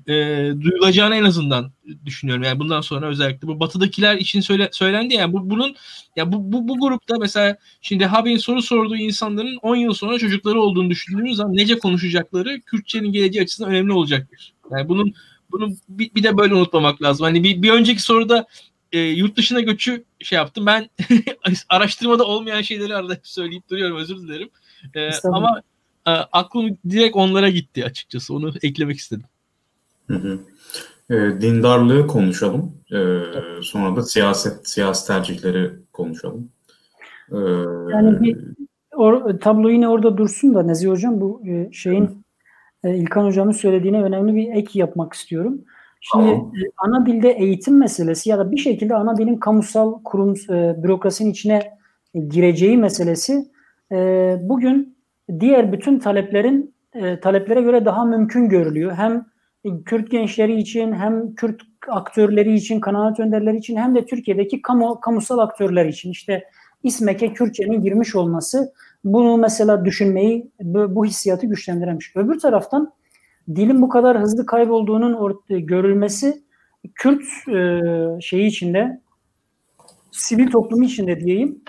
e, duyulacağını en azından düşünüyorum. Yani bundan sonra özellikle bu batıdakiler için söyle, söylendi yani bu bunun ya bu, bu bu grupta mesela şimdi Habib'in soru sorduğu insanların 10 yıl sonra çocukları olduğunu düşündüğümüz zaman nece konuşacakları Kürtçenin geleceği açısından önemli olacaktır. Yani bunun bunu bir, bir de böyle unutmamak lazım. Hani bir, bir önceki soruda e, yurt dışına göçü şey yaptım. Ben araştırmada olmayan şeyleri arada söyleyip duruyorum özür dilerim. E, ama e, aklım direkt onlara gitti açıkçası. Onu eklemek istedim. Hı hı. E, dindarlığı konuşalım. E, sonra da siyaset, siyasi tercihleri konuşalım. E, yani bir or, tablo yine orada dursun da Nezih Hocam bu e, şeyin e, İlkan Hocam'ın söylediğine önemli bir ek yapmak istiyorum. Şimdi e, ana dilde eğitim meselesi ya da bir şekilde ana dilin kamusal kurum e, bürokrasinin içine gireceği meselesi e, bugün diğer bütün taleplerin e, taleplere göre daha mümkün görülüyor. Hem Kürt gençleri için hem Kürt aktörleri için, kanaat önderleri için hem de Türkiye'deki kamu, kamusal aktörler için işte İSMEK'e Kürtçenin girmiş olması bunu mesela düşünmeyi, bu, hissiyatı güçlendirmiş. Öbür taraftan dilin bu kadar hızlı kaybolduğunun görülmesi Kürt e, şeyi içinde sivil toplumu içinde diyeyim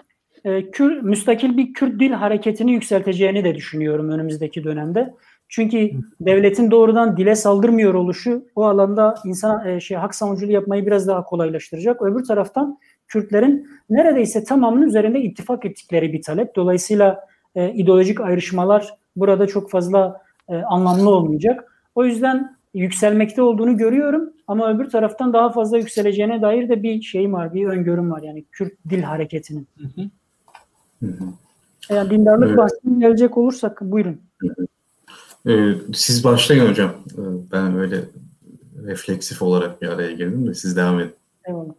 e, Kürt, müstakil bir Kürt dil hareketini yükselteceğini de düşünüyorum önümüzdeki dönemde. Çünkü devletin doğrudan dile saldırmıyor oluşu o alanda insan e, şey hak savunuculuğu yapmayı biraz daha kolaylaştıracak. Öbür taraftan Kürtlerin neredeyse tamamının üzerinde ittifak ettikleri bir talep. Dolayısıyla e, ideolojik ayrışmalar burada çok fazla e, anlamlı olmayacak. O yüzden yükselmekte olduğunu görüyorum ama öbür taraftan daha fazla yükseleceğine dair de bir şeyim var, bir öngörüm var yani Kürt dil hareketinin. Hı hı. Hı hı. Yani dindarlık evet. bahsine gelecek olursak buyurun. Ee, siz başlayın hocam. Ee, ben öyle refleksif olarak bir araya girdim de siz devam edin. Eyvallah.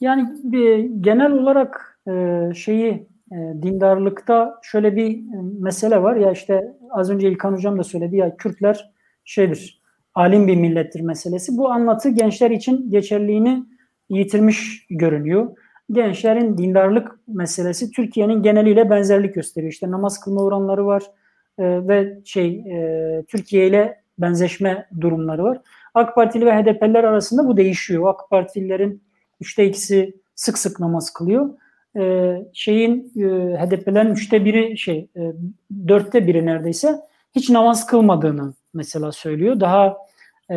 Yani bir, genel olarak e, şeyi e, dindarlıkta şöyle bir e, mesele var ya işte az önce İlkan Hocam da söyledi ya Kürtler şeydir, alim bir millettir meselesi. Bu anlatı gençler için geçerliğini yitirmiş görünüyor gençlerin dindarlık meselesi Türkiye'nin geneliyle benzerlik gösteriyor. İşte namaz kılma oranları var e, ve şey e, Türkiye ile benzeşme durumları var. AK Partili ve HDP'liler arasında bu değişiyor. AK Partililerin üçte ikisi sık sık namaz kılıyor. E, şeyin e, HDP'lerin üçte biri şey e, dörtte biri neredeyse hiç namaz kılmadığını mesela söylüyor. Daha e,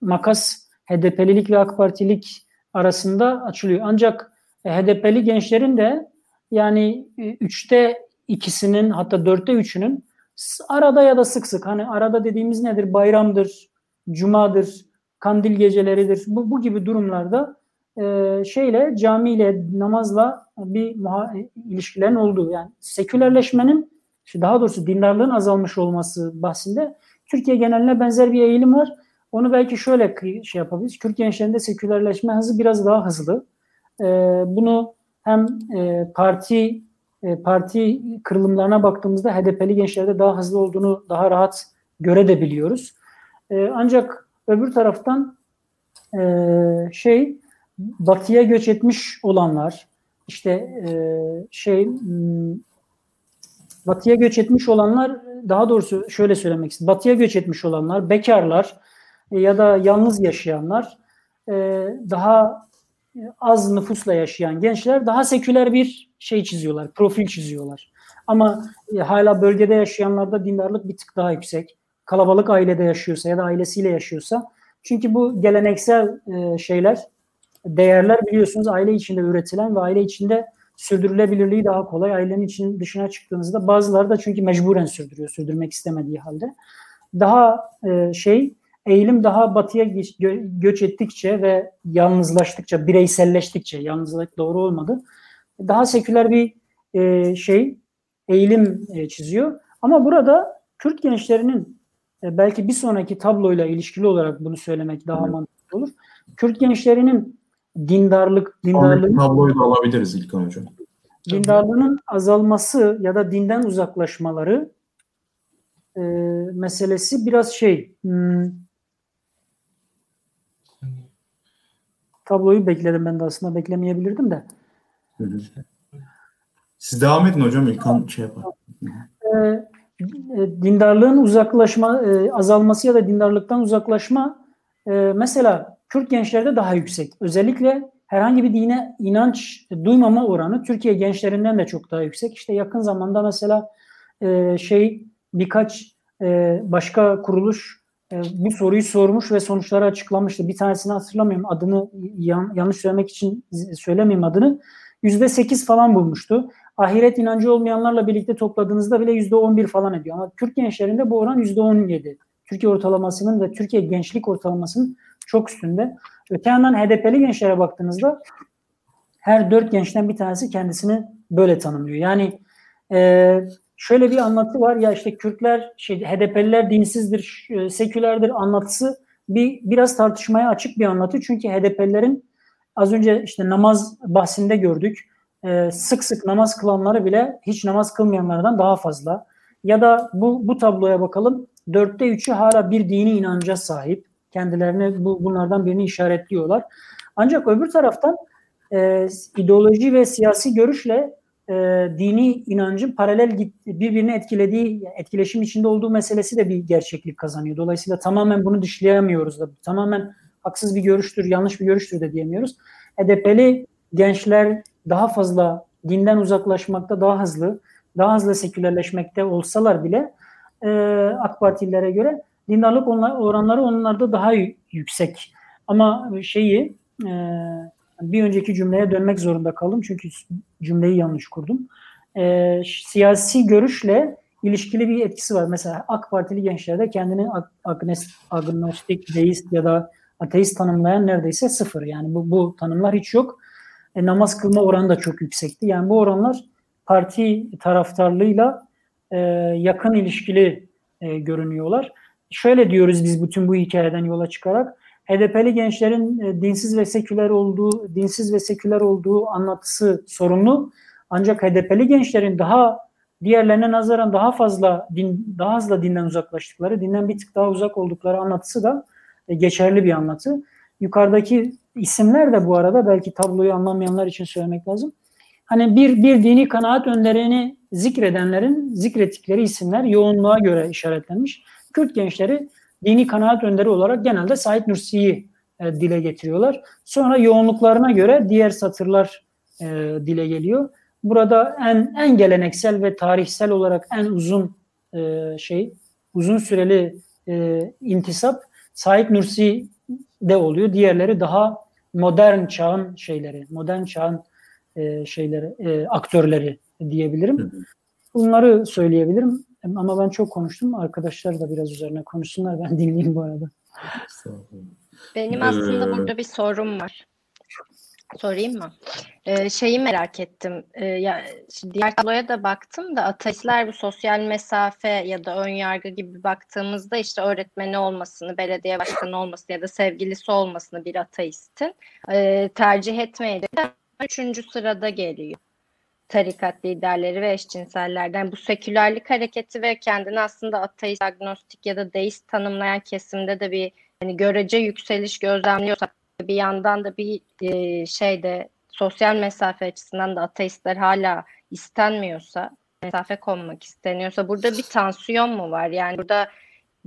makas HDP'lilik ve AK Partilik arasında açılıyor. Ancak HDP'li gençlerin de yani üçte ikisinin hatta dörtte üçünün arada ya da sık sık hani arada dediğimiz nedir? Bayramdır, cumadır, kandil geceleridir. Bu, bu gibi durumlarda e, şeyle camiyle namazla bir muha- ilişkilerin olduğu yani sekülerleşmenin daha doğrusu dindarlığın azalmış olması bahsinde Türkiye geneline benzer bir eğilim var. Onu belki şöyle şey yapabiliriz. Kürt gençlerinde sekülerleşme hızı biraz daha hızlı. E, bunu hem e, parti e, parti kırılımlarına baktığımızda HDP'li gençlerde daha hızlı olduğunu daha rahat görebiliyoruz. E, ancak öbür taraftan e, şey batıya göç etmiş olanlar işte şey hmm, batıya göç etmiş olanlar daha doğrusu şöyle söylemek istiyorum. Batıya göç etmiş olanlar, bekarlar ya da yalnız yaşayanlar daha az nüfusla yaşayan gençler daha seküler bir şey çiziyorlar, profil çiziyorlar. Ama e, hala bölgede yaşayanlarda dindarlık bir tık daha yüksek. Kalabalık ailede yaşıyorsa ya da ailesiyle yaşıyorsa. Çünkü bu geleneksel e, şeyler, değerler biliyorsunuz aile içinde üretilen ve aile içinde sürdürülebilirliği daha kolay. Ailenin için dışına çıktığınızda bazıları da çünkü mecburen sürdürüyor, sürdürmek istemediği halde. Daha e, şey eğilim daha batıya gö- göç ettikçe ve yalnızlaştıkça, bireyselleştikçe, yalnızlık doğru olmadı. Daha seküler bir e, şey, eğilim e, çiziyor. Ama burada Kürt gençlerinin e, belki bir sonraki tabloyla ilişkili olarak bunu söylemek daha evet. mantıklı olur. Kürt gençlerinin dindarlık, dindarlığın tabloyu da alabiliriz İlkan Hocam. Dindarlığının azalması ya da dinden uzaklaşmaları e, meselesi biraz şey hmm, tabloyu bekledim ben de aslında beklemeyebilirdim de. Siz devam edin hocam İlkan şey yapar. Ee, dindarlığın uzaklaşma e, azalması ya da dindarlıktan uzaklaşma e, mesela Kürt gençlerde daha yüksek. Özellikle herhangi bir dine inanç duymama oranı Türkiye gençlerinden de çok daha yüksek. İşte yakın zamanda mesela e, şey birkaç e, başka kuruluş e, bu soruyu sormuş ve sonuçları açıklamıştı. Bir tanesini hatırlamıyorum adını yan, yanlış söylemek için söylemeyeyim adını. Yüzde sekiz falan bulmuştu. Ahiret inancı olmayanlarla birlikte topladığınızda bile yüzde on bir falan ediyor. Ama Türk gençlerinde bu oran yüzde on yedi. Türkiye ortalamasının ve Türkiye gençlik ortalamasının çok üstünde. Öte yandan HDP'li gençlere baktığınızda her dört gençten bir tanesi kendisini böyle tanımlıyor. Yani e, şöyle bir anlatı var ya işte Kürtler, şey, HDP'liler dinsizdir, e, sekülerdir anlatısı bir biraz tartışmaya açık bir anlatı. Çünkü HDP'lilerin az önce işte namaz bahsinde gördük. E, sık sık namaz kılanları bile hiç namaz kılmayanlardan daha fazla. Ya da bu, bu tabloya bakalım. Dörtte üçü hala bir dini inanca sahip. Kendilerini bu, bunlardan birini işaretliyorlar. Ancak öbür taraftan e, ideoloji ve siyasi görüşle e, dini inancın paralel birbirini etkilediği, etkileşim içinde olduğu meselesi de bir gerçeklik kazanıyor. Dolayısıyla tamamen bunu dışlayamıyoruz da. Tamamen haksız bir görüştür, yanlış bir görüştür de diyemiyoruz. HDP'li gençler daha fazla dinden uzaklaşmakta daha hızlı, daha hızlı sekülerleşmekte olsalar bile e, AK Partililere göre dindarlık onlar, oranları onlarda daha yüksek. Ama şeyi e, bir önceki cümleye dönmek zorunda kaldım çünkü cümleyi yanlış kurdum. E, siyasi görüşle ilişkili bir etkisi var. Mesela AK Partili gençlerde kendini agnostik, deist ya da ateist tanımlayan neredeyse sıfır. Yani bu, bu tanımlar hiç yok. E, namaz kılma oranı da çok yüksekti. Yani bu oranlar parti taraftarlığıyla e, yakın ilişkili e, görünüyorlar. Şöyle diyoruz biz bütün bu hikayeden yola çıkarak HDP'li gençlerin e, dinsiz ve seküler olduğu, dinsiz ve seküler olduğu anlatısı sorunlu. Ancak HDP'li gençlerin daha diğerlerine nazaran daha fazla din, daha hızlı dinden uzaklaştıkları, dinden bir tık daha uzak oldukları anlatısı da e, geçerli bir anlatı. Yukarıdaki isimler de bu arada belki tabloyu anlamayanlar için söylemek lazım. Hani bir bir dini kanaat önderini zikredenlerin zikrettikleri isimler yoğunluğa göre işaretlenmiş. Kürt gençleri dini kanaat önderi olarak genelde Said Nursi'yi e, dile getiriyorlar. Sonra yoğunluklarına göre diğer satırlar e, dile geliyor. Burada en en geleneksel ve tarihsel olarak en uzun e, şey uzun süreli e, intisap Said Nursi de oluyor. Diğerleri daha modern çağın şeyleri, modern çağın e, şeyleri, e, aktörleri diyebilirim. Bunları söyleyebilirim. Ama ben çok konuştum. Arkadaşlar da biraz üzerine konuşsunlar. Ben dinleyeyim bu arada. Benim aslında burada bir sorum var. Sorayım mı? Ee, şeyi merak ettim. Ee, ya diğer tabloya da baktım da ateistler bu sosyal mesafe ya da ön yargı gibi baktığımızda işte öğretmeni olmasını, belediye başkanı olmasını ya da sevgilisi olmasını bir ateistin e, tercih etmeye de üçüncü sırada geliyor tarikat liderleri ve eşcinsellerden bu sekülerlik hareketi ve kendini aslında ateist, agnostik ya da deist tanımlayan kesimde de bir hani görece yükseliş gözlemliyorsak bir yandan da bir e, şeyde sosyal mesafe açısından da ateistler hala istenmiyorsa mesafe konmak isteniyorsa burada bir tansiyon mu var? Yani burada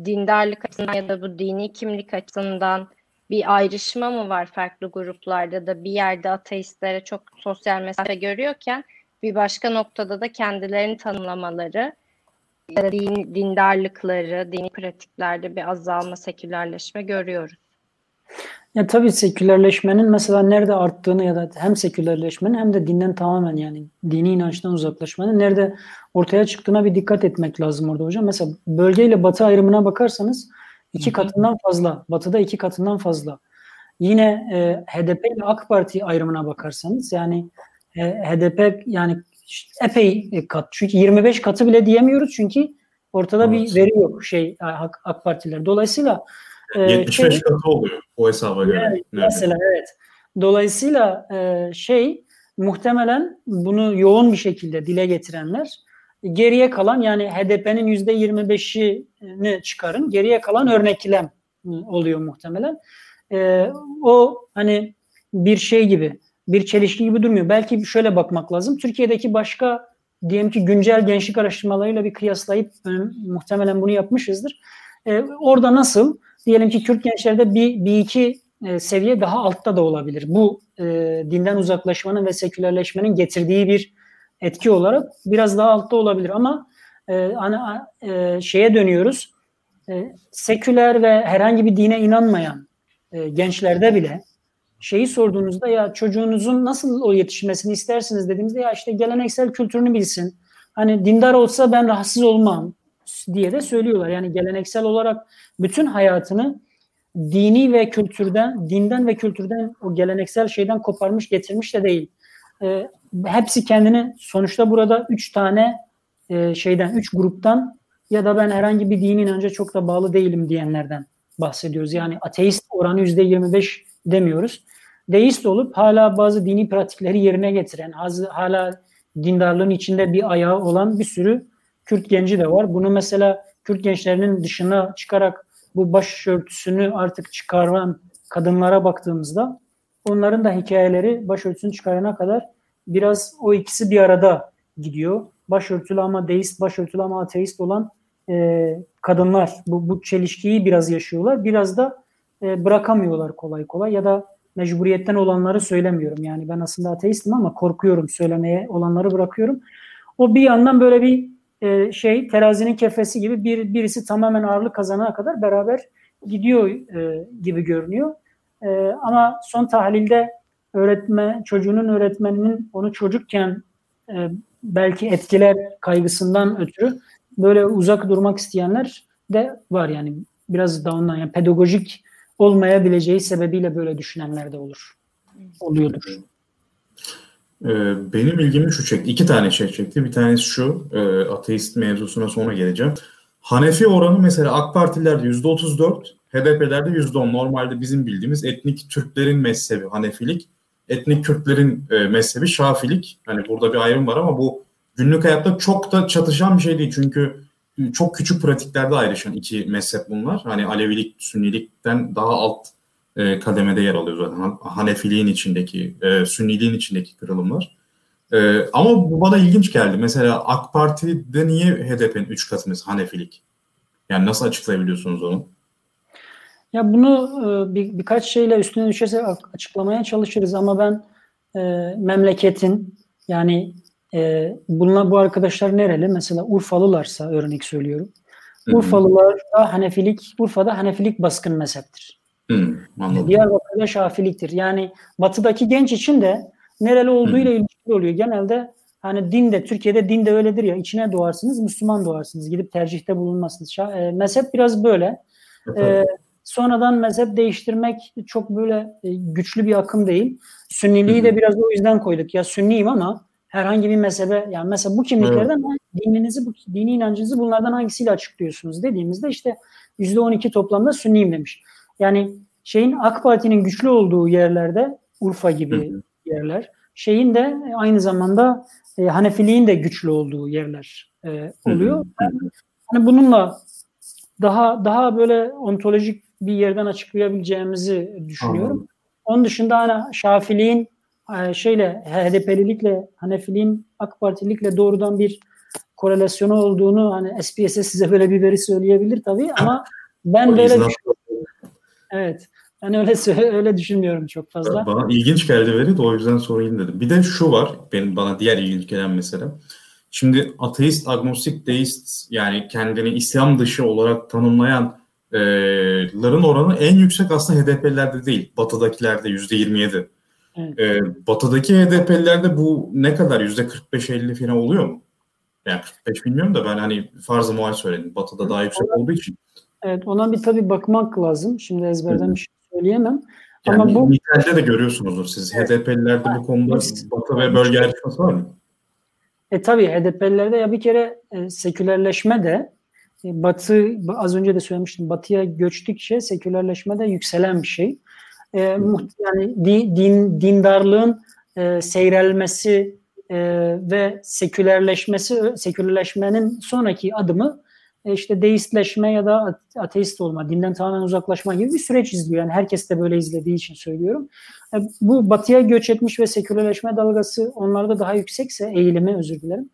dindarlık açısından ya da bu dini kimlik açısından bir ayrışma mı var farklı gruplarda da bir yerde ateistlere çok sosyal mesafe görüyorken bir başka noktada da kendilerini tanımlamaları da din, dindarlıkları, dini pratiklerde bir azalma, sekülerleşme görüyoruz. Ya tabii sekülerleşmenin mesela nerede arttığını ya da hem sekülerleşmenin hem de dinden tamamen yani dini inançtan uzaklaşmanın nerede ortaya çıktığına bir dikkat etmek lazım orada hocam. Mesela bölgeyle batı ayrımına bakarsanız iki katından fazla, batıda iki katından fazla. Yine e, HDP ile AK Parti ayrımına bakarsanız yani e, HDP yani epey kat. Çünkü 25 katı bile diyemiyoruz çünkü ortada evet. bir veri yok şey AK, AK Partiler. Dolayısıyla 75 e, şey, katı oluyor o hesaba göre. Evet, mesela evet. Dolayısıyla e, şey muhtemelen bunu yoğun bir şekilde dile getirenler geriye kalan yani HDP'nin yüzde 25'ini çıkarın geriye kalan örneklem oluyor muhtemelen. E, o hani bir şey gibi bir çelişki gibi durmuyor. Belki şöyle bakmak lazım. Türkiye'deki başka diyelim ki güncel gençlik araştırmalarıyla bir kıyaslayıp muhtemelen bunu yapmışızdır. E, orada nasıl? Diyelim ki Kürt gençlerde bir, bir iki e, seviye daha altta da olabilir. Bu e, dinden uzaklaşmanın ve sekülerleşmenin getirdiği bir etki olarak biraz daha altta olabilir ama e, ana, e, şeye dönüyoruz. E, seküler ve herhangi bir dine inanmayan e, gençlerde bile şeyi sorduğunuzda ya çocuğunuzun nasıl o yetişmesini istersiniz dediğimizde ya işte geleneksel kültürünü bilsin. Hani dindar olsa ben rahatsız olmam diye de söylüyorlar. Yani geleneksel olarak bütün hayatını dini ve kültürden, dinden ve kültürden o geleneksel şeyden koparmış getirmiş de değil. E, hepsi kendini sonuçta burada üç tane e, şeyden, üç gruptan ya da ben herhangi bir dini inanca çok da bağlı değilim diyenlerden bahsediyoruz. Yani ateist oranı yüzde 25 demiyoruz. Deist olup hala bazı dini pratikleri yerine getiren, hala dindarlığın içinde bir ayağı olan bir sürü Kürt genci de var. Bunu mesela Kürt gençlerinin dışına çıkarak bu başörtüsünü artık çıkaran kadınlara baktığımızda onların da hikayeleri başörtüsünü çıkarana kadar biraz o ikisi bir arada gidiyor. Başörtülü ama deist, başörtülü ama ateist olan e, kadınlar bu, bu çelişkiyi biraz yaşıyorlar. Biraz da e, bırakamıyorlar kolay kolay ya da mecburiyetten olanları söylemiyorum. Yani ben aslında ateistim ama korkuyorum söylemeye olanları bırakıyorum. O bir yandan böyle bir e, şey terazinin kefesi gibi bir birisi tamamen ağırlık kazanana kadar beraber gidiyor e, gibi görünüyor. Ama son tahlilde öğretmen çocuğunun öğretmeninin onu çocukken belki etkiler kaygısından ötürü böyle uzak durmak isteyenler de var yani biraz da ondan yani pedagojik olmayabileceği sebebiyle böyle düşünenler de olur. Oluyordur. Ee, benim ilgimi şu çekti. İki tane şey çekti. Bir tanesi şu. E, ateist mevzusuna sonra geleceğim. Hanefi oranı mesela AK Partilerde %34, HDP'lerde %10. Normalde bizim bildiğimiz etnik Türklerin mezhebi Hanefilik, etnik Kürtlerin e, mezhebi Şafilik. Hani burada bir ayrım var ama bu günlük hayatta çok da çatışan bir şey değil. Çünkü çok küçük pratiklerde ayrışan iki mezhep bunlar. Hani Alevilik, Sünnilikten daha alt e, kademede yer alıyor zaten. Hanefiliğin içindeki, e, Sünniliğin içindeki kırılımlar. E, ama bu bana ilginç geldi. Mesela AK Parti'de niye HDP'nin 3 katı mesela Hanefilik? Yani nasıl açıklayabiliyorsunuz onu? Ya bunu e, bir, birkaç şeyle üstüne düşerse açıklamaya çalışırız ama ben e, memleketin yani e, bunlar bu arkadaşlar nereli? Mesela Urfalılarsa örnek söylüyorum. Hı-hı. Urfalılar da Hanefilik, Urfa'da Hanefilik baskın mezheptir. Hı, anladım. Diyarbakır'da Şafiliktir. Yani batıdaki genç için de nereli olduğuyla ilgili oluyor. Genelde hani din de Türkiye'de din de öyledir ya içine doğarsınız Müslüman doğarsınız gidip tercihte bulunmazsınız. E, mezhep biraz böyle. E, sonradan mezhep değiştirmek çok böyle e, güçlü bir akım değil. Sünniliği de biraz o yüzden koyduk. Ya Sünniyim ama herhangi bir mezhebe yani mesela bu kimliklerden evet. dininizi, bu, dini inancınızı bunlardan hangisiyle açıklıyorsunuz dediğimizde işte %12 toplamda Sünniyim demiş. Yani şeyin AK Parti'nin güçlü olduğu yerlerde Urfa gibi hı yerler, şeyin de aynı zamanda e, Hanefiliğin de güçlü olduğu yerler e, oluyor. Yani, hani bununla daha daha böyle ontolojik bir yerden açıklayabileceğimizi düşünüyorum. Anladım. Onun dışında hani Şafiliğin şeyle HDP'lilikle Hanefiliğin AK Partililikle doğrudan bir korelasyonu olduğunu hani SPS'e size böyle bir veri söyleyebilir tabii ama ben böyle. Evet. Ben öyle öyle düşünmüyorum çok fazla. Bana ilginç geldi veri de o yüzden sorayım dedim. Bir de şu var benim bana diğer ilginç gelen mesela. Şimdi ateist, agnostik, deist yani kendini İslam dışı olarak tanımlayanların oranı en yüksek aslında HDP'lerde değil. Batı'dakilerde yüzde 27. Evet. Ee, batı'daki HDP'lilerde bu ne kadar? Yüzde 45-50 falan oluyor mu? Yani 45 bilmiyorum da ben hani farz-ı muhal söyledim. Batı'da daha yüksek olduğu için. Evet ona bir tabii bakmak lazım. Şimdi ezberden bir şey söyleyemem. Yani Ama bu Nikel'de de görüyorsunuzdur siz. Evet. HDP'lilerde bu konuda Batı ve bölge ayrışması var mı? E tabii HDP'lilerde ya bir kere e, sekülerleşme de e, Batı az önce de söylemiştim. Batıya göçtükçe sekülerleşme de yükselen bir şey e, yani din, din dindarlığın e, seyrelmesi e, ve sekülerleşmesi sekülerleşmenin sonraki adımı e, işte deistleşme ya da ateist olma, dinden tamamen uzaklaşma gibi bir süreç izliyor. Yani herkes de böyle izlediği için söylüyorum. E, bu batıya göç etmiş ve sekülerleşme dalgası onlarda daha yüksekse eğilimi özür dilerim.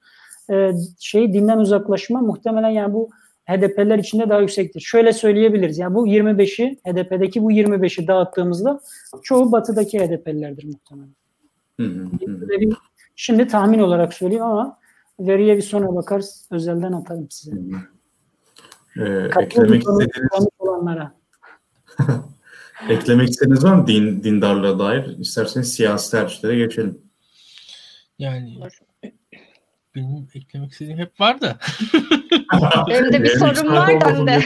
E, şey dinden uzaklaşma muhtemelen yani bu HDP'ler içinde daha yüksektir. Şöyle söyleyebiliriz. Yani bu 25'i HDP'deki bu 25'i dağıttığımızda çoğu batıdaki HDP'lilerdir muhtemelen. Hı hı. Şimdi tahmin olarak söyleyeyim ama veriye bir sonra bakarız. Özelden atarım size. Ee, eklemek istediğiniz olanlara. eklemek istediğiniz var mı din, dindarlığa dair? İsterseniz siyasi tercihlere geçelim. Yani benim eklemek istediğim hep var da. Benim de bir sorun var da de.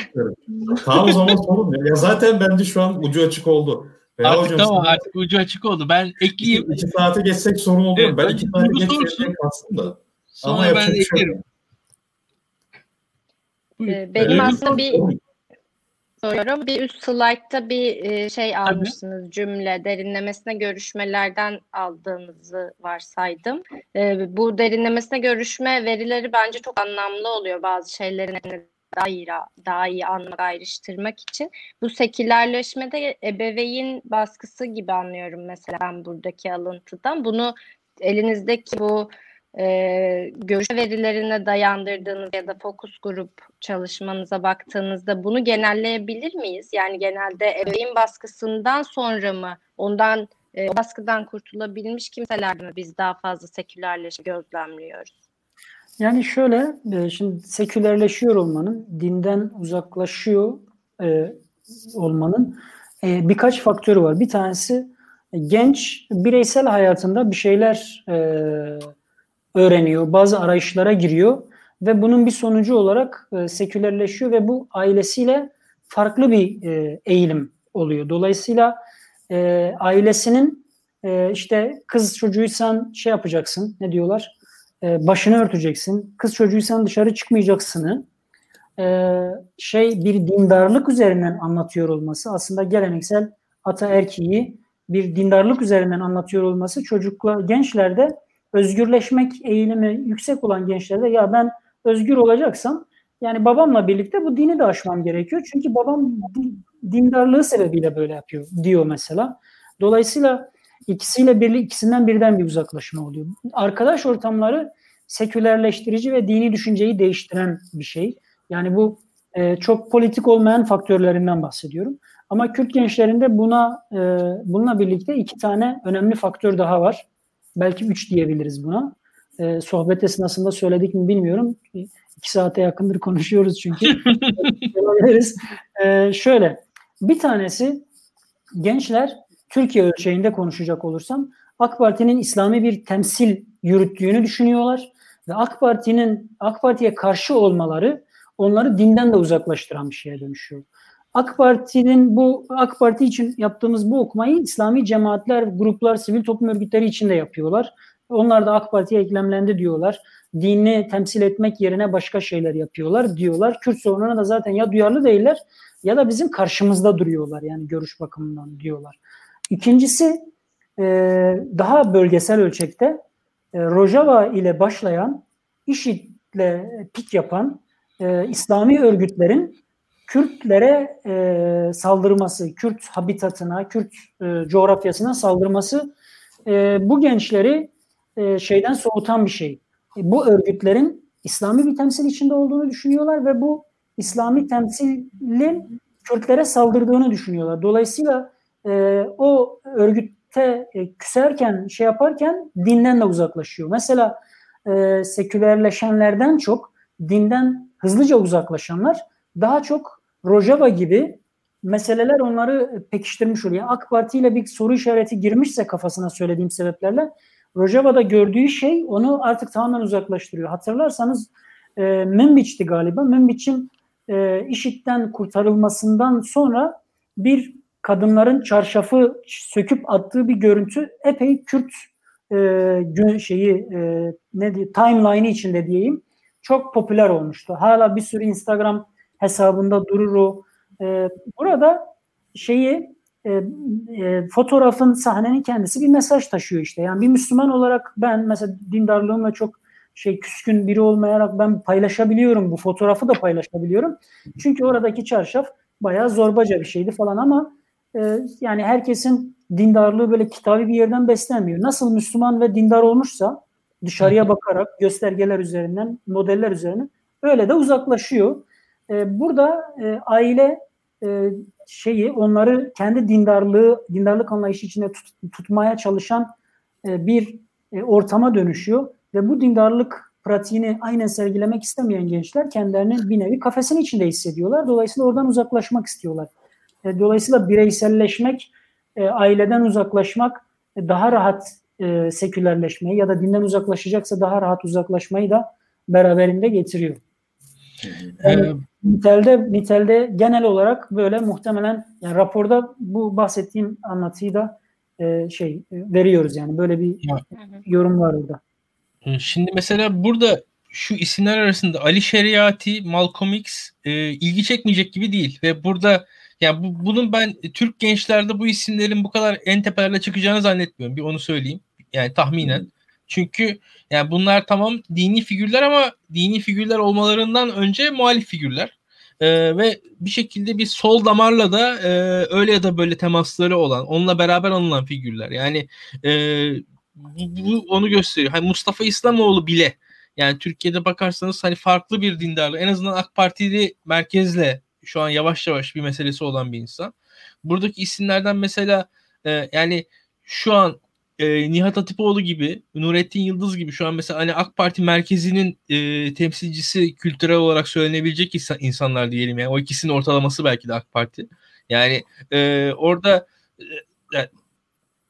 Tamam o zaman sorun. Ya zaten bence şu an ucu açık oldu. Veya artık hocam, tamam artık ucu açık oldu. Ben ekleyeyim. İki saate geçsek sorun oluyor. Evet, ben iki saate geçsek aslında. Sonra Ama ben şey eklerim. Ee, benim aslında bir soruyorum. Bir üst slaytta bir e, şey almışsınız Tabii. cümle derinlemesine görüşmelerden aldığınızı varsaydım. E, bu derinlemesine görüşme verileri bence çok anlamlı oluyor bazı şeylerin daha iyi, daha iyi anlamak, ayrıştırmak için. Bu sekülerleşmede ebeveyn baskısı gibi anlıyorum mesela ben buradaki alıntıdan. Bunu elinizdeki bu e, görüş verilerine dayandırdığınız ya da fokus grup çalışmanıza baktığınızda bunu genelleyebilir miyiz? Yani genelde ebeveyn baskısından sonra mı ondan e, baskıdan kurtulabilmiş kimselerde mi biz daha fazla sekülerleşme gözlemliyoruz? Yani şöyle, e, şimdi sekülerleşiyor olmanın, dinden uzaklaşıyor e, olmanın e, birkaç faktörü var. Bir tanesi genç bireysel hayatında bir şeyler e, öğreniyor, bazı arayışlara giriyor ve bunun bir sonucu olarak e, sekülerleşiyor ve bu ailesiyle farklı bir e, eğilim oluyor. Dolayısıyla e, ailesinin e, işte kız çocuğuysan şey yapacaksın, ne diyorlar? E, başını örteceksin. Kız çocuğuysan dışarı çıkmayacaksını e, şey bir dindarlık üzerinden anlatıyor olması aslında geleneksel ataerkiyi bir dindarlık üzerinden anlatıyor olması çocukla gençlerde özgürleşmek eğilimi yüksek olan gençlerde ya ben özgür olacaksam yani babamla birlikte bu dini de aşmam gerekiyor. Çünkü babam dindarlığı sebebiyle böyle yapıyor diyor mesela. Dolayısıyla ikisiyle birlik ikisinden birden bir uzaklaşma oluyor. Arkadaş ortamları sekülerleştirici ve dini düşünceyi değiştiren bir şey. Yani bu e, çok politik olmayan faktörlerinden bahsediyorum. Ama Kürt gençlerinde buna e, bununla birlikte iki tane önemli faktör daha var. Belki üç diyebiliriz buna. E, sohbet esnasında söyledik mi bilmiyorum. İki saate yakındır konuşuyoruz çünkü. e, şöyle, bir tanesi gençler Türkiye ölçeğinde konuşacak olursam AK Parti'nin İslami bir temsil yürüttüğünü düşünüyorlar ve AK Parti'nin AK Parti'ye karşı olmaları onları dinden de uzaklaştıran bir şeye dönüşüyor. AK Parti'nin bu AK Parti için yaptığımız bu okumayı İslami cemaatler, gruplar, sivil toplum örgütleri için de yapıyorlar. Onlar da AK Parti'ye eklemlendi diyorlar. Dini temsil etmek yerine başka şeyler yapıyorlar diyorlar. Kürt sorununa da zaten ya duyarlı değiller ya da bizim karşımızda duruyorlar yani görüş bakımından diyorlar. İkincisi e, daha bölgesel ölçekte e, Rojava ile başlayan IŞİD'le pik yapan e, İslami örgütlerin Kürtlere e, saldırması, Kürt habitatına, Kürt e, coğrafyasına saldırması e, bu gençleri e, şeyden soğutan bir şey. E, bu örgütlerin İslami bir temsil içinde olduğunu düşünüyorlar ve bu İslami temsilin Kürtlere saldırdığını düşünüyorlar. Dolayısıyla e, o örgütte e, küserken, şey yaparken dinden de uzaklaşıyor. Mesela e, sekülerleşenlerden çok dinden hızlıca uzaklaşanlar daha çok Rojava gibi meseleler onları pekiştirmiş oluyor. AK Parti ile bir soru işareti girmişse kafasına söylediğim sebeplerle Rojava'da gördüğü şey onu artık tamamen uzaklaştırıyor. Hatırlarsanız e, Münbiç'ti galiba. Münbiç'in e, IŞİD'den kurtarılmasından sonra bir kadınların çarşafı söküp attığı bir görüntü epey Kürt e, şeyi e, ne diye timeline'ı içinde diyeyim çok popüler olmuştu. Hala bir sürü Instagram hesabında durur o. E, burada şeyi e, e, fotoğrafın sahnenin kendisi bir mesaj taşıyor işte. Yani bir Müslüman olarak ben mesela dindarlığımla çok şey küskün biri olmayarak ben paylaşabiliyorum bu fotoğrafı da paylaşabiliyorum. Çünkü oradaki çarşaf bayağı zorbaca bir şeydi falan ama e, yani herkesin dindarlığı böyle kitabi bir yerden beslenmiyor. Nasıl Müslüman ve dindar olmuşsa dışarıya bakarak göstergeler üzerinden, modeller üzerinden öyle de uzaklaşıyor. E, burada e, aile e, şeyi onları kendi dindarlığı, dindarlık anlayışı içinde tut, tutmaya çalışan bir ortama dönüşüyor ve bu dindarlık pratiğini aynen sergilemek istemeyen gençler kendilerini bir nevi kafesin içinde hissediyorlar. Dolayısıyla oradan uzaklaşmak istiyorlar. Dolayısıyla bireyselleşmek, aileden uzaklaşmak daha rahat e, sekülerleşmeyi ya da dinden uzaklaşacaksa daha rahat uzaklaşmayı da beraberinde getiriyor. Yani, ee, nitelde, nitelde genel olarak böyle muhtemelen yani raporda bu bahsettiğim anlatıyı da e, şey e, veriyoruz yani böyle bir ya. yorum var orada. Ee, şimdi mesela burada şu isimler arasında Ali Şeriati, Malcolm X e, ilgi çekmeyecek gibi değil ve burada yani bu, bunun ben Türk gençlerde bu isimlerin bu kadar en tepelerde çıkacağını zannetmiyorum. Bir onu söyleyeyim. Yani tahminen. Çünkü yani bunlar tamam dini figürler ama dini figürler olmalarından önce muhalif figürler. Ee, ve bir şekilde bir sol damarla da e, öyle ya da böyle temasları olan, onunla beraber anılan figürler. Yani e, bu, bu onu gösteriyor. Hani Mustafa İslamoğlu bile yani Türkiye'de bakarsanız hani farklı bir dindarlı. En azından AK Partili merkezle şu an yavaş yavaş bir meselesi olan bir insan. Buradaki isimlerden mesela e, yani şu an e, Nihat Hatipoğlu gibi, Nurettin Yıldız gibi şu an mesela hani AK Parti merkezinin e, temsilcisi kültürel olarak söylenebilecek insanlar diyelim yani o ikisinin ortalaması belki de AK Parti. Yani e, orada e,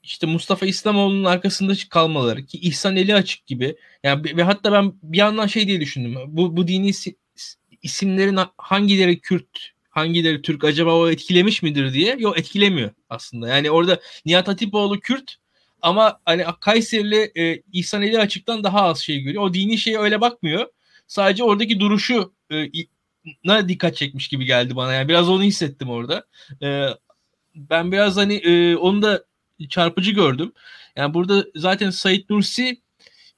işte Mustafa İslamoğlu'nun arkasında kalmaları ki İhsan Eli Açık gibi yani ve hatta ben bir yandan şey diye düşündüm. Bu bu dini isimlerin hangileri Kürt, hangileri Türk acaba o etkilemiş midir diye. Yok etkilemiyor aslında. Yani orada Nihat Hatipoğlu Kürt ama hani Kayserili e, İhsan Eli Açık'tan daha az şey görüyor. O dini şeye öyle bakmıyor. Sadece oradaki duruşu e, na dikkat çekmiş gibi geldi bana. Yani biraz onu hissettim orada. E, ben biraz hani e, onu da çarpıcı gördüm. Yani burada zaten Said Nursi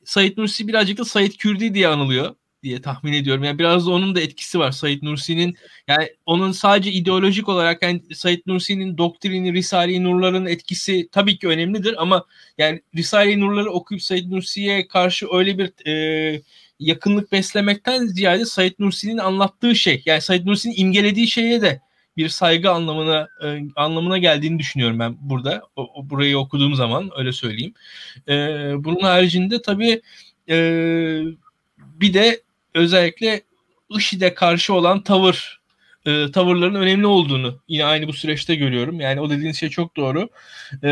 Said Nursi birazcık da Said Kürdi diye anılıyor diye tahmin ediyorum. Yani biraz da onun da etkisi var Said Nursi'nin. Yani onun sadece ideolojik olarak yani Said Nursi'nin doktrini, Risale-i Nurların etkisi tabii ki önemlidir ama yani Risale-i Nurları okuyup Said Nursi'ye karşı öyle bir e, yakınlık beslemekten ziyade Said Nursi'nin anlattığı şey yani Said Nursi'nin imgelediği şeye de bir saygı anlamına e, anlamına geldiğini düşünüyorum ben burada. O, o, burayı okuduğum zaman öyle söyleyeyim. E, bunun haricinde tabii e, bir de özellikle IŞİD'e karşı olan tavır e, tavırların önemli olduğunu yine aynı bu süreçte görüyorum. Yani o dediğiniz şey çok doğru. E,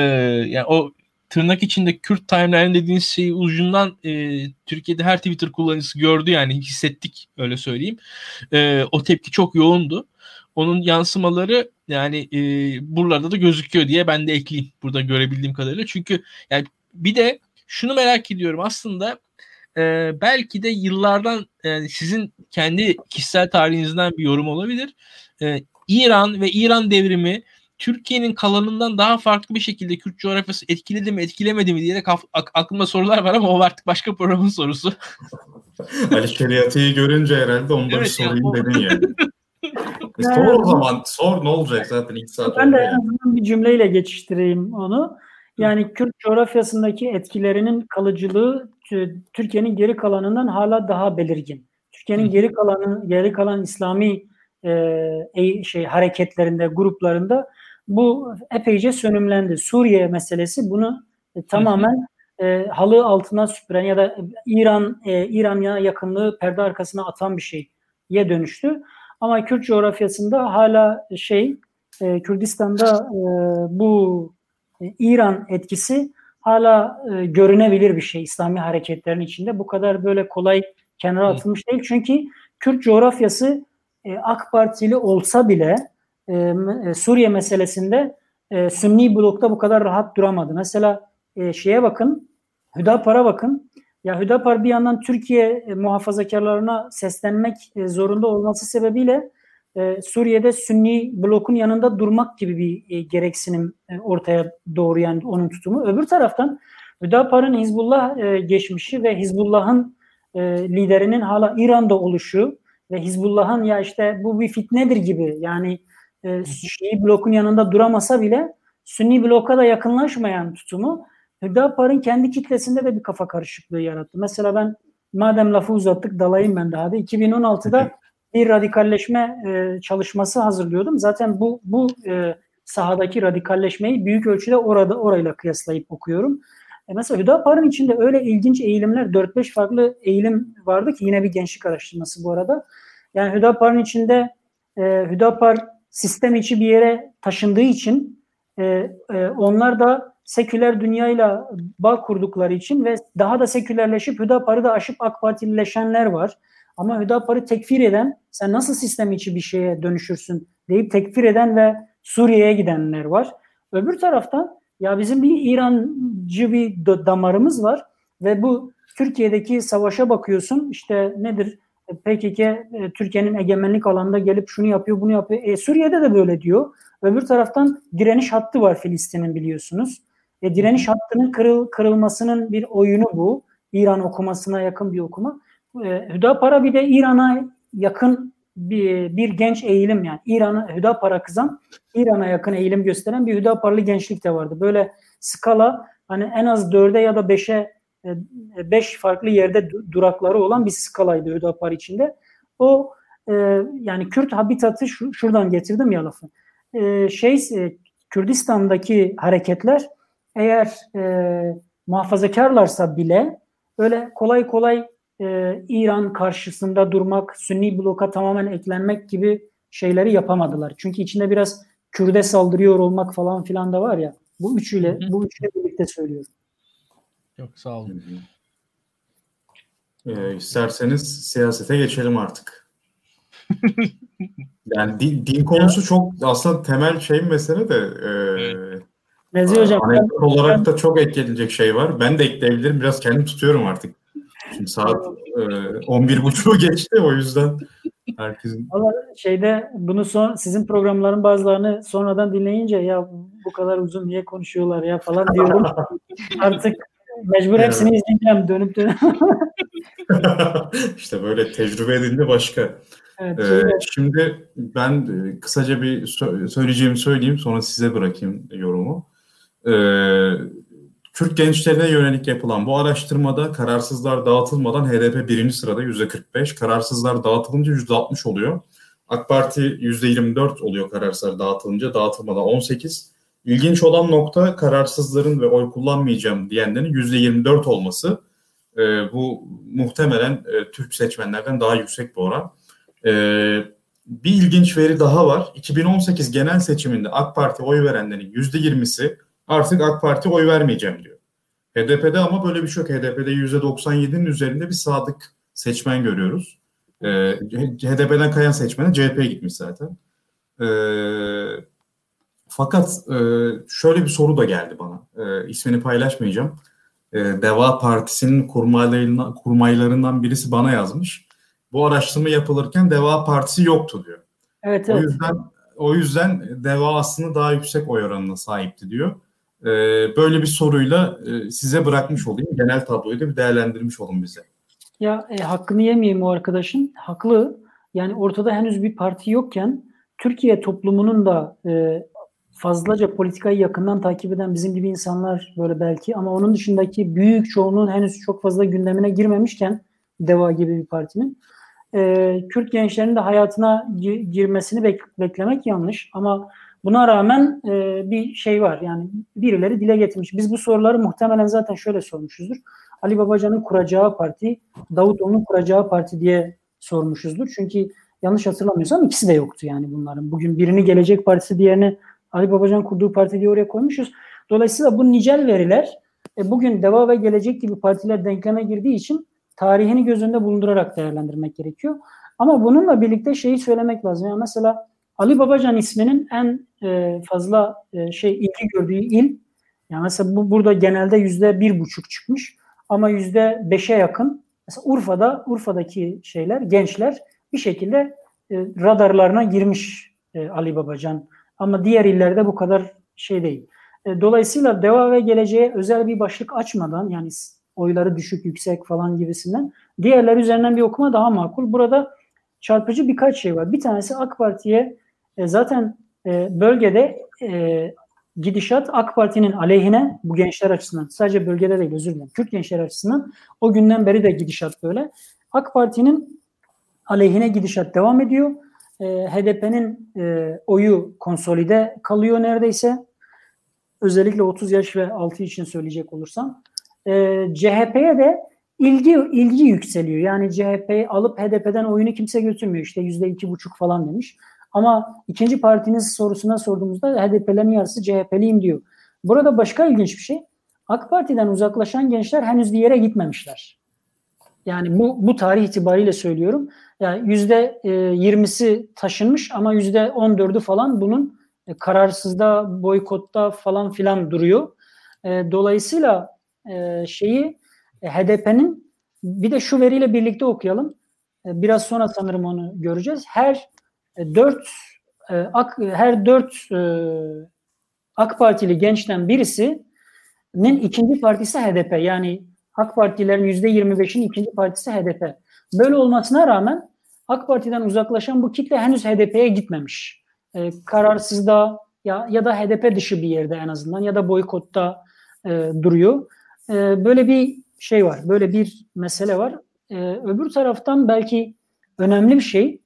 yani o tırnak içinde Kürt timeline dediğiniz şeyi ucundan e, Türkiye'de her Twitter kullanıcısı gördü yani hissettik öyle söyleyeyim. E, o tepki çok yoğundu. Onun yansımaları yani e, buralarda da gözüküyor diye ben de ekleyeyim burada görebildiğim kadarıyla. Çünkü yani bir de şunu merak ediyorum aslında e, belki de yıllardan yani sizin kendi kişisel tarihinizden bir yorum olabilir. E, İran ve İran devrimi Türkiye'nin kalanından daha farklı bir şekilde Kürt coğrafyası etkiledi mi etkilemedi mi diye de aklımda sorular var ama o artık başka programın sorusu. Ali Şeriat'ı görünce herhalde onları evet, sorayım yani, dedin yani. E, sor o zaman sor ne olacak zaten ilk saat. Ben de en azından bir cümleyle geçiştireyim onu. Yani Kürt coğrafyasındaki etkilerinin kalıcılığı Türkiye'nin geri kalanından hala daha belirgin. Türkiye'nin geri kalanı geri kalan İslami e, şey hareketlerinde, gruplarında bu epeyce sönümlendi. Suriye meselesi bunu e, tamamen e, halı altına süpüren ya da İran e, İran'a yakınlığı perde arkasına atan bir şeye dönüştü. Ama Kürt coğrafyasında hala şey e, Kürdistan'da e, bu e, İran etkisi hala e, görünebilir bir şey İslami hareketlerin içinde. Bu kadar böyle kolay kenara atılmış değil. Çünkü Kürt coğrafyası e, AK Partili olsa bile e, e, Suriye meselesinde e, Sünni blokta bu kadar rahat duramadı. Mesela e, şeye bakın, Hüdapar'a bakın. Ya Hüdapar bir yandan Türkiye e, muhafazakarlarına seslenmek e, zorunda olması sebebiyle e, Suriye'de Sünni blokun yanında durmak gibi bir e, gereksinim e, ortaya doğrayan onun tutumu. Öbür taraftan Hüdapar'ın Hizbullah e, geçmişi ve Hizbullah'ın e, liderinin hala İran'da oluşu ve Hizbullah'ın ya işte bu bir fitnedir gibi yani e, Şii blokun yanında duramasa bile Sünni bloka da yakınlaşmayan tutumu Hüdapar'ın kendi kitlesinde de bir kafa karışıklığı yarattı. Mesela ben madem lafı uzattık dalayım ben daha da 2016'da bir radikalleşme e, çalışması hazırlıyordum. Zaten bu bu e, sahadaki radikalleşmeyi büyük ölçüde orada orayla kıyaslayıp okuyorum. E mesela Hüdapar'ın içinde öyle ilginç eğilimler 4-5 farklı eğilim vardı ki yine bir gençlik araştırması bu arada. Yani Hüdapar'ın içinde e, Hüdapar sistem içi bir yere taşındığı için e, e, onlar da seküler dünyayla bağ kurdukları için ve daha da sekülerleşip Hüdapar'ı da aşıp AK Partilileşenler var. Ama Hüdapar'ı tekfir eden, sen nasıl sistem içi bir şeye dönüşürsün deyip tekfir eden ve Suriye'ye gidenler var. Öbür taraftan ya bizim bir İrancı bir damarımız var ve bu Türkiye'deki savaşa bakıyorsun işte nedir PKK e, Türkiye'nin egemenlik alanında gelip şunu yapıyor bunu yapıyor. E, Suriye'de de böyle diyor. Öbür taraftan direniş hattı var Filistin'in biliyorsunuz. E, direniş hattının kırıl, kırılmasının bir oyunu bu. İran okumasına yakın bir okuma. E, Hüdapar'a bir de İran'a yakın bir, bir genç eğilim yani İran'a Hüdapar'a kızan İran'a yakın eğilim gösteren bir Hüdaparlı gençlik de vardı. Böyle skala hani en az dörde ya da beşe e, beş farklı yerde durakları olan bir skalaydı Hüdapar içinde. O e, yani Kürt habitatı şu, şuradan getirdim ya lafı. E, şey e, Kürdistan'daki hareketler eğer e, muhafazakarlarsa bile öyle kolay kolay e, İran karşısında durmak, Sünni bloka tamamen eklenmek gibi şeyleri yapamadılar. Çünkü içinde biraz Kürde saldırıyor olmak falan filan da var ya. Bu üçüyle, bu üçüyle birlikte söylüyorum. Yok sağ olun. Ee, isterseniz siyasete geçelim artık. yani din, din konusu çok aslında temel şey mesele de e, Nezi hocam. Anekdot olarak da çok eklenecek şey var. Ben de ekleyebilirim. Biraz kendim tutuyorum artık. Şimdi saat e, 11.30'u geçti o yüzden herkesin. Ama şeyde bunu son sizin programların bazılarını sonradan dinleyince ya bu kadar uzun niye konuşuyorlar ya falan diyorum. Artık mecbur hepsini evet. izleyeceğim dönüp dönüp. İşte böyle tecrübe edildi başka. Evet, ee, şimdi ben kısaca bir söyleyeceğimi söyleyeyim sonra size bırakayım yorumu. Ee, Kürt gençlerine yönelik yapılan bu araştırmada kararsızlar dağıtılmadan HDP birinci sırada yüzde 45, kararsızlar dağıtılınca yüzde 60 oluyor. AK Parti yüzde 24 oluyor kararsızlar dağıtılınca, dağıtılmadan 18. İlginç olan nokta kararsızların ve oy kullanmayacağım diyenlerin yüzde 24 olması. E, bu muhtemelen e, Türk seçmenlerden daha yüksek bir oran. E, bir ilginç veri daha var. 2018 genel seçiminde AK Parti oy verenlerin yüzde 20'si artık AK Parti oy vermeyeceğim diyor. HDP'de ama böyle bir şey yok. HDP'de %97'nin üzerinde bir sadık seçmen görüyoruz. Ee, HDP'den kayan seçmene CHP'ye gitmiş zaten. Ee, fakat e, şöyle bir soru da geldi bana. E, ismini paylaşmayacağım. E, Deva Partisi'nin kurmaylarından, kurmaylarından birisi bana yazmış. Bu araştırma yapılırken Deva Partisi yoktu diyor. Evet, evet. O yüzden o yüzden Deva aslında daha yüksek oy oranına sahipti diyor. Ee, böyle bir soruyla e, size bırakmış olayım. Genel tabloyu da bir değerlendirmiş olun bize. Ya e, hakkını yemeyeyim o arkadaşın. Haklı. Yani ortada henüz bir parti yokken Türkiye toplumunun da e, fazlaca politikayı yakından takip eden bizim gibi insanlar böyle belki ama onun dışındaki büyük çoğunluğun henüz çok fazla gündemine girmemişken DEVA gibi bir partinin e, Kürt gençlerinin de hayatına girmesini bek- beklemek yanlış ama Buna rağmen e, bir şey var yani birileri dile getirmiş. Biz bu soruları muhtemelen zaten şöyle sormuşuzdur. Ali Babacan'ın kuracağı parti, Davutoğlu'nun kuracağı parti diye sormuşuzdur. Çünkü yanlış hatırlamıyorsam ikisi de yoktu yani bunların. Bugün birini Gelecek Partisi diğerini Ali Babacan kurduğu parti diye oraya koymuşuz. Dolayısıyla bu nicel veriler e, bugün Deva ve Gelecek gibi partiler denkleme girdiği için tarihini göz önünde bulundurarak değerlendirmek gerekiyor. Ama bununla birlikte şeyi söylemek lazım. Yani mesela Ali Babacan isminin en e, fazla e, şey ilgi gördüğü il yani mesela bu burada genelde yüzde bir buçuk çıkmış ama yüzde beşe yakın mesela Urfa'da Urfa'daki şeyler gençler bir şekilde e, radarlarına girmiş Ali Babacan ama diğer illerde bu kadar şey değil. Dolayısıyla deva ve geleceğe özel bir başlık açmadan yani oyları düşük yüksek falan gibisinden diğerler üzerinden bir okuma daha makul. Burada çarpıcı birkaç şey var. Bir tanesi AK Parti'ye e, zaten e, bölgede e, gidişat AK Parti'nin aleyhine bu gençler açısından sadece bölgede değil özür dilerim Kürt gençler açısından o günden beri de gidişat böyle. AK Parti'nin aleyhine gidişat devam ediyor. E, HDP'nin e, oyu konsolide kalıyor neredeyse. Özellikle 30 yaş ve altı için söyleyecek olursam. E, CHP'ye de ilgi ilgi yükseliyor. Yani CHP'yi alıp HDP'den oyunu kimse götürmüyor. İşte yüzde iki buçuk falan demiş. Ama ikinci partiniz sorusuna sorduğumuzda HDP'lerin yarısı CHP'liyim diyor. Burada başka ilginç bir şey. AK Parti'den uzaklaşan gençler henüz bir yere gitmemişler. Yani bu, bu tarih itibariyle söylüyorum. Yani yüzde e, yirmisi taşınmış ama yüzde on dördü falan bunun e, kararsızda, boykotta falan filan duruyor. E, dolayısıyla şeyi HDP'nin bir de şu veriyle birlikte okuyalım. Biraz sonra sanırım onu göreceğiz. Her dört e, AK, her dört e, AK Partili gençten birisinin ikinci partisi HDP. Yani AK Partilerin yüzde 25'in ikinci partisi HDP. Böyle olmasına rağmen AK Parti'den uzaklaşan bu kitle henüz HDP'ye gitmemiş. E, kararsızda ya ya da HDP dışı bir yerde en azından ya da boykotta e, duruyor. E, böyle bir şey var. Böyle bir mesele var. E, öbür taraftan belki önemli bir şey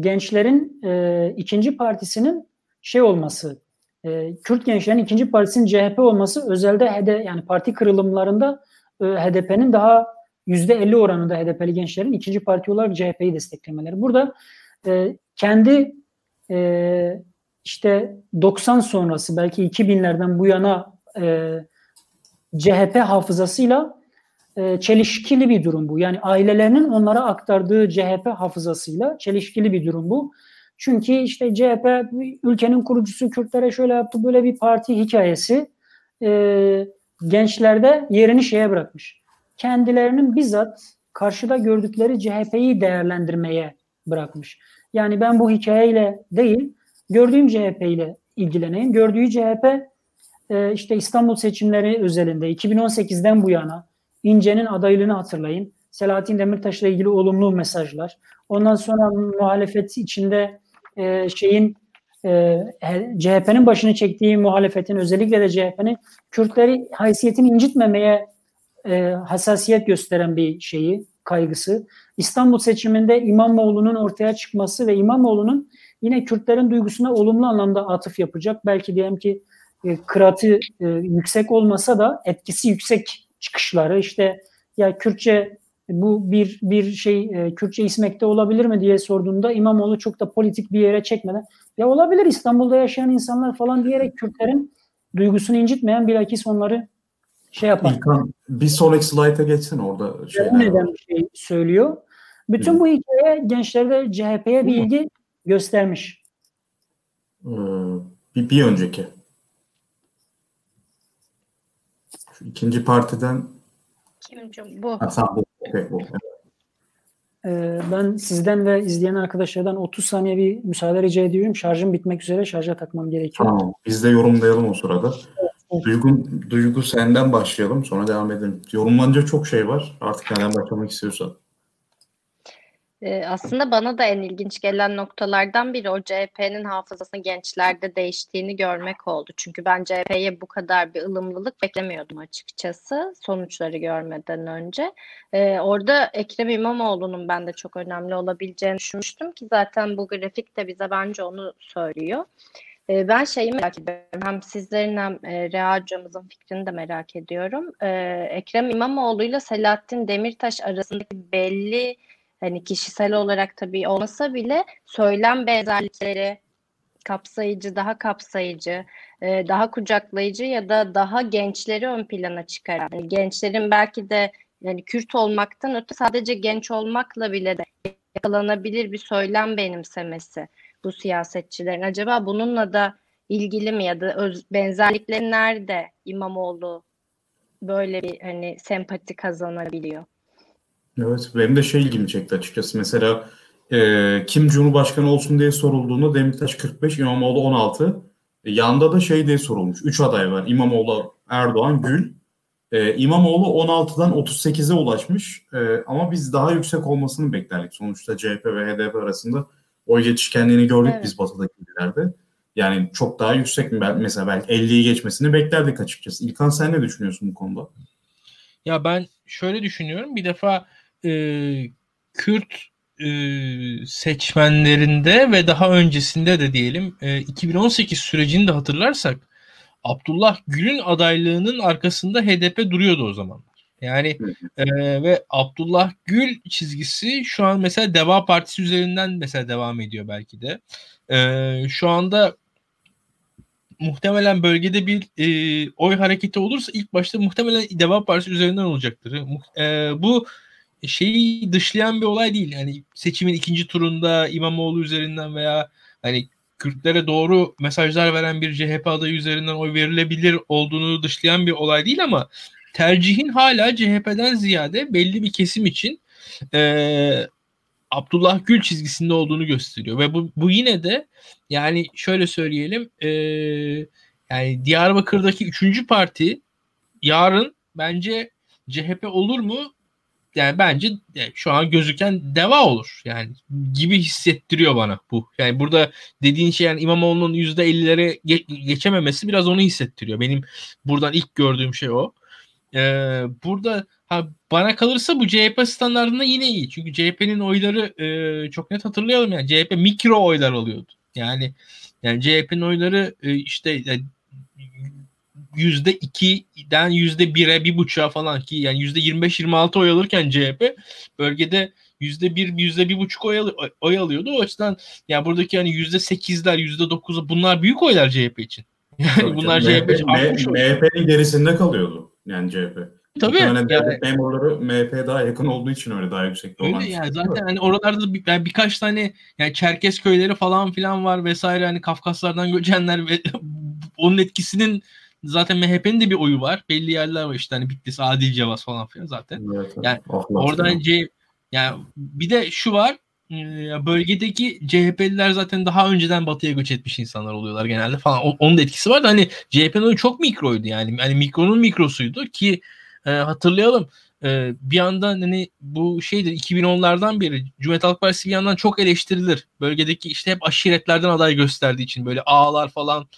gençlerin e, ikinci partisinin şey olması, e, Kürt gençlerin ikinci partisinin CHP olması özelde HD, yani parti kırılımlarında e, HDP'nin daha %50 oranında HDP'li gençlerin ikinci parti olarak CHP'yi desteklemeleri. Burada e, kendi e, işte 90 sonrası belki 2000'lerden bu yana e, CHP hafızasıyla e, çelişkili bir durum bu. Yani ailelerinin onlara aktardığı CHP hafızasıyla çelişkili bir durum bu. Çünkü işte CHP ülkenin kurucusu Kürtlere şöyle yaptı böyle bir parti hikayesi e, gençlerde yerini şeye bırakmış. Kendilerinin bizzat karşıda gördükleri CHP'yi değerlendirmeye bırakmış. Yani ben bu hikayeyle değil gördüğüm CHP ile ilgileneyim. Gördüğü CHP e, işte İstanbul seçimleri özelinde 2018'den bu yana İnce'nin adaylığını hatırlayın. Selahattin Demirtaş'la ilgili olumlu mesajlar. Ondan sonra muhalefet içinde e, şeyin e, CHP'nin başını çektiği muhalefetin özellikle de CHP'nin Kürtleri haysiyetini incitmemeye e, hassasiyet gösteren bir şeyi, kaygısı. İstanbul seçiminde İmamoğlu'nun ortaya çıkması ve İmamoğlu'nun yine Kürtlerin duygusuna olumlu anlamda atıf yapacak. Belki diyelim ki e, kıratı e, yüksek olmasa da etkisi yüksek çıkışları işte ya Kürtçe bu bir bir şey e, Kürtçe ismekte olabilir mi diye sorduğunda İmamoğlu çok da politik bir yere çekmeden ya olabilir İstanbul'da yaşayan insanlar falan diyerek Kürtlerin duygusunu incitmeyen bilakis onları şey yapar. İlkan bir sonraki slayta geçsin orada. Şey neden bir şey söylüyor. Bütün Hı. bu hikaye gençlerde CHP'ye bir ilgi göstermiş. Ee, bir, bir önceki. Şu ikinci partiden Kim bu? Ha, sen bu. Okay, bu. Ee, ben sizden ve izleyen arkadaşlardan 30 saniye bir müsaade rica ediyorum. Şarjım bitmek üzere. Şarja takmam gerekiyor. Tamam. Biz de yorumlayalım o sırada. Evet, Duygu, Duygu senden başlayalım. Sonra devam edelim. Yorumlanınca çok şey var. Artık nereden başlamak istiyorsan. Ee, aslında bana da en ilginç gelen noktalardan biri o CHP'nin hafızasının gençlerde değiştiğini görmek oldu. Çünkü ben CHP'ye bu kadar bir ılımlılık beklemiyordum açıkçası sonuçları görmeden önce. Ee, orada Ekrem İmamoğlu'nun ben de çok önemli olabileceğini düşünmüştüm ki zaten bu grafik de bize bence onu söylüyor. Ee, ben şeyi merak ediyorum. Hem sizlerin hem e, hocamızın fikrini de merak ediyorum. Ee, Ekrem İmamoğlu ile Selahattin Demirtaş arasındaki belli hani kişisel olarak tabii olmasa bile söylem benzerlikleri kapsayıcı, daha kapsayıcı, e, daha kucaklayıcı ya da daha gençleri ön plana çıkaran. Yani gençlerin belki de yani Kürt olmaktan öte sadece genç olmakla bile de yakalanabilir bir söylem benimsemesi bu siyasetçilerin. Acaba bununla da ilgili mi ya da öz, benzerlikleri nerede İmamoğlu böyle bir hani sempati kazanabiliyor? Evet benim de şey ilgimi çekti açıkçası. Mesela e, kim Cumhurbaşkanı olsun diye sorulduğunda Demirtaş 45, İmamoğlu 16. E, yanda da şey diye sorulmuş. 3 aday var. İmamoğlu, Erdoğan, Gül. E, İmamoğlu 16'dan 38'e ulaşmış. E, ama biz daha yüksek olmasını beklerdik. Sonuçta CHP ve HDP arasında oy geçişkenliğini gördük evet. biz batıdaki illerde. Yani çok daha yüksek mi? Mesela belki 50'yi geçmesini beklerdik açıkçası. İlkan sen ne düşünüyorsun bu konuda? Ya ben şöyle düşünüyorum. Bir defa e, Kürt e, seçmenlerinde ve daha öncesinde de diyelim e, 2018 sürecini de hatırlarsak Abdullah Gül'ün adaylığının arkasında HDP duruyordu o zaman. Yani e, ve Abdullah Gül çizgisi şu an mesela Deva Partisi üzerinden mesela devam ediyor belki de. E, şu anda muhtemelen bölgede bir e, oy hareketi olursa ilk başta muhtemelen Deva Partisi üzerinden olacaktır. E, bu şeyi dışlayan bir olay değil. Yani seçimin ikinci turunda İmamoğlu üzerinden veya hani Kürtlere doğru mesajlar veren bir CHP adayı üzerinden oy verilebilir olduğunu dışlayan bir olay değil ama tercihin hala CHP'den ziyade belli bir kesim için e, Abdullah Gül çizgisinde olduğunu gösteriyor ve bu, bu yine de yani şöyle söyleyelim e, yani Diyarbakır'daki üçüncü parti yarın bence CHP olur mu yani bence e, şu an gözüken deva olur yani gibi hissettiriyor bana bu. Yani burada dediğin şey yani İmamoğlu'nun %50'lere ge- geçememesi biraz onu hissettiriyor. Benim buradan ilk gördüğüm şey o. Ee, burada ha, bana kalırsa bu CHP standartında yine iyi. Çünkü CHP'nin oyları e, çok net hatırlayalım yani CHP mikro oylar alıyordu. Yani yani CHP'nin oyları e, işte yani %2'den %1'e 1.5'a falan ki yani %25-26 oy alırken CHP bölgede %1 %1.5 oy, al- oy alıyordu. O açıdan yani buradaki hani %8'ler %9'u bunlar büyük oylar CHP için. Yani bunlar canım, CHP için MHP'nin gerisinde kalıyordu yani CHP. Tabii. Yani, memurları MHP daha yakın olduğu için öyle daha yüksek öyle. Yani zaten hani oralarda bir, yani birkaç tane yani Çerkes köyleri falan filan var vesaire hani Kafkaslardan göçenler ve onun etkisinin zaten MHP'nin de bir oyu var. Belli yerler var işte hani Bitlis, Adil Cevaz falan filan zaten. Evet, yani oradan C yani bir de şu var bölgedeki CHP'liler zaten daha önceden batıya göç etmiş insanlar oluyorlar genelde falan. Onun da etkisi var da hani CHP'nin oyu çok mikroydu yani. Hani mikronun mikrosuydu ki e, hatırlayalım e, bir yandan hani bu şeydir 2010'lardan beri Cumhuriyet Halk Partisi bir yandan çok eleştirilir. Bölgedeki işte hep aşiretlerden aday gösterdiği için böyle ağlar falan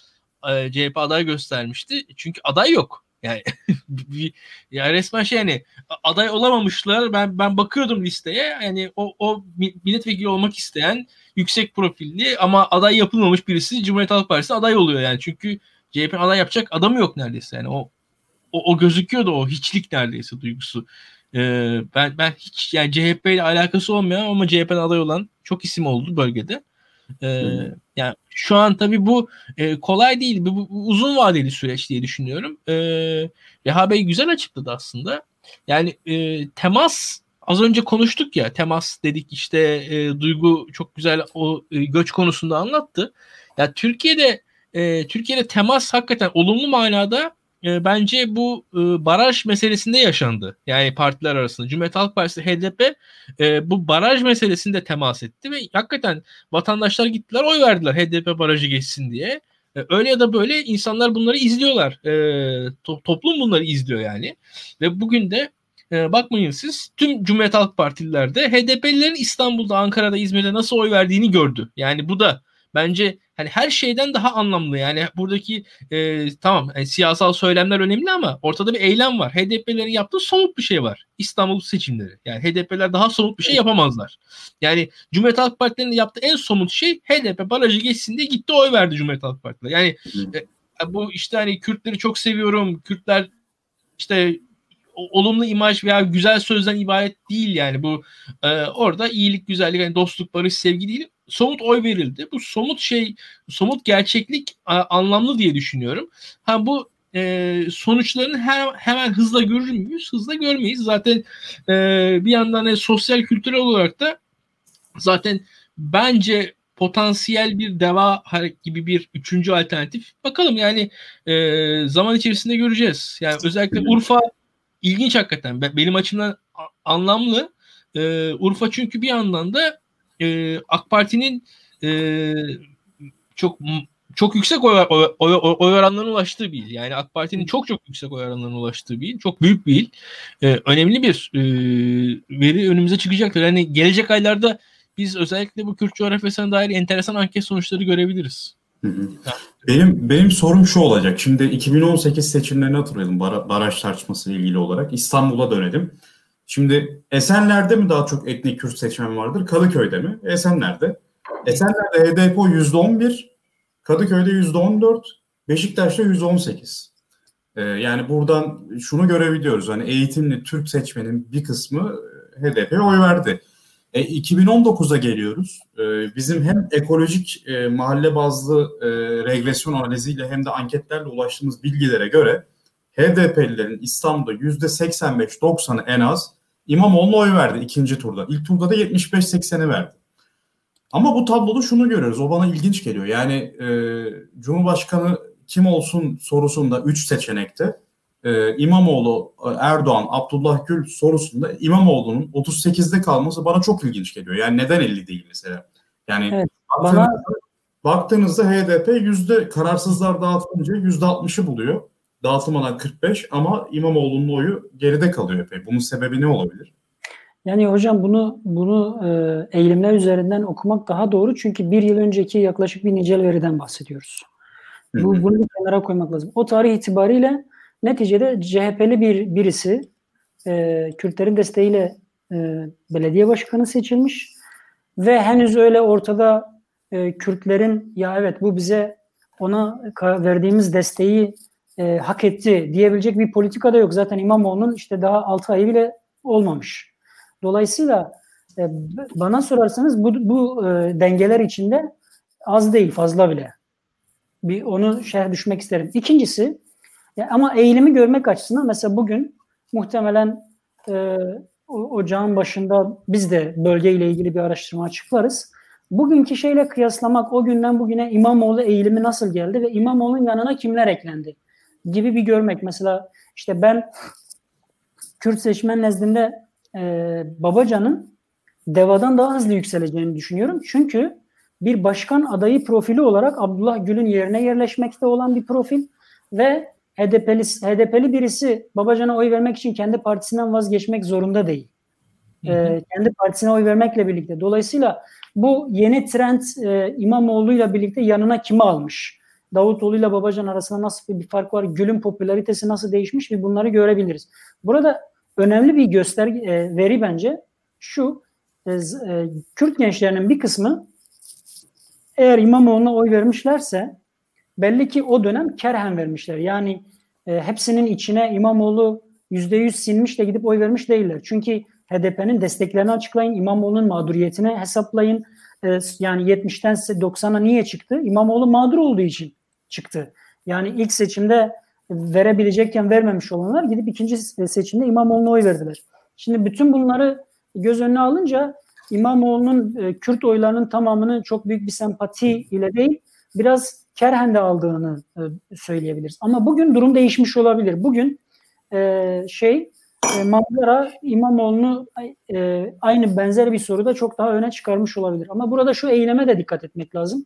e, CHP aday göstermişti. Çünkü aday yok. Yani bir, ya resmen şey hani aday olamamışlar. Ben ben bakıyordum listeye. Yani o o milletvekili olmak isteyen yüksek profilli ama aday yapılmamış birisi Cumhuriyet Halk Partisi aday oluyor yani. Çünkü CHP aday yapacak adamı yok neredeyse. Yani o o, o gözüküyordu o hiçlik neredeyse duygusu. Ee, ben ben hiç yani CHP ile alakası olmayan ama CHP'nin aday olan çok isim oldu bölgede. Ee, hmm. Yani şu an tabii bu e, kolay değil. Bu, bu uzun vadeli süreç diye düşünüyorum. Ee, Reha Bey güzel açıkladı aslında. Yani e, temas az önce konuştuk ya temas dedik işte e, Duygu çok güzel o e, göç konusunda anlattı. Ya Türkiye'de e, Türkiye'de temas hakikaten olumlu manada e, bence bu e, baraj meselesinde yaşandı. Yani partiler arasında. Cumhuriyet Halk Partisi, HDP e, bu baraj meselesinde temas etti ve hakikaten vatandaşlar gittiler oy verdiler HDP barajı geçsin diye. E, öyle ya da böyle insanlar bunları izliyorlar. E, to- toplum bunları izliyor yani. Ve bugün de e, bakmayın siz tüm Cumhuriyet Halk Partililerde HDP'lilerin İstanbul'da, Ankara'da, İzmir'de nasıl oy verdiğini gördü. Yani bu da bence hani her şeyden daha anlamlı. Yani buradaki e, tamam yani siyasal söylemler önemli ama ortada bir eylem var. HDP'lerin yaptığı somut bir şey var. İstanbul seçimleri. Yani HDP'ler daha somut bir şey yapamazlar. Yani Cumhuriyet Halk Partisi'nin yaptığı en somut şey HDP barajı geçsin diye gitti oy verdi Cumhuriyet Halk Partisi'ne. Yani e, bu işte hani Kürtleri çok seviyorum. Kürtler işte olumlu imaj veya güzel sözden ibaret değil yani bu e, orada iyilik, güzellik, yani dostluk, barış, sevgi değil somut oy verildi. Bu somut şey, somut gerçeklik anlamlı diye düşünüyorum. Ha bu e, sonuçlarını her, hemen hızla görür müyüz? Hızla görmeyiz. Zaten e, bir yandan e, sosyal kültürel olarak da zaten bence potansiyel bir deva gibi bir üçüncü alternatif. Bakalım yani e, zaman içerisinde göreceğiz. Yani özellikle Urfa ilginç hakikaten. Benim açımdan anlamlı. E, Urfa çünkü bir yandan da e, AK Parti'nin e, çok çok yüksek oy, oy, oy, oy oranlarına ulaştığı bir il. Yani AK Parti'nin çok çok yüksek oy oranlarına ulaştığı bir il. Çok büyük bir il. Ee, önemli bir e, veri önümüze çıkacaktır. Yani gelecek aylarda biz özellikle bu Kürt coğrafyasına dair enteresan anket sonuçları görebiliriz. Benim benim sorum şu olacak. Şimdi 2018 seçimlerini hatırlayalım baraj tartışması ile ilgili olarak. İstanbul'a dönelim. Şimdi Esenler'de mi daha çok etnik Kürt seçmen vardır? Kadıköy'de mi? Esenler'de. Esenler'de HDP %11, Kadıköy'de %14, Beşiktaş'ta %18. Ee, yani buradan şunu görebiliyoruz. Hani eğitimli Türk seçmenin bir kısmı e, HDP'ye oy verdi. E, 2019'a geliyoruz. E, bizim hem ekolojik e, mahalle bazlı e, regresyon analiziyle hem de anketlerle ulaştığımız bilgilere göre HDP'lilerin İstanbul'da %85-90'ı en az İmamoğlu'na oy verdi ikinci turda. İlk turda da 75-80'i verdi. Ama bu tabloda şunu görüyoruz. O bana ilginç geliyor. Yani e, Cumhurbaşkanı kim olsun sorusunda 3 seçenekte e, İmamoğlu, Erdoğan, Abdullah Gül sorusunda İmamoğlu'nun 38'de kalması bana çok ilginç geliyor. Yani neden 50 değil mesela? Yani evet, baktığınızda, bana... baktığınızda HDP yüzde kararsızlar dağıtılınca yüzde 60'ı buluyor dağıtılmadan 45 ama İmamoğlu'nun oyu geride kalıyor epey. Bunun sebebi ne olabilir? Yani hocam bunu bunu e, eğilimler üzerinden okumak daha doğru çünkü bir yıl önceki yaklaşık bir nicel veriden bahsediyoruz. Bu, bunu bir kenara koymak lazım. O tarih itibariyle neticede CHP'li bir birisi e, Kürtlerin desteğiyle e, belediye başkanı seçilmiş ve henüz öyle ortada e, Kürtlerin ya evet bu bize ona verdiğimiz desteği e, hak etti diyebilecek bir politika da yok. Zaten İmamoğlu'nun işte daha 6 ayı bile olmamış. Dolayısıyla e, bana sorarsanız bu, bu e, dengeler içinde az değil fazla bile. Bir onu şerh düşmek isterim. İkincisi ya ama eğilimi görmek açısından mesela bugün muhtemelen e, ocağın başında biz de bölgeyle ilgili bir araştırma açıklarız. Bugünkü şeyle kıyaslamak o günden bugüne İmamoğlu eğilimi nasıl geldi ve İmamoğlu'nun yanına kimler eklendi gibi bir görmek. Mesela işte ben Kürt seçmen nezdinde e, Babacan'ın Deva'dan daha hızlı yükseleceğini düşünüyorum. Çünkü bir başkan adayı profili olarak Abdullah Gül'ün yerine yerleşmekte olan bir profil ve HDP'li, HDP'li birisi Babacan'a oy vermek için kendi partisinden vazgeçmek zorunda değil. Ee, kendi partisine oy vermekle birlikte. Dolayısıyla bu yeni trend e, İmamoğlu'yla birlikte yanına kimi almış? Davutoğlu ile Babacan arasında nasıl bir fark var? Gül'ün popülaritesi nasıl değişmiş? Bir bunları görebiliriz. Burada önemli bir gösterge e, veri bence şu. E, e, Kürt gençlerinin bir kısmı eğer İmamoğlu'na oy vermişlerse belli ki o dönem kerhen vermişler. Yani e, hepsinin içine İmamoğlu %100 sinmiş de gidip oy vermiş değiller. Çünkü HDP'nin desteklerini açıklayın, İmamoğlu'nun mağduriyetini hesaplayın. E, yani 70'ten 90'a niye çıktı? İmamoğlu mağdur olduğu için çıktı. Yani ilk seçimde verebilecekken vermemiş olanlar gidip ikinci seçimde İmamoğlu'na oy verdiler. Şimdi bütün bunları göz önüne alınca İmamoğlu'nun e, Kürt oylarının tamamını çok büyük bir sempati ile değil, biraz kerhende aldığını e, söyleyebiliriz. Ama bugün durum değişmiş olabilir. Bugün e, şey Manzara İmamoğlu'nu aynı benzer bir soruda çok daha öne çıkarmış olabilir. Ama burada şu eyleme de dikkat etmek lazım.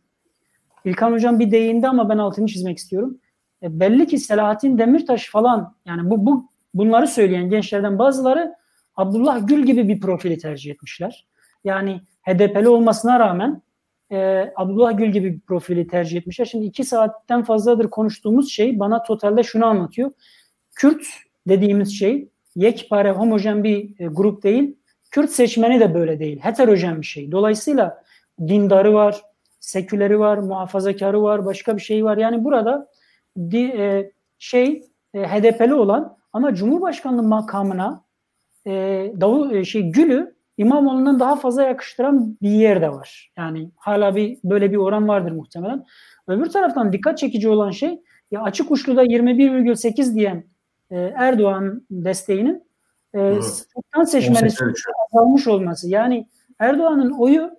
İlkan Hocam bir değindi ama ben altını çizmek istiyorum. E, belli ki Selahattin Demirtaş falan yani bu, bu bunları söyleyen gençlerden bazıları Abdullah Gül gibi bir profili tercih etmişler. Yani HDP'li olmasına rağmen e, Abdullah Gül gibi bir profili tercih etmişler. Şimdi iki saatten fazladır konuştuğumuz şey bana totalde şunu anlatıyor. Kürt dediğimiz şey yekpare homojen bir e, grup değil. Kürt seçmeni de böyle değil. Heterojen bir şey. Dolayısıyla dindarı var, seküleri var, muhafazakarı var, başka bir şey var. Yani burada di, e, şey e, HDP'li olan ama Cumhurbaşkanlığı makamına e, Davul e, şey Gül'ü İmamoğlu'ndan daha fazla yakıştıran bir yer de var. Yani hala bir böyle bir oran vardır muhtemelen. Öbür taraftan dikkat çekici olan şey ya açık uçluda 21,8 diyen e, Erdoğan desteğinin e, seçmeni azalmış olması. Yani Erdoğan'ın oyu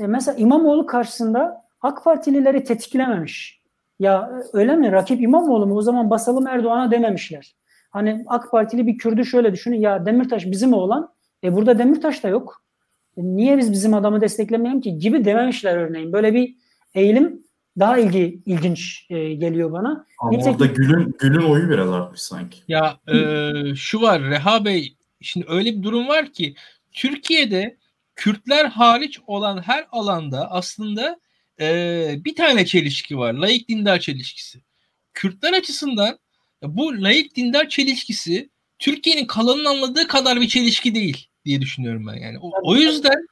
e, mesela İmamoğlu karşısında AK Partilileri tetiklememiş. Ya öyle mi? Rakip İmamoğlu mu? O zaman basalım Erdoğan'a dememişler. Hani AK Partili bir Kürdü şöyle düşünün. Ya Demirtaş bizim oğlan. E burada Demirtaş da yok. E, niye biz bizim adamı desteklemeyelim ki? Gibi dememişler örneğin. Böyle bir eğilim daha ilgi ilginç e, geliyor bana. Ama Nitekim, orada Gül'ün Gül'ün oyu biraz artmış sanki. Ya e, şu var Reha Bey şimdi öyle bir durum var ki Türkiye'de Kürtler hariç olan her alanda aslında e, bir tane çelişki var. Layık dindar çelişkisi. Kürtler açısından bu layık dindar çelişkisi Türkiye'nin kalanın anladığı kadar bir çelişki değil diye düşünüyorum ben yani. O, o yüzden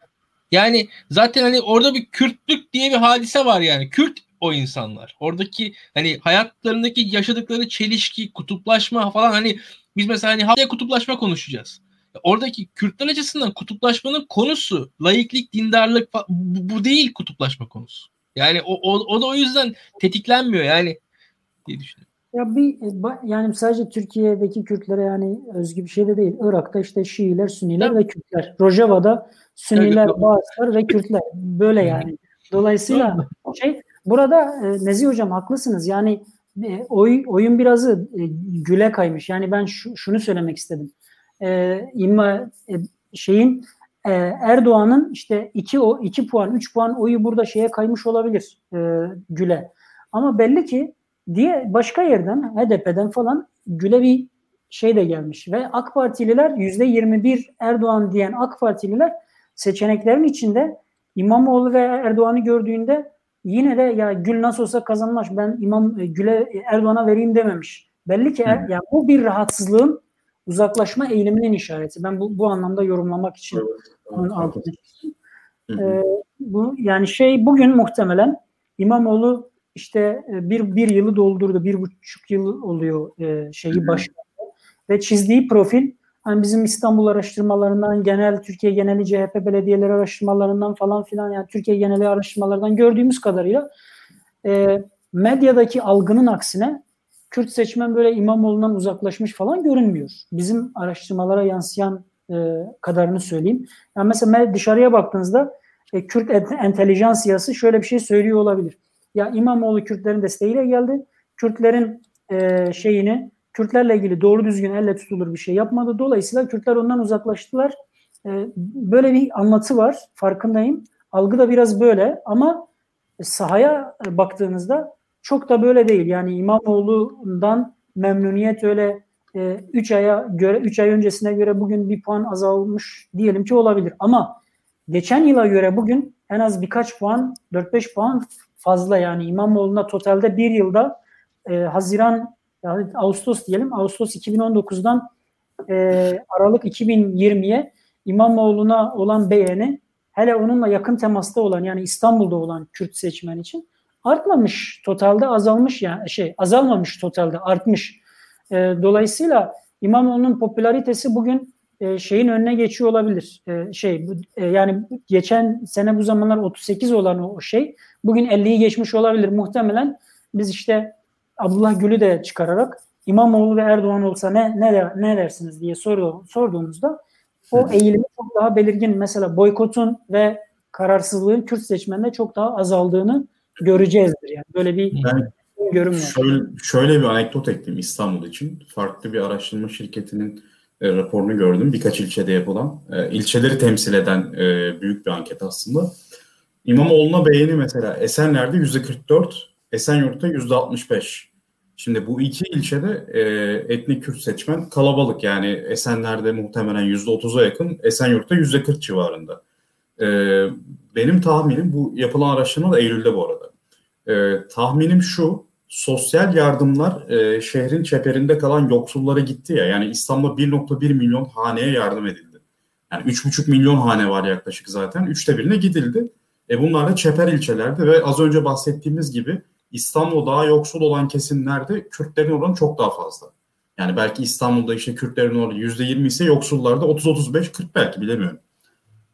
yani zaten hani orada bir Kürtlük diye bir hadise var yani. Kürt o insanlar. Oradaki hani hayatlarındaki yaşadıkları çelişki, kutuplaşma falan hani biz mesela hani haftaya kutuplaşma konuşacağız. Oradaki Kürtler açısından kutuplaşmanın konusu laiklik, dindarlık bu, değil kutuplaşma konusu. Yani o, o, o da o yüzden tetiklenmiyor yani diye düşünüyorum. Ya bir e, yani sadece Türkiye'deki Kürtlere yani özgü bir şey de değil. Irak'ta işte Şiiler, Sünniler evet. ve Kürtler. Rojava'da Sünniler, evet. Bağızlar ve Kürtler. Böyle yani. Dolayısıyla şey burada e, Nezi hocam haklısınız. Yani e, oy, oyun birazı güle kaymış. Yani ben şu, şunu söylemek istedim. E, imma e, şeyin e, Erdoğan'ın işte iki o iki puan, üç puan oyu burada şeye kaymış olabilir e, güle. Ama belli ki diye başka yerden HDP'den falan Gül'e bir şey de gelmiş ve AK Partililer yüzde 21 Erdoğan diyen AK Partililer seçeneklerin içinde İmamoğlu ve Erdoğan'ı gördüğünde yine de ya Gül nasıl olsa kazanmaz ben İmam Gül'e Erdoğan'a vereyim dememiş. Belli ki er, yani bu bir rahatsızlığın uzaklaşma eğiliminin işareti. Ben bu, bu anlamda yorumlamak için evet, evet, E, bu yani şey bugün muhtemelen İmamoğlu işte e, bir, bir yılı doldurdu. Bir buçuk yıl oluyor e, şeyi başladı. Ve çizdiği profil hani bizim İstanbul araştırmalarından, genel Türkiye geneli CHP belediyeleri araştırmalarından falan filan yani Türkiye geneli araştırmalardan gördüğümüz kadarıyla e, medyadaki algının aksine Kürt seçmen böyle İmamoğlu'ndan uzaklaşmış falan görünmüyor. Bizim araştırmalara yansıyan e, kadarını söyleyeyim. Yani mesela dışarıya baktığınızda e, Kürt entelijansiyası şöyle bir şey söylüyor olabilir. Ya İmamoğlu Kürtlerin desteğiyle geldi. Kürtlerin e, şeyini Kürtlerle ilgili doğru düzgün elle tutulur bir şey yapmadı. Dolayısıyla Kürtler ondan uzaklaştılar. E, böyle bir anlatı var. Farkındayım. Algı da biraz böyle ama sahaya baktığınızda çok da böyle değil. Yani İmamoğlu'ndan memnuniyet öyle 3 e, aya göre 3 ay öncesine göre bugün bir puan azalmış diyelim ki olabilir. Ama geçen yıla göre bugün en az birkaç puan 4-5 puan fazla yani İmamoğlu'na totalde bir yılda e, Haziran yani Ağustos diyelim Ağustos 2019'dan e, Aralık 2020'ye İmamoğlu'na olan beğeni hele onunla yakın temasta olan yani İstanbul'da olan Kürt seçmen için artmamış totalde azalmış yani şey azalmamış totalde artmış. E, dolayısıyla İmamoğlu'nun popülaritesi bugün e, şeyin önüne geçiyor olabilir. E, şey e, yani geçen sene bu zamanlar 38 olan o şey bugün 50'yi geçmiş olabilir. Muhtemelen biz işte Abdullah Gül'ü de çıkararak İmamoğlu ve Erdoğan olsa ne ne ne dersiniz diye soru, sorduğumuzda o eğilimi çok daha belirgin. Mesela boykotun ve kararsızlığın Kürt seçmeninde çok daha azaldığını göreceğizdir. Yani böyle bir ben görüm var. Şöyle, şöyle bir anekdot ekleyeyim İstanbul için. Farklı bir araştırma şirketinin e, raporunu gördüm. Birkaç ilçede yapılan. E, ilçeleri temsil eden e, büyük bir anket aslında. İmamoğlu'na beğeni mesela Esenler'de yüzde 44, Esenyurt'ta yüzde 65. Şimdi bu iki ilçede e, etnik Kürt seçmen kalabalık yani Esenler'de muhtemelen yüzde 30'a yakın, Esenyurt'ta yüzde 40 civarında. E, benim tahminim bu yapılan araştırma da Eylül'de bu arada. E, tahminim şu, sosyal yardımlar e, şehrin çeperinde kalan yoksullara gitti ya. Yani İstanbul'da 1.1 milyon haneye yardım edildi. Yani 3.5 milyon hane var yaklaşık zaten. Üçte birine gidildi. E bunlar da çeper ilçelerde ve az önce bahsettiğimiz gibi İstanbul daha yoksul olan kesimlerde Kürtlerin oranı çok daha fazla. Yani belki İstanbul'da işte Kürtlerin oranı %20 ise yoksullarda 30-35-40 belki bilemiyorum.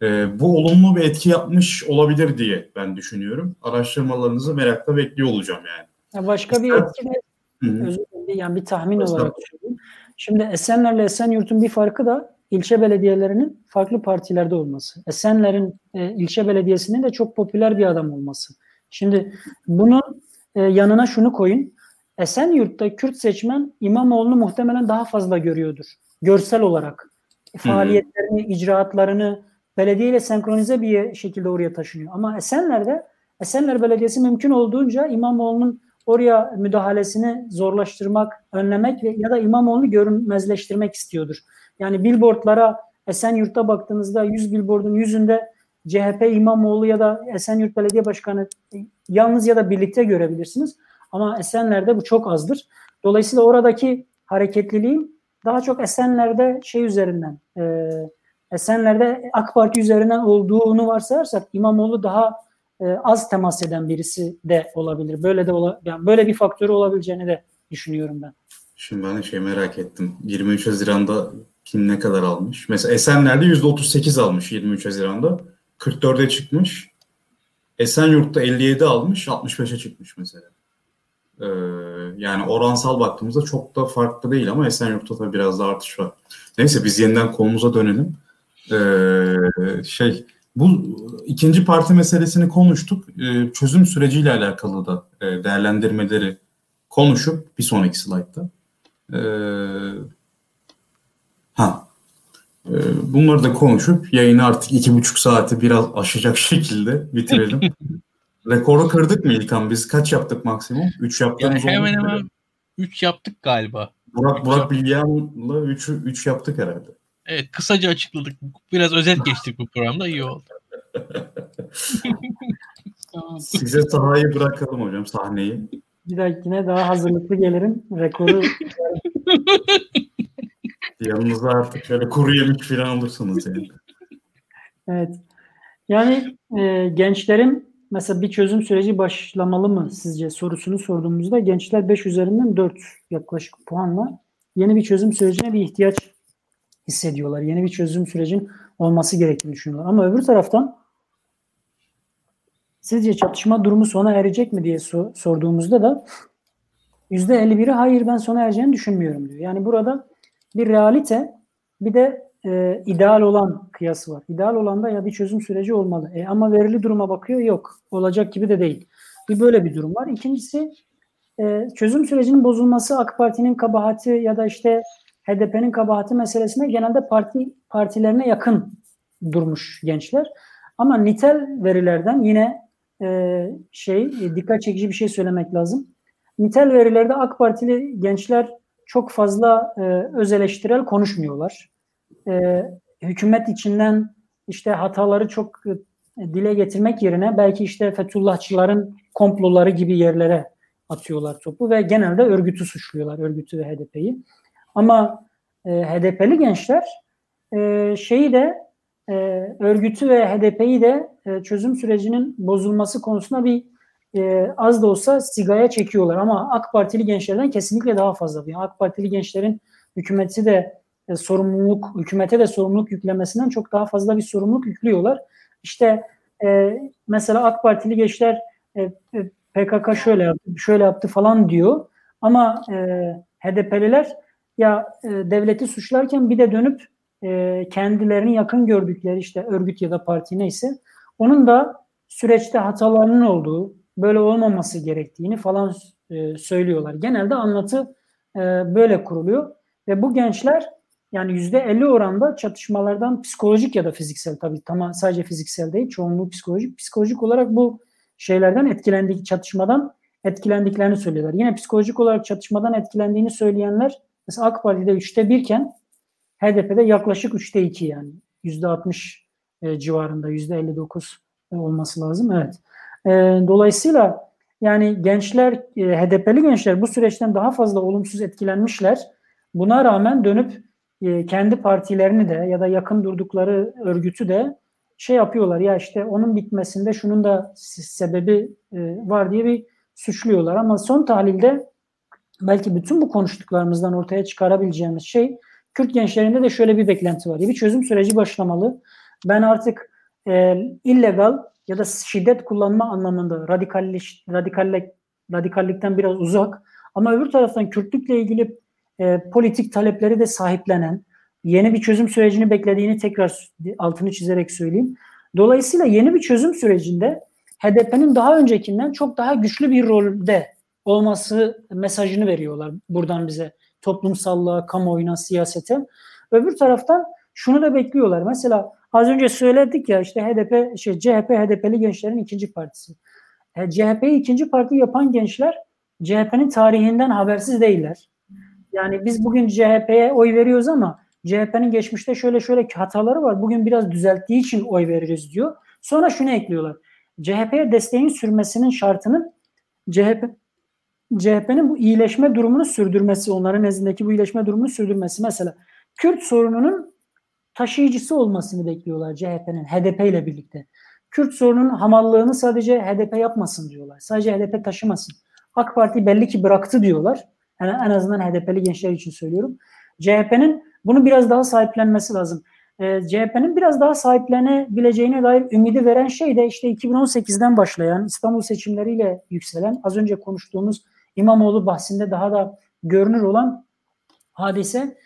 Ee, bu olumlu bir etki yapmış olabilir diye ben düşünüyorum. Araştırmalarınızı merakla bekliyor olacağım yani. Ya başka bir etki de özür yani bir tahmin Mesela. olarak düşünüyorum. Şimdi Esenler'le Esenyurt'un bir farkı da ilçe belediyelerinin farklı partilerde olması. Esenler'in e, ilçe belediyesinin de çok popüler bir adam olması. Şimdi bunun e, yanına şunu koyun. Esenyurt'ta Kürt seçmen İmamoğlu'nu muhtemelen daha fazla görüyordur. Görsel olarak. Faaliyetlerini, icraatlarını belediyeyle senkronize bir şekilde oraya taşınıyor. Ama Esenler'de Esenler Belediyesi mümkün olduğunca İmamoğlu'nun oraya müdahalesini zorlaştırmak, önlemek ve ya da İmamoğlu'nu görünmezleştirmek istiyordur. Yani billboardlara Esenyurt'ta baktığınızda 100 billboardun yüzünde CHP İmamoğlu ya da Esenyurt Belediye Başkanı yalnız ya da birlikte görebilirsiniz. Ama Esenler'de bu çok azdır. Dolayısıyla oradaki hareketliliğin daha çok Esenler'de şey üzerinden e, Esenler'de AK Parti üzerinden olduğunu varsayarsak İmamoğlu daha e, az temas eden birisi de olabilir. Böyle de ola, yani böyle bir faktörü olabileceğini de düşünüyorum ben. Şimdi ben şey merak ettim. 23 Haziran'da kim ne kadar almış? Mesela Esenler'de %38 almış 23 Haziran'da. 44'e çıkmış. Esenyurt'ta 57 almış, 65'e çıkmış mesela. Ee, yani oransal baktığımızda çok da farklı değil ama Esenyurt'ta da biraz da artış var. Neyse biz yeniden konumuza dönelim. Ee, şey bu ikinci parti meselesini konuştuk. Ee, çözüm süreciyle alakalı da e, değerlendirmeleri konuşup bir sonraki slaytta. Ee, ha ee, bunları da konuşup yayını artık iki buçuk saati biraz aşacak şekilde bitirelim. Rekoru kırdık mı İlkan? Biz kaç yaptık maksimum? Üç yaptığımız yani hemen hemen üç yaptık galiba. Burak, Burak Bilgehan'la üç, üç yaptık herhalde. Evet kısaca açıkladık. Biraz özet geçtik bu programda iyi oldu. Size sahayı bırakalım hocam sahneyi. Bir dahakine daha hazırlıklı gelirim. Rekoru Yanınıza artık şöyle kuru yemek falan alırsınız yani. evet. Yani e, gençlerin mesela bir çözüm süreci başlamalı mı sizce sorusunu sorduğumuzda gençler 5 üzerinden 4 yaklaşık puanla yeni bir çözüm sürecine bir ihtiyaç hissediyorlar. Yeni bir çözüm sürecin olması gerektiğini düşünüyorlar. Ama öbür taraftan sizce çatışma durumu sona erecek mi diye so- sorduğumuzda da %51'i hayır ben sona ereceğini düşünmüyorum diyor. Yani burada bir realite bir de e, ideal olan kıyası var. İdeal olan da ya bir çözüm süreci olmalı. E, ama verili duruma bakıyor yok. Olacak gibi de değil. Bir böyle bir durum var. İkincisi e, çözüm sürecinin bozulması AK Parti'nin kabahati ya da işte HDP'nin kabahati meselesine genelde parti partilerine yakın durmuş gençler. Ama nitel verilerden yine e, şey e, dikkat çekici bir şey söylemek lazım. Nitel verilerde AK Partili gençler çok fazla e, öz eleştirel konuşmuyorlar. E, hükümet içinden işte hataları çok e, dile getirmek yerine belki işte Fethullahçıların komploları gibi yerlere atıyorlar topu ve genelde örgütü suçluyorlar, örgütü ve HDP'yi. Ama e, HDP'li gençler e, şeyi de e, örgütü ve HDP'yi de e, çözüm sürecinin bozulması konusunda bir e, az da olsa sigaya çekiyorlar. Ama AK Partili gençlerden kesinlikle daha fazla. Yani AK Partili gençlerin hükümeti de e, sorumluluk, hükümete de sorumluluk yüklemesinden çok daha fazla bir sorumluluk yüklüyorlar. İşte e, mesela AK Partili gençler e, e PKK şöyle yaptı, şöyle yaptı falan diyor. Ama e, HDP'liler ya e, devleti suçlarken bir de dönüp e, kendilerini yakın gördükleri işte örgüt ya da parti neyse onun da süreçte hatalarının olduğu, böyle olmaması gerektiğini falan e, söylüyorlar. Genelde anlatı e, böyle kuruluyor ve bu gençler yani yüzde 50 oranda çatışmalardan psikolojik ya da fiziksel tabii tamam sadece fiziksel değil çoğunluğu psikolojik psikolojik olarak bu şeylerden etkilendik çatışmadan etkilendiklerini söylüyorlar. Yine psikolojik olarak çatışmadan etkilendiğini söyleyenler mesela AK Parti'de üçte birken HDP'de yaklaşık üçte iki yani yüzde altmış e, civarında yüzde elli dokuz olması lazım. Evet. E, dolayısıyla yani gençler, e, HDP'li gençler bu süreçten daha fazla olumsuz etkilenmişler. Buna rağmen dönüp e, kendi partilerini de ya da yakın durdukları örgütü de şey yapıyorlar ya işte onun bitmesinde şunun da sebebi e, var diye bir suçluyorlar ama son tahlilde belki bütün bu konuştuklarımızdan ortaya çıkarabileceğimiz şey Kürt gençlerinde de şöyle bir beklenti var. Bir çözüm süreci başlamalı. Ben artık e, illegal ya da şiddet kullanma anlamında radikallik, radikallik, radikallikten biraz uzak ama öbür taraftan Kürtlükle ilgili e, politik talepleri de sahiplenen, yeni bir çözüm sürecini beklediğini tekrar altını çizerek söyleyeyim. Dolayısıyla yeni bir çözüm sürecinde HDP'nin daha öncekinden çok daha güçlü bir rolde olması mesajını veriyorlar buradan bize toplumsallığa, kamuoyuna, siyasete. Öbür taraftan şunu da bekliyorlar. Mesela az önce söyledik ya işte HDP, şey CHP HDP'li gençlerin ikinci partisi. E, CHP'yi ikinci parti yapan gençler CHP'nin tarihinden habersiz değiller. Yani biz bugün CHP'ye oy veriyoruz ama CHP'nin geçmişte şöyle şöyle hataları var. Bugün biraz düzelttiği için oy veririz diyor. Sonra şunu ekliyorlar. CHP'ye desteğin sürmesinin şartının CHP CHP'nin bu iyileşme durumunu sürdürmesi, onların nezdindeki bu iyileşme durumunu sürdürmesi. Mesela Kürt sorununun taşıyıcısı olmasını bekliyorlar CHP'nin HDP ile birlikte. Kürt sorunun hamallığını sadece HDP yapmasın diyorlar. Sadece HDP taşımasın. AK Parti belli ki bıraktı diyorlar. Yani en azından HDP'li gençler için söylüyorum. CHP'nin bunu biraz daha sahiplenmesi lazım. E, CHP'nin biraz daha sahiplenebileceğine dair ümidi veren şey de işte 2018'den başlayan İstanbul seçimleriyle yükselen az önce konuştuğumuz İmamoğlu bahsinde daha da görünür olan hadise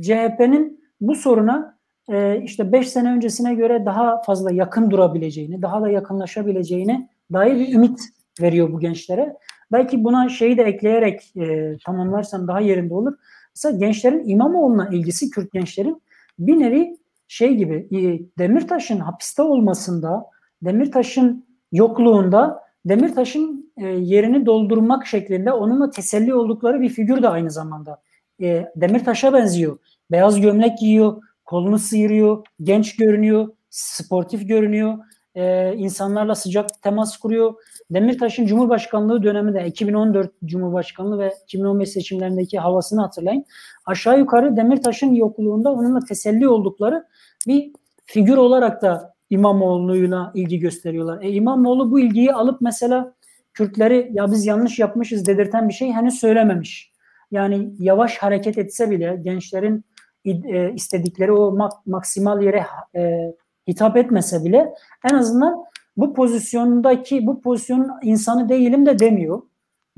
CHP'nin bu soruna e, işte 5 sene öncesine göre daha fazla yakın durabileceğini, daha da yakınlaşabileceğine dair bir ümit veriyor bu gençlere. Belki buna şeyi de ekleyerek e, tamamlarsam daha yerinde olur. Mesela gençlerin İmamoğlu'na ilgisi Kürt gençlerin bir nevi şey gibi e, Demirtaş'ın hapiste olmasında, Demirtaş'ın yokluğunda Demirtaş'ın e, yerini doldurmak şeklinde onunla teselli oldukları bir figür de aynı zamanda. E, Demirtaş'a benziyor. Beyaz gömlek giyiyor, kolunu sıyırıyor, genç görünüyor, sportif görünüyor. E, insanlarla sıcak temas kuruyor. Demirtaş'ın Cumhurbaşkanlığı döneminde 2014 Cumhurbaşkanlığı ve 2015 seçimlerindeki havasını hatırlayın. Aşağı yukarı Demirtaş'ın yokluğunda onunla teselli oldukları bir figür olarak da İmamoğlu'yla ilgi gösteriyorlar. E, İmamoğlu bu ilgiyi alıp mesela Kürtleri ya biz yanlış yapmışız dedirten bir şey henüz söylememiş. Yani yavaş hareket etse bile gençlerin e, istedikleri o mak- maksimal yere e, hitap etmese bile en azından bu pozisyondaki bu pozisyonun insanı değilim de demiyor.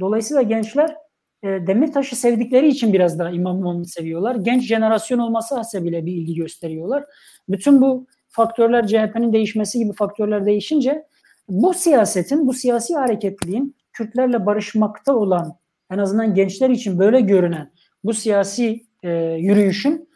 Dolayısıyla gençler e, Demirtaş'ı sevdikleri için biraz daha İmamoğlu'nu seviyorlar. Genç jenerasyon olması hasebiyle bir ilgi gösteriyorlar. Bütün bu faktörler CHP'nin değişmesi gibi faktörler değişince bu siyasetin, bu siyasi hareketliliğin Kürtlerle barışmakta olan en azından gençler için böyle görünen bu siyasi e, yürüyüşün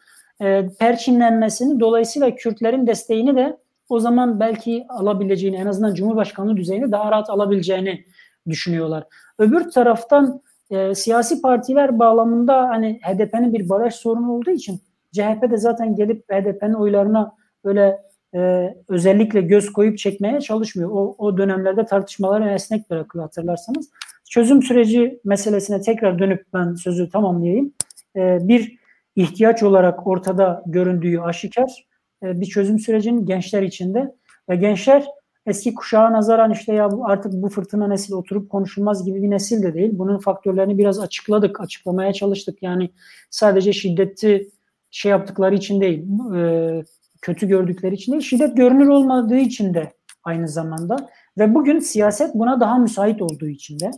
e, perçinlenmesini dolayısıyla Kürtlerin desteğini de o zaman belki alabileceğini en azından Cumhurbaşkanlığı düzeyinde daha rahat alabileceğini düşünüyorlar. Öbür taraftan e, siyasi partiler bağlamında hani HDP'nin bir baraj sorunu olduğu için CHP de zaten gelip HDP'nin oylarına böyle e, özellikle göz koyup çekmeye çalışmıyor. O, o dönemlerde tartışmaları esnek bırakıyor hatırlarsanız. Çözüm süreci meselesine tekrar dönüp ben sözü tamamlayayım. E, bir ihtiyaç olarak ortada göründüğü aşikar e, bir çözüm sürecinin gençler içinde ve gençler eski kuşağa nazaran işte ya artık bu fırtına nesil oturup konuşulmaz gibi bir nesil de değil. Bunun faktörlerini biraz açıkladık, açıklamaya çalıştık. Yani sadece şiddeti şey yaptıkları için değil, e, kötü gördükleri için değil, şiddet görünür olmadığı için de aynı zamanda ve bugün siyaset buna daha müsait olduğu için de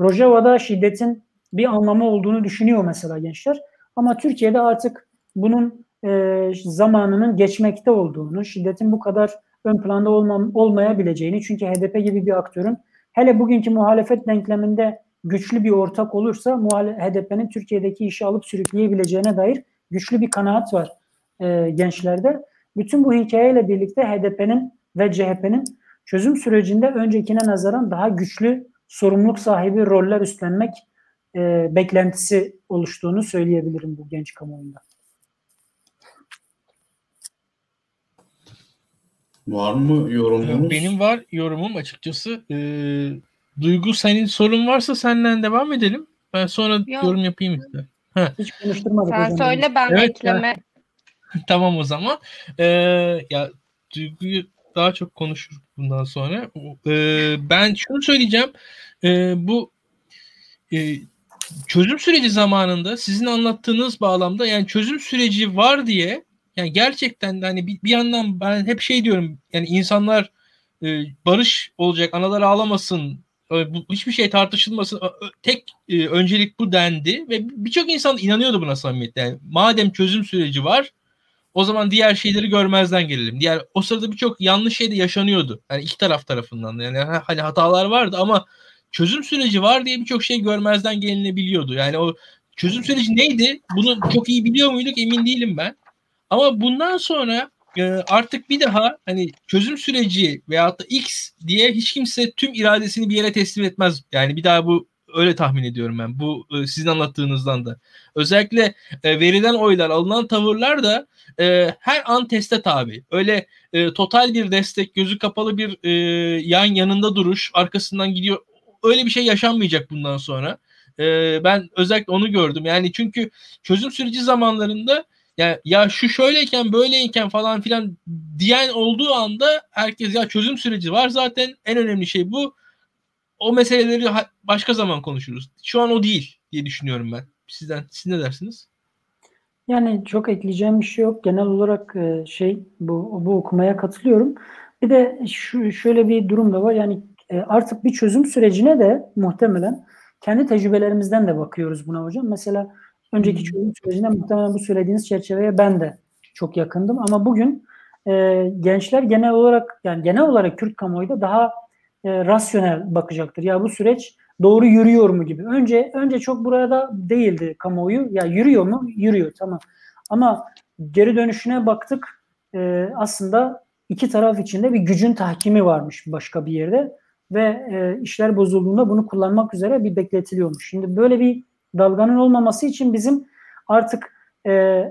Rojava'da şiddetin bir anlamı olduğunu düşünüyor mesela gençler. Ama Türkiye'de artık bunun e, zamanının geçmekte olduğunu, şiddetin bu kadar ön planda olmam, olmayabileceğini çünkü HDP gibi bir aktörün hele bugünkü muhalefet denkleminde güçlü bir ortak olursa HDP'nin Türkiye'deki işi alıp sürükleyebileceğine dair güçlü bir kanaat var e, gençlerde. Bütün bu hikayeyle birlikte HDP'nin ve CHP'nin çözüm sürecinde öncekine nazaran daha güçlü sorumluluk sahibi roller üstlenmek e, beklentisi oluştuğunu söyleyebilirim bu genç kamuoyunda. Var mı yorumunuz? Benim var yorumum açıkçası. Ee, Duygu senin sorun varsa senden devam edelim. Ben sonra Yok. yorum yapayım istedim. Hiç konuşturmadık Sen söyle ben evet, ekleme. tamam o zaman. Ee, ya Duygu'yu daha çok konuşur bundan sonra. Ee, ben şunu söyleyeceğim. Ee, bu e, çözüm süreci zamanında sizin anlattığınız bağlamda yani çözüm süreci var diye yani gerçekten hani bir, bir yandan ben hep şey diyorum yani insanlar e, barış olacak analar ağlamasın e, bu, hiçbir şey tartışılmasın tek e, öncelik bu dendi ve birçok insan inanıyordu buna samimiyetle yani madem çözüm süreci var o zaman diğer şeyleri görmezden gelelim. Diğer o sırada birçok yanlış şey de yaşanıyordu. Yani iki taraf tarafından yani hani hatalar vardı ama çözüm süreci var diye birçok şey görmezden gelinebiliyordu. Yani o çözüm süreci neydi? Bunu çok iyi biliyor muyduk emin değilim ben. Ama bundan sonra e, artık bir daha hani çözüm süreci veyahut da X diye hiç kimse tüm iradesini bir yere teslim etmez. Yani bir daha bu öyle tahmin ediyorum ben. Bu e, sizin anlattığınızdan da. Özellikle e, verilen oylar, alınan tavırlar da e, her an teste tabi. Öyle e, total bir destek, gözü kapalı bir e, yan yanında duruş, arkasından gidiyor. Öyle bir şey yaşanmayacak bundan sonra. E, ben özellikle onu gördüm. Yani çünkü çözüm süreci zamanlarında ya, ya şu şöyleyken böyleyken falan filan diyen olduğu anda herkes ya çözüm süreci var zaten en önemli şey bu. O meseleleri başka zaman konuşuruz. Şu an o değil diye düşünüyorum ben. Sizden siz ne dersiniz? Yani çok ekleyeceğim bir şey yok. Genel olarak e, şey bu bu okumaya katılıyorum. Bir de şu şöyle bir durum da var. Yani e, artık bir çözüm sürecine de muhtemelen kendi tecrübelerimizden de bakıyoruz buna hocam. Mesela önceki çözüm sürecinde muhtemelen bu söylediğiniz çerçeveye ben de çok yakındım ama bugün e, gençler genel olarak yani genel olarak Kürt kamuoyu da daha e, rasyonel bakacaktır. Ya bu süreç doğru yürüyor mu gibi. Önce önce çok burada değildi kamuoyu. Ya yürüyor mu? Yürüyor tamam. Ama geri dönüşüne baktık. E, aslında iki taraf içinde bir gücün tahkimi varmış başka bir yerde ve e, işler bozulduğunda bunu kullanmak üzere bir bekletiliyormuş. Şimdi böyle bir dalganın olmaması için bizim artık e,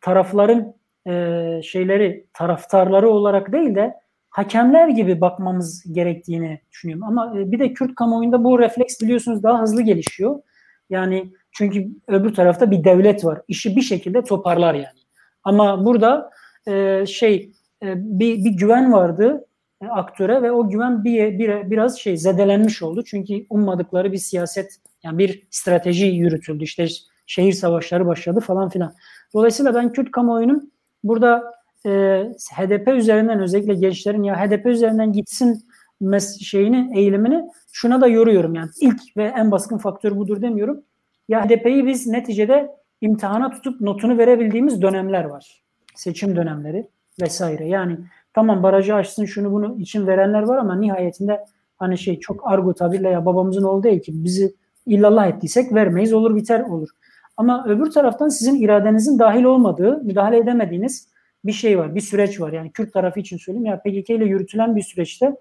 tarafların e, şeyleri taraftarları olarak değil de hakemler gibi bakmamız gerektiğini düşünüyorum. Ama e, bir de Kürt kamuoyunda bu refleks biliyorsunuz daha hızlı gelişiyor. Yani çünkü öbür tarafta bir devlet var. İşi bir şekilde toparlar yani. Ama burada e, şey e, bir, bir güven vardı e, aktöre ve o güven bir, bir biraz şey zedelenmiş oldu. Çünkü ummadıkları bir siyaset yani bir strateji yürütüldü. İşte şehir savaşları başladı falan filan. Dolayısıyla ben Kürt kamuoyunun burada e, HDP üzerinden özellikle gençlerin ya HDP üzerinden gitsin mes şeyini eğilimini şuna da yoruyorum yani ilk ve en baskın faktör budur demiyorum. Ya HDP'yi biz neticede imtihana tutup notunu verebildiğimiz dönemler var. Seçim dönemleri vesaire. Yani tamam barajı açsın şunu bunu için verenler var ama nihayetinde hani şey çok argo tabirle ya babamızın oğlu değil ki bizi illallah ettiysek vermeyiz olur biter olur. Ama öbür taraftan sizin iradenizin dahil olmadığı, müdahale edemediğiniz bir şey var, bir süreç var. Yani Kürt tarafı için söyleyeyim ya PKK ile yürütülen bir süreçte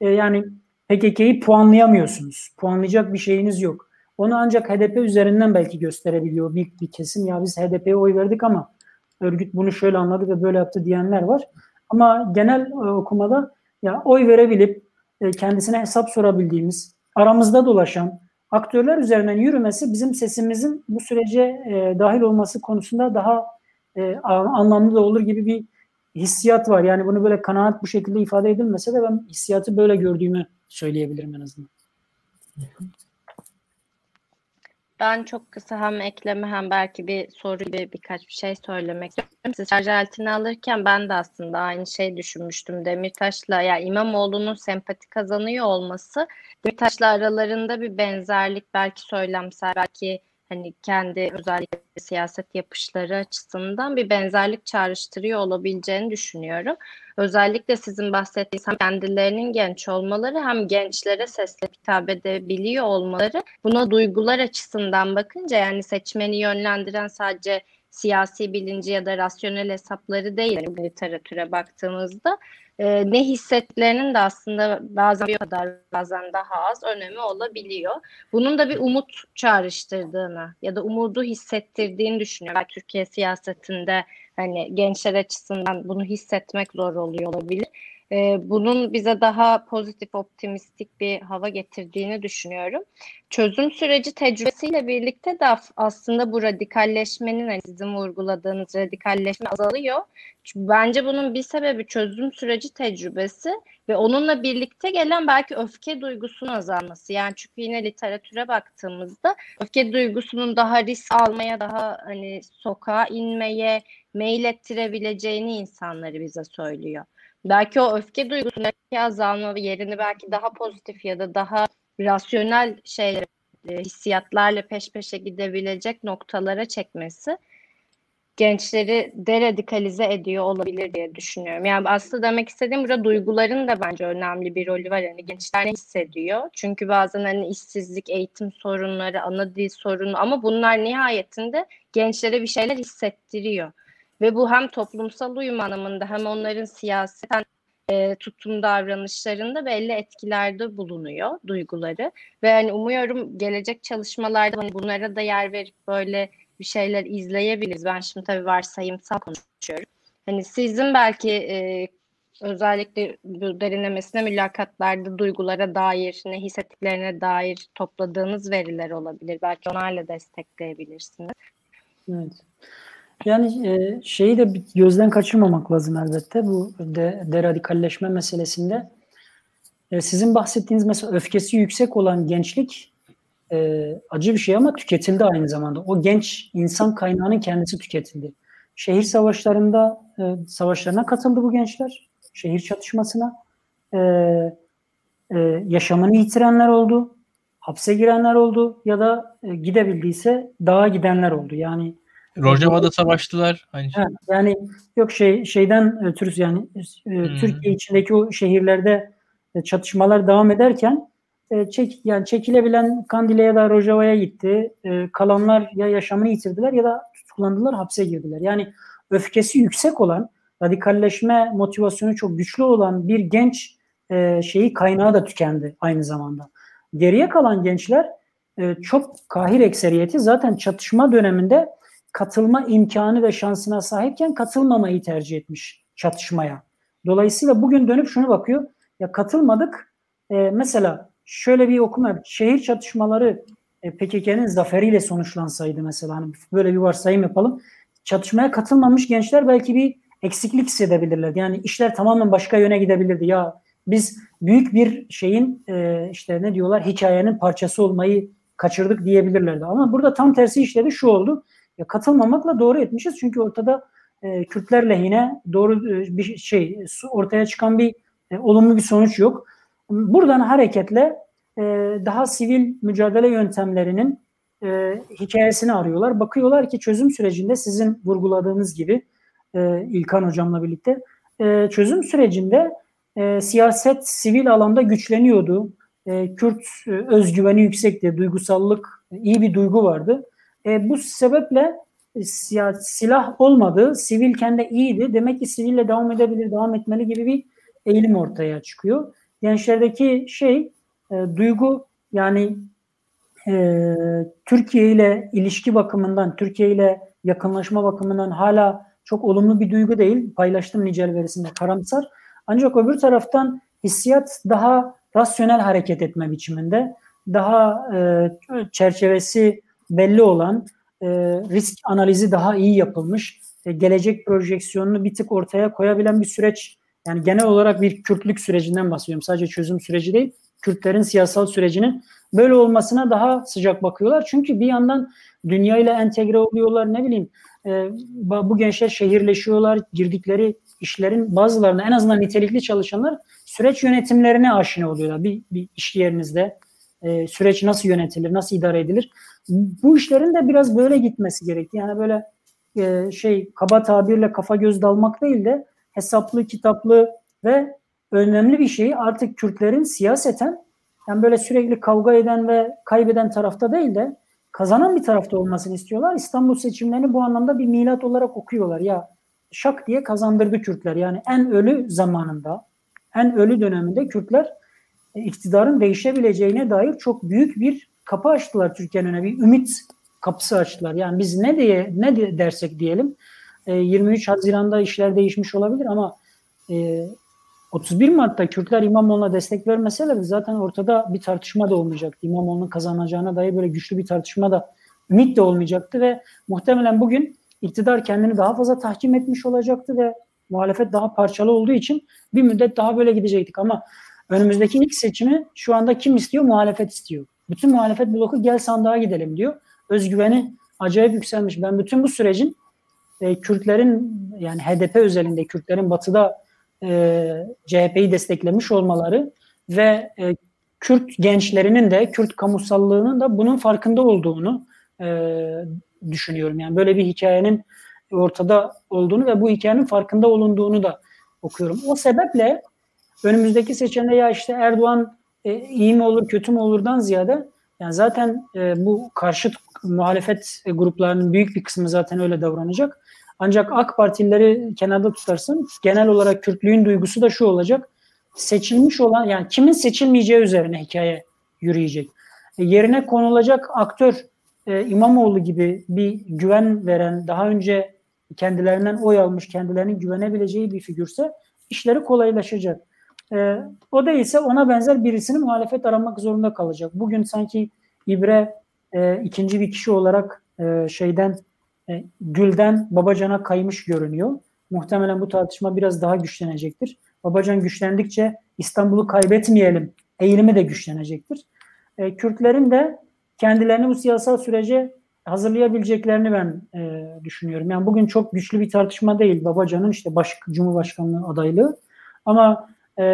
e, yani PKK'yı puanlayamıyorsunuz. Puanlayacak bir şeyiniz yok. Onu ancak HDP üzerinden belki gösterebiliyor bir, bir kesim. Ya biz HDP'ye oy verdik ama örgüt bunu şöyle anladı ve böyle yaptı diyenler var. Ama genel e, okumada ya oy verebilip e, kendisine hesap sorabildiğimiz, aramızda dolaşan aktörler üzerinden yürümesi bizim sesimizin bu sürece e, dahil olması konusunda daha e, anlamlı da olur gibi bir hissiyat var. Yani bunu böyle kanaat bu şekilde ifade edilmese de ben hissiyatı böyle gördüğümü söyleyebilirim en azından. Ben çok kısa hem ekleme hem belki bir soru gibi birkaç bir şey söylemek istiyorum. Siz şarj aletini alırken ben de aslında aynı şey düşünmüştüm. Demirtaş'la ya İmamoğlu'nun sempati kazanıyor olması Demirtaş'la aralarında bir benzerlik belki söylemsel belki hani kendi özellikle siyaset yapışları açısından bir benzerlik çağrıştırıyor olabileceğini düşünüyorum. Özellikle sizin bahsettiğiniz hem kendilerinin genç olmaları hem gençlere sesle hitap edebiliyor olmaları buna duygular açısından bakınca yani seçmeni yönlendiren sadece siyasi bilinci ya da rasyonel hesapları değil yani literatüre baktığımızda e, ne hissettiklerinin de aslında bazen bir kadar bazen daha az önemi olabiliyor. Bunun da bir umut çağrıştırdığını ya da umudu hissettirdiğini düşünüyorum. Belki Türkiye siyasetinde hani gençler açısından bunu hissetmek zor oluyor olabilir e, bunun bize daha pozitif, optimistik bir hava getirdiğini düşünüyorum. Çözüm süreci tecrübesiyle birlikte de aslında bu radikalleşmenin, hani sizin vurguladığınız radikalleşme azalıyor. Bence bunun bir sebebi çözüm süreci tecrübesi ve onunla birlikte gelen belki öfke duygusunun azalması. Yani çünkü yine literatüre baktığımızda öfke duygusunun daha risk almaya, daha hani sokağa inmeye mail ettirebileceğini insanları bize söylüyor belki o öfke duygusundaki azalma yerini belki daha pozitif ya da daha rasyonel şeyler, e, hissiyatlarla peş peşe gidebilecek noktalara çekmesi gençleri deradikalize ediyor olabilir diye düşünüyorum. Yani aslında demek istediğim burada duyguların da bence önemli bir rolü var. Yani gençler ne hissediyor? Çünkü bazen hani işsizlik, eğitim sorunları, ana dil sorunu ama bunlar nihayetinde gençlere bir şeyler hissettiriyor. Ve bu hem toplumsal uyum anlamında hem onların siyaseten e, tutum davranışlarında belli etkilerde bulunuyor duyguları. Ve hani umuyorum gelecek çalışmalarda hani bunlara da yer verip böyle bir şeyler izleyebiliriz. Ben şimdi tabii varsayımsal konuşuyorum. Hani sizin belki e, özellikle bu derinlemesine mülakatlarda duygulara dair, ne hissettiklerine dair topladığınız veriler olabilir. Belki onlarla destekleyebilirsiniz. Evet. Yani e, şeyi de gözden kaçırmamak lazım elbette bu de, deradikalleşme meselesinde. E, sizin bahsettiğiniz mesela öfkesi yüksek olan gençlik e, acı bir şey ama tüketildi aynı zamanda. O genç insan kaynağının kendisi tüketildi. Şehir savaşlarında savaşlarına katıldı bu gençler. Şehir çatışmasına. Yaşamını yitirenler oldu. Hapse girenler oldu ya da gidebildiyse dağa gidenler oldu. Yani Rojava'da savaştılar. Aynı şey. yani yok şey şeyden ötürü yani e, hmm. Türkiye içindeki o şehirlerde e, çatışmalar devam ederken e, çek yani çekilebilen Kandil'e ya da Rojava'ya gitti. E, kalanlar ya yaşamını yitirdiler ya da tutuklandılar, hapse girdiler. Yani öfkesi yüksek olan, radikalleşme motivasyonu çok güçlü olan bir genç e, şeyi kaynağı da tükendi aynı zamanda. Geriye kalan gençler e, çok kahir ekseriyeti zaten çatışma döneminde katılma imkanı ve şansına sahipken katılmamayı tercih etmiş çatışmaya. Dolayısıyla bugün dönüp şunu bakıyor. Ya katılmadık. E, mesela şöyle bir okuma şehir çatışmaları e, PKK'nın zaferiyle sonuçlansaydı mesela hani böyle bir varsayım yapalım. Çatışmaya katılmamış gençler belki bir eksiklik hissedebilirler. Yani işler tamamen başka yöne gidebilirdi. Ya biz büyük bir şeyin e, işte ne diyorlar hikayenin parçası olmayı kaçırdık diyebilirlerdi. Ama burada tam tersi işledi şu oldu. Ya katılmamakla doğru etmişiz çünkü ortada e, Kürtler lehine doğru e, bir şey ortaya çıkan bir e, olumlu bir sonuç yok. Buradan hareketle e, daha sivil mücadele yöntemlerinin e, hikayesini arıyorlar. Bakıyorlar ki çözüm sürecinde sizin vurguladığınız gibi e, İlkan hocamla birlikte e, çözüm sürecinde e, siyaset sivil alanda güçleniyordu. E, Kürt e, özgüveni yüksekti, duygusallık, e, iyi bir duygu vardı. E, bu sebeple e, silah olmadı, sivil kendi iyiydi. Demek ki siville devam edebilir, devam etmeli gibi bir eğilim ortaya çıkıyor. Gençlerdeki şey e, duygu yani e, Türkiye ile ilişki bakımından, Türkiye ile yakınlaşma bakımından hala çok olumlu bir duygu değil. Paylaştım nicel verisinde karamsar. Ancak öbür taraftan hissiyat daha rasyonel hareket etme biçiminde, daha e, çerçevesi belli olan, e, risk analizi daha iyi yapılmış, e, gelecek projeksiyonunu bir tık ortaya koyabilen bir süreç. Yani genel olarak bir Kürtlük sürecinden bahsediyorum. Sadece çözüm süreci değil. Kürtlerin siyasal sürecinin böyle olmasına daha sıcak bakıyorlar. Çünkü bir yandan dünya ile entegre oluyorlar ne bileyim e, bu gençler şehirleşiyorlar girdikleri işlerin bazılarında en azından nitelikli çalışanlar süreç yönetimlerine aşina oluyorlar. Bir, bir iş yerinizde e, süreç nasıl yönetilir, nasıl idare edilir. Bu işlerin de biraz böyle gitmesi gerekti. Yani böyle e, şey kaba tabirle kafa göz dalmak değil de hesaplı, kitaplı ve önemli bir şey artık Kürtlerin siyaseten yani böyle sürekli kavga eden ve kaybeden tarafta değil de kazanan bir tarafta olmasını istiyorlar. İstanbul seçimlerini bu anlamda bir milat olarak okuyorlar. Ya şak diye kazandırdı Kürtler. Yani en ölü zamanında, en ölü döneminde Kürtler iktidarın değişebileceğine dair çok büyük bir kapı açtılar Türkiye'nin önüne. Bir ümit kapısı açtılar. Yani biz ne diye ne de dersek diyelim 23 e, Haziran'da işler değişmiş olabilir ama 31 e, Mart'ta Kürtler İmamoğlu'na destek vermeseler zaten ortada bir tartışma da olmayacaktı. İmamoğlu'nun kazanacağına dair böyle güçlü bir tartışma da ümit de olmayacaktı ve muhtemelen bugün iktidar kendini daha fazla tahkim etmiş olacaktı ve muhalefet daha parçalı olduğu için bir müddet daha böyle gidecektik ama önümüzdeki ilk seçimi şu anda kim istiyor? Muhalefet istiyor. Bütün muhalefet bloku gel sandığa gidelim diyor. Özgüveni acayip yükselmiş. Ben bütün bu sürecin e, Kürtlerin yani HDP özelinde Kürtlerin batıda e, CHP'yi desteklemiş olmaları ve e, Kürt gençlerinin de Kürt kamusallığının da bunun farkında olduğunu e, düşünüyorum. Yani böyle bir hikayenin ortada olduğunu ve bu hikayenin farkında olunduğunu da okuyorum. O sebeple önümüzdeki seçeneğe ya işte Erdoğan e, iyi mi olur kötü mü olurdan ziyade yani zaten e, bu karşıt muhalefet gruplarının büyük bir kısmı zaten öyle davranacak. Ancak AK Partilileri kenarda tutarsın genel olarak Kürtlüğün duygusu da şu olacak. Seçilmiş olan yani kimin seçilmeyeceği üzerine hikaye yürüyecek. E, yerine konulacak aktör e, İmamoğlu gibi bir güven veren, daha önce kendilerinden oy almış, kendilerinin güvenebileceği bir figürse işleri kolaylaşacak. E, o değilse ona benzer birisini muhalefet aramak zorunda kalacak. Bugün sanki İbre e, ikinci bir kişi olarak e, şeyden e, Gül'den Babacan'a kaymış görünüyor. Muhtemelen bu tartışma biraz daha güçlenecektir. Babacan güçlendikçe İstanbul'u kaybetmeyelim eğilimi de güçlenecektir. E, Kürtlerin de kendilerini bu siyasal sürece hazırlayabileceklerini ben e, düşünüyorum. Yani bugün çok güçlü bir tartışma değil Babacan'ın işte baş, Cumhurbaşkanlığı adaylığı. Ama e,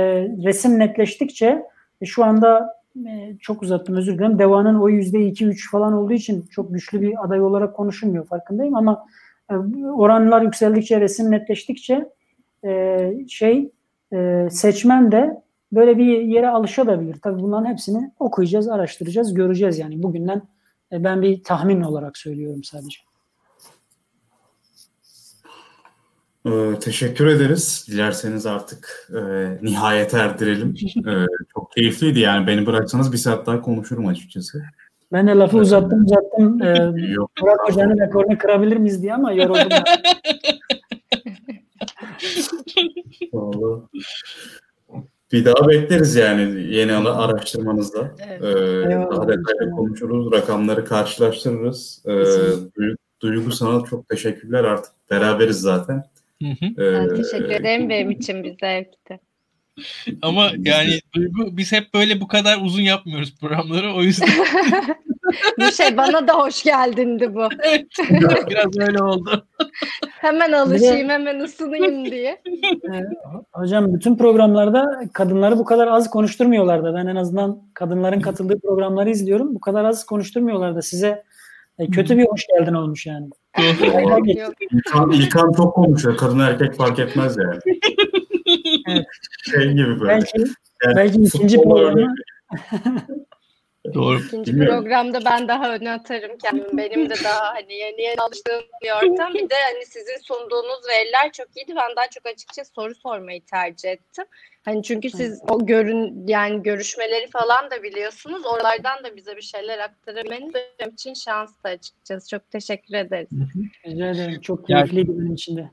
resim netleştikçe e, şu anda e, çok uzattım özür dilerim. Deva'nın o yüzde iki üç falan olduğu için çok güçlü bir aday olarak konuşulmuyor farkındayım ama e, oranlar yükseldikçe resim netleştikçe e, şey e, seçmen de böyle bir yere alışabilir. Tabii bunların hepsini okuyacağız, araştıracağız, göreceğiz yani. Bugünden e, ben bir tahmin olarak söylüyorum sadece. Ee, teşekkür ederiz. Dilerseniz artık e, nihayete erdirelim. ee, çok keyifliydi yani. Beni bıraksanız bir saat daha konuşurum açıkçası. Ben de lafı uzattım uzattım. Ee, Yok, Burak Hoca'nın rekorunu kırabilir miyiz diye ama yoruldum. Vallahi. Bir daha bekleriz yani yeni araştırmanızda. Evet. Ee, daha detaylı konuşuruz, rakamları karşılaştırırız. Ee, Duygu, Duygu sana çok teşekkürler artık beraberiz zaten. Hı hı. Ee, teşekkür ederim. Benim için bir zevkti. Ama yani Duygu biz hep böyle bu kadar uzun yapmıyoruz programları. O yüzden bu şey bana da hoş geldindi bu. biraz öyle oldu. Hemen alışayım, hemen ısınayım diye. Hocam bütün programlarda kadınları bu kadar az konuşturmuyorlardı. Ben en azından kadınların katıldığı programları izliyorum. Bu kadar az konuşturmuyorlardı. Size e, kötü bir hoş geldin olmuş yani. İlkan, İlkan çok konuşuyor. Kadın erkek fark etmez yani. Evet. Şey gibi böyle. Belki Yani belki ikinci programı Doğru. İkinci Bilmiyorum. programda ben daha öne atarım kendimi. Benim de daha hani yeni yeni alıştığım bir ortam. Bir de hani sizin sunduğunuz veriler çok iyiydi. Ben daha çok açıkçası soru sormayı tercih ettim. Hani çünkü siz o görün yani görüşmeleri falan da biliyorsunuz. Oralardan da bize bir şeyler aktarabilmeniz benim için şanstı açıkçası. Çok teşekkür ederiz. rica ederim. Çok Yani- keyifliydi benim için de.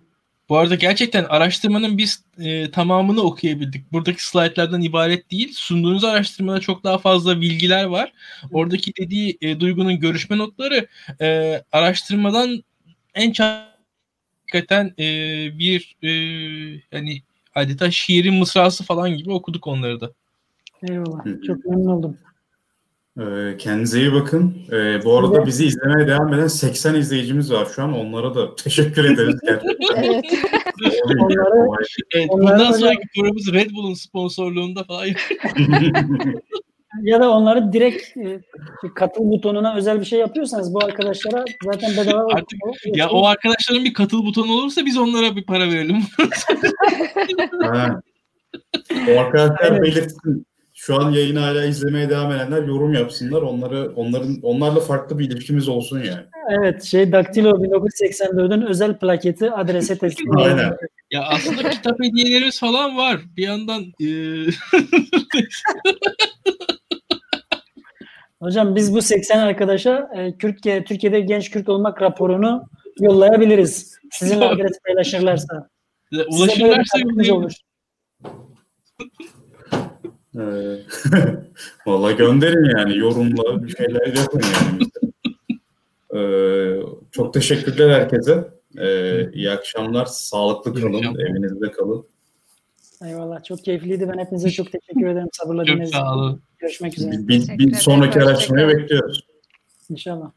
Bu arada gerçekten araştırmanın biz e, tamamını okuyabildik. Buradaki slaytlardan ibaret değil. Sunduğunuz araştırmada çok daha fazla bilgiler var. Oradaki dediği e, Duygu'nun görüşme notları e, araştırmadan en çok hakikaten e, bir e, hani adeta şiirin mısrası falan gibi okuduk onları da. Eyvallah. Çok memnun oldum. Ee, kendinize iyi bakın. Ee, bu arada Evet. bizi izlemeye devam eden 80 izleyicimiz var şu an. Onlara da teşekkür ederiz gerçekten. Evet. Onları- Evet, bundan sonraki programımız Red Bull'un sponsorluğunda falan Ya da onları direkt e, katıl butonuna özel bir şey yapıyorsanız bu arkadaşlara zaten bedava Artık ya o arkadaşların bir katıl butonu olursa biz onlara bir para verelim. O arkadaşlar Aynen. belirtsin. Şu an yayını hala izlemeye devam edenler yorum yapsınlar. Onları onların onlarla farklı bir ilişkimiz olsun yani. Evet şey Daktilo 1984'ün özel plaketi adrese teslim Aynen. Ya aslında kitap hediyelerimiz falan var. Bir yandan e, Hocam biz bu 80 arkadaşa e, Türkiye Türkiye'de genç Kürt olmak raporunu yollayabiliriz. Sizinle adres paylaşırlarsa. Ulaşırlarsa olur. Valla gönderin yani yorumla bir şeyler yapın yani. Ee, çok teşekkürler herkese. Ee, iyi akşamlar. Sağlıklı kalın. Evinizde kalın. Eyvallah. Çok keyifliydi. Ben hepinize çok teşekkür ederim sabırla çok dinlediğiniz için. sağ olun. Görüşmek üzere. Bir, bir, bir sonraki araştırmayı bekliyoruz. İnşallah.